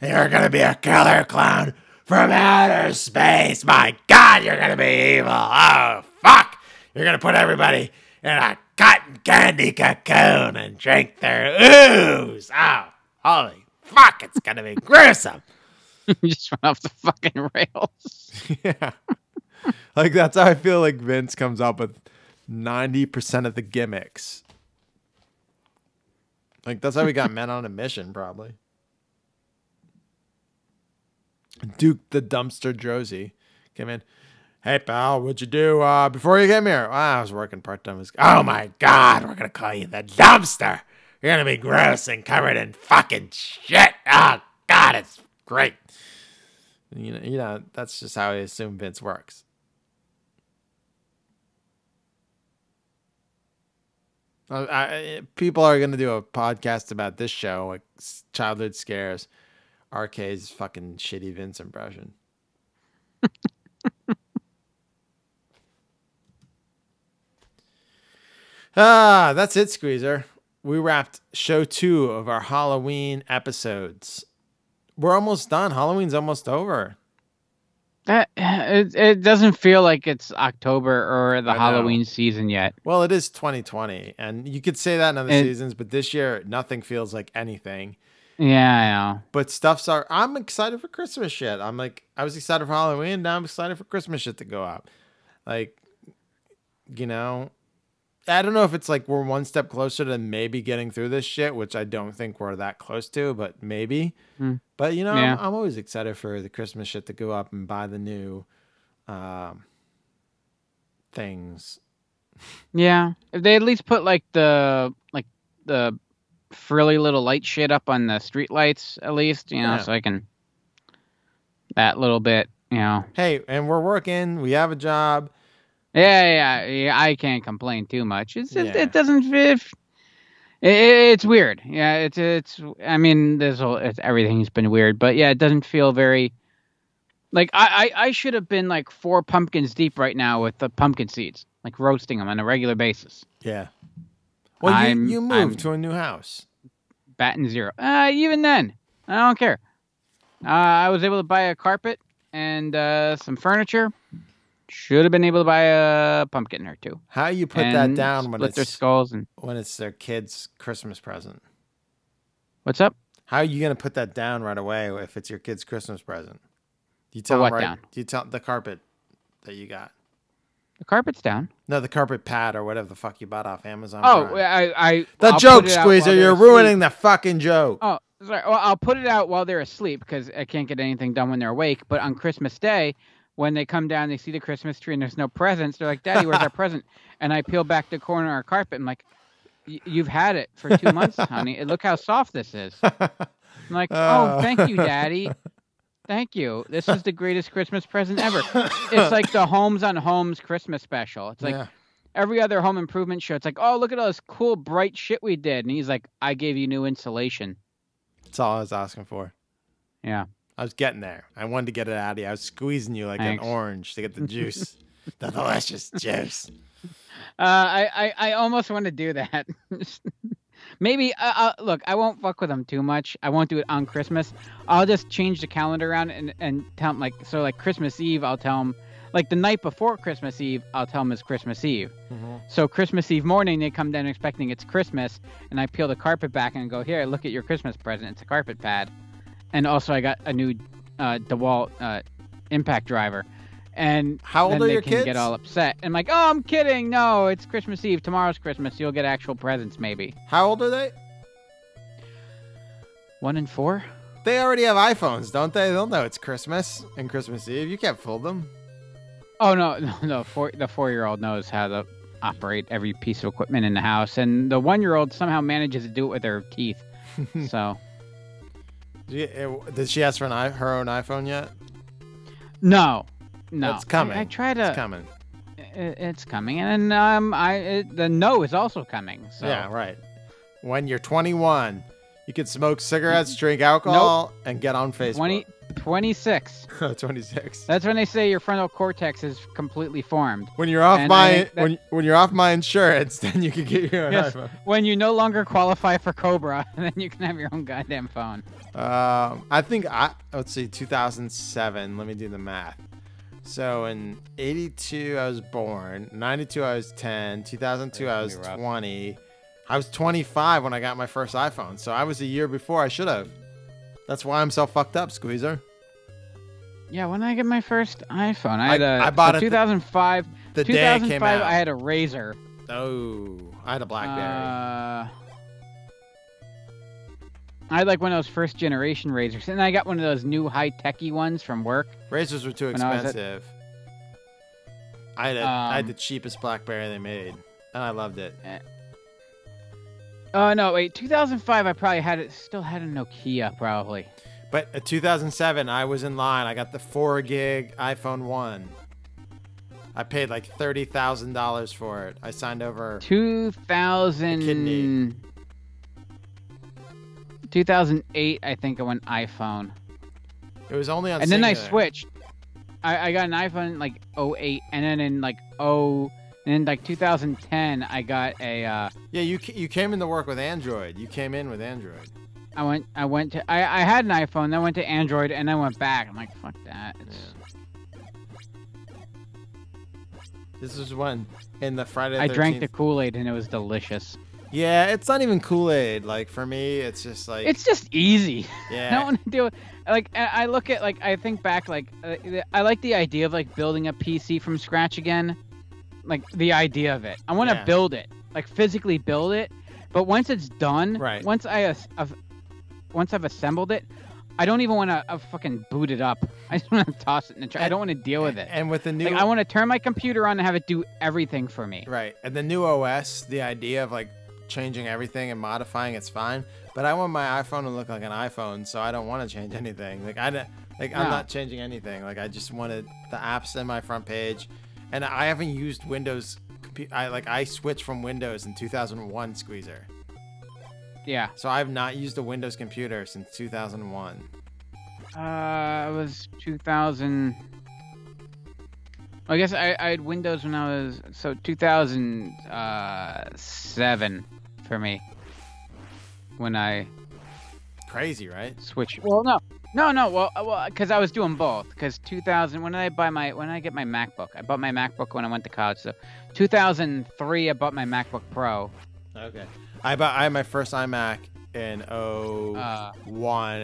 You're gonna be a killer clown from outer space. My God, you're gonna be evil. Oh fuck! You're gonna put everybody in a cotton candy cocoon and drink their ooze. Oh, holy fuck! It's gonna be gruesome. you just went off the fucking rails. yeah. Like that's how I feel like Vince comes up with 90% of the gimmicks. Like that's how we got men on a mission, probably. Duke the dumpster Droese came in. Hey pal, what'd you do uh, before you came here? "Ah, I was working part time. Oh my god, we're gonna call you the dumpster. You're gonna be gross and covered in fucking shit. Oh god, it's great. You know, you know, that's just how I assume Vince works. Uh, I, people are gonna do a podcast about this show, like childhood scares. RK's fucking shitty Vince impression. ah, that's it, Squeezer. We wrapped show two of our Halloween episodes. We're almost done. Halloween's almost over. That it, it doesn't feel like it's October or the Halloween season yet. Well, it is 2020, and you could say that in other It- seasons, but this year nothing feels like anything. Yeah, I know. But stuff's are. I'm excited for Christmas shit. I'm like, I was excited for Halloween. Now I'm excited for Christmas shit to go up. Like, you know, I don't know if it's like we're one step closer to maybe getting through this shit, which I don't think we're that close to, but maybe. Hmm. But you know, Yeah. I'm, I'm always excited for the Christmas shit to go up and buy the new um, things. Yeah, if they at least put like the like the frilly little light shit up on the street lights, at least you know, Yeah. so I can that little bit, you know. Hey, and we're working. We have a job. Yeah, yeah, yeah. I can't complain too much. It's it, Yeah. it doesn't fit. It, it's weird. Yeah, it's it's. I mean, this whole it's, everything's been weird, but yeah, it doesn't feel very. Like I, I, I should have been like four pumpkins deep right now with the pumpkin seeds, like roasting them on a regular basis. Yeah. Well, you, you moved I'm- to a new house. Batting zero. Uh, even then, I don't care. Uh, I was able to buy a carpet and uh, some furniture. Should have been able to buy a pumpkin or two. How you put that down when split their skulls and when it's their kid's Christmas present? what's up? How are you gonna put that down right away if it's your kid's Christmas present? You Put tell what right, down? You tell the carpet that you got. The carpet's down. No, the carpet pad or whatever the fuck you bought off Amazon. Oh, Prime. I, I the I'll joke it out squeezer. You're ruining the fucking joke. Oh, sorry. Well, I'll put it out while they're asleep because I can't get anything done when they're awake. But on Christmas Day, when they come down, they see the Christmas tree and there's no presents. They're like, "Daddy, where's our present?" And I peel back the corner of our carpet. I'm like, "Y- "You've had it for two months, honey. Look how soft this is." I'm like, "Oh, thank you, Daddy. Thank you. This is the greatest Christmas present ever." It's like the Holmes on Homes Christmas special. It's like Yeah. every other home improvement show. It's like, "Oh, look at all this cool, bright shit we did," and he's like, "I gave you new insulation." That's all I was asking for. Yeah. I was getting there. I wanted to get it out of you. I was squeezing you like Thanks. an orange to get the juice, the delicious juice. Uh, I, I, I almost want to do that. Maybe uh, uh, look, I won't fuck with them too much. I won't do it on Christmas. I'll just change the calendar around and, and tell them like so like Christmas Eve. I'll tell them like the night before Christmas Eve. I'll tell them it's Christmas Eve. So Christmas Eve morning they come down expecting it's Christmas, and I peel the carpet back and go here. Look at your Christmas present. It's a carpet pad, and also I got a new uh, DeWalt uh, impact driver. And How old then are they your can kids? Get all upset. And like, oh, I'm kidding. No, it's Christmas Eve. Tomorrow's Christmas. You'll get actual presents, maybe. How old are they? One and four. They already have iPhones, don't they? They'll know it's Christmas and Christmas Eve. You can't fool them. Oh no, no, no. Four, the four-year-old knows how to operate every piece of equipment in the house, and the one-year-old somehow manages to do it with her teeth. so Did, uh, did she ask for an i her own iPhone yet? no, no. It's coming. I, I try to. It's coming. it's coming, and um, I it, the no is also coming. So Yeah, right. When you're 21, you can smoke cigarettes, drink alcohol, and get on Facebook. 20, 26. 26. That's when they say your frontal cortex is completely formed. When you're off And my think that- when when you're off my insurance, then you can get your own Yes, iPhone. when you no longer qualify for Cobra, then you can have your own goddamn phone. Um, I think I let's see, 2007. Let me do the math. So in 82 I was born, 92 I was 10, 2002 I was That's gonna be 20. I was 25 when I got my first iPhone, so I was a year before I should have. That's why I'm so fucked up, Squeezer. Yeah, when I get my first iPhone, I I- had a I bought so it the- 2005. the day it came 2005, out. I had a Razor. Oh, I had a BlackBerry. Uh, I had like one of those first generation razors, and I got one of those new high techy ones from work. Razors were too when I at- expensive. I had, a, I had Um, the cheapest BlackBerry they made, and I loved it. Oh no, wait, 2005. I probably had it. Still had a Nokia, probably. But uh, in 2007, I was in line. I got the four gig iPhone one. I paid like thirty thousand dollars for it. I signed over. 2000. Kidney. 2008, I think I went iPhone. It was only on. and then I switched. I, I got an iPhone in, like 08, and then in like oh, and in like 2010, I got a. Uh, Yeah, you you came into work with Android. You came in with Android. I went. I went to. I, I had an iPhone. Then went to Android, and then went back. I'm like, fuck that. It's, This is when in the Friday. The I drank the Kool Aid, and it was delicious. Yeah, it's not even Kool Aid. Like for me, it's just like It's just easy. Yeah. I don't want to do it. Like I I look at like I think back like uh, I like the idea of like building a PC from scratch again. Like the idea of it. I want to Yeah. build it, like physically build it. But once it's done, Right. Once I I've, once I've assembled it, I don't even want to uh, fucking boot it up. I just want to toss it in the trash. I don't want to deal with it. And with the new, Like, I want to turn my computer on and have it do everything for me. Right. And the new OS, the idea of like changing everything and modifying it's fine. But I want my iPhone to look like an iPhone, so I don't want to change anything. Like I don't like I'm No. not changing anything. Like I just wanted the apps in my front page. And I haven't used Windows I like I switched from Windows in 2001 Squeezer. Yeah. So I've not used a Windows computer since 2001. Uh, it was 2000. I guess I, I had Windows when I was so 2007 for me when I Crazy, right? Switch. Well, no, no, no. Well, uh, well, because I was doing both. Because 2000, when did I buy my when did I get my MacBook? I bought my MacBook when I went to college. So 2003, I bought my MacBook Pro. Okay. I bought I had my first iMac in 01 Uh.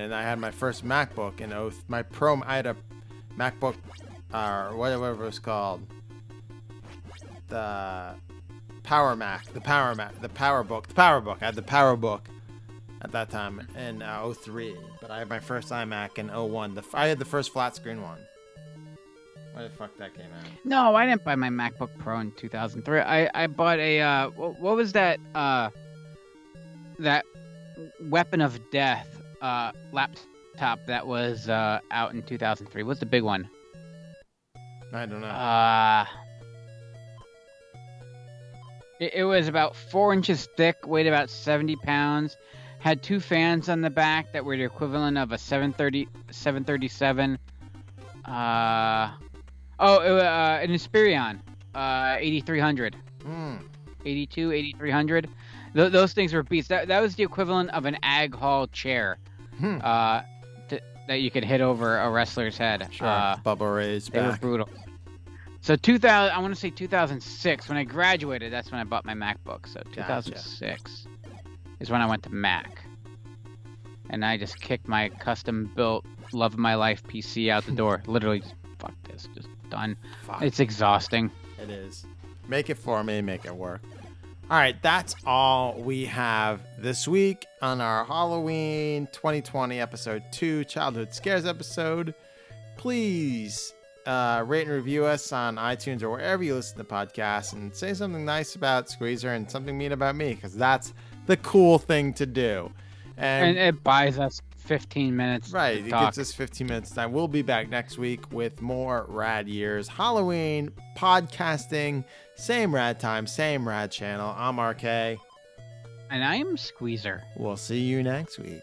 and I had my first MacBook in 0 my Pro I had a MacBook uh, or whatever it was called. the Power Mac, the Power Mac, the Power Book, the Power Book. I had the Power Book at that time in uh, 03, but I had my first iMac in 01. The, I had the first flat screen one. Why the fuck that came out? No, I didn't buy my MacBook Pro in 2003. I, I bought a uh, what, what was that uh, that weapon of death uh, laptop that was uh, out in 2003? What's the big one? I don't know. Uh, it, it was about four inches thick, weighed about 70 pounds, had two fans on the back that were the equivalent of a 730 737. Uh, oh, uh, an Inspiron, uh, 8300. Hmm. 82, 8300. Th- those things were beasts. That, that was the equivalent of an ag hall chair Hmm. uh, that you could hit over a wrestler's head. Sure. Uh, Bubba Ray's they were brutal. So 2000, I want to say 2006. When I graduated, that's when I bought my MacBook. So 2006 is when I went to Mac, and I just kicked my custom-built, love of my life PC out the door. Literally, just, fuck this, just done. Fuck. It's exhausting. It is. Make it for me, make it work. All right, that's all we have this week on our Halloween 2020 episode 2 Childhood Scares episode. Please uh, rate and review us on iTunes or wherever you listen to podcasts and say something nice about Squeezer and something mean about me because that's the cool thing to do. And it buys us 15 minutes. Right. It gives us 15 minutes time. We'll be back next week with more rad years. Halloween, podcasting, same rad time, same rad channel. I'm RK. And I'm Squeezer. We'll see you next week.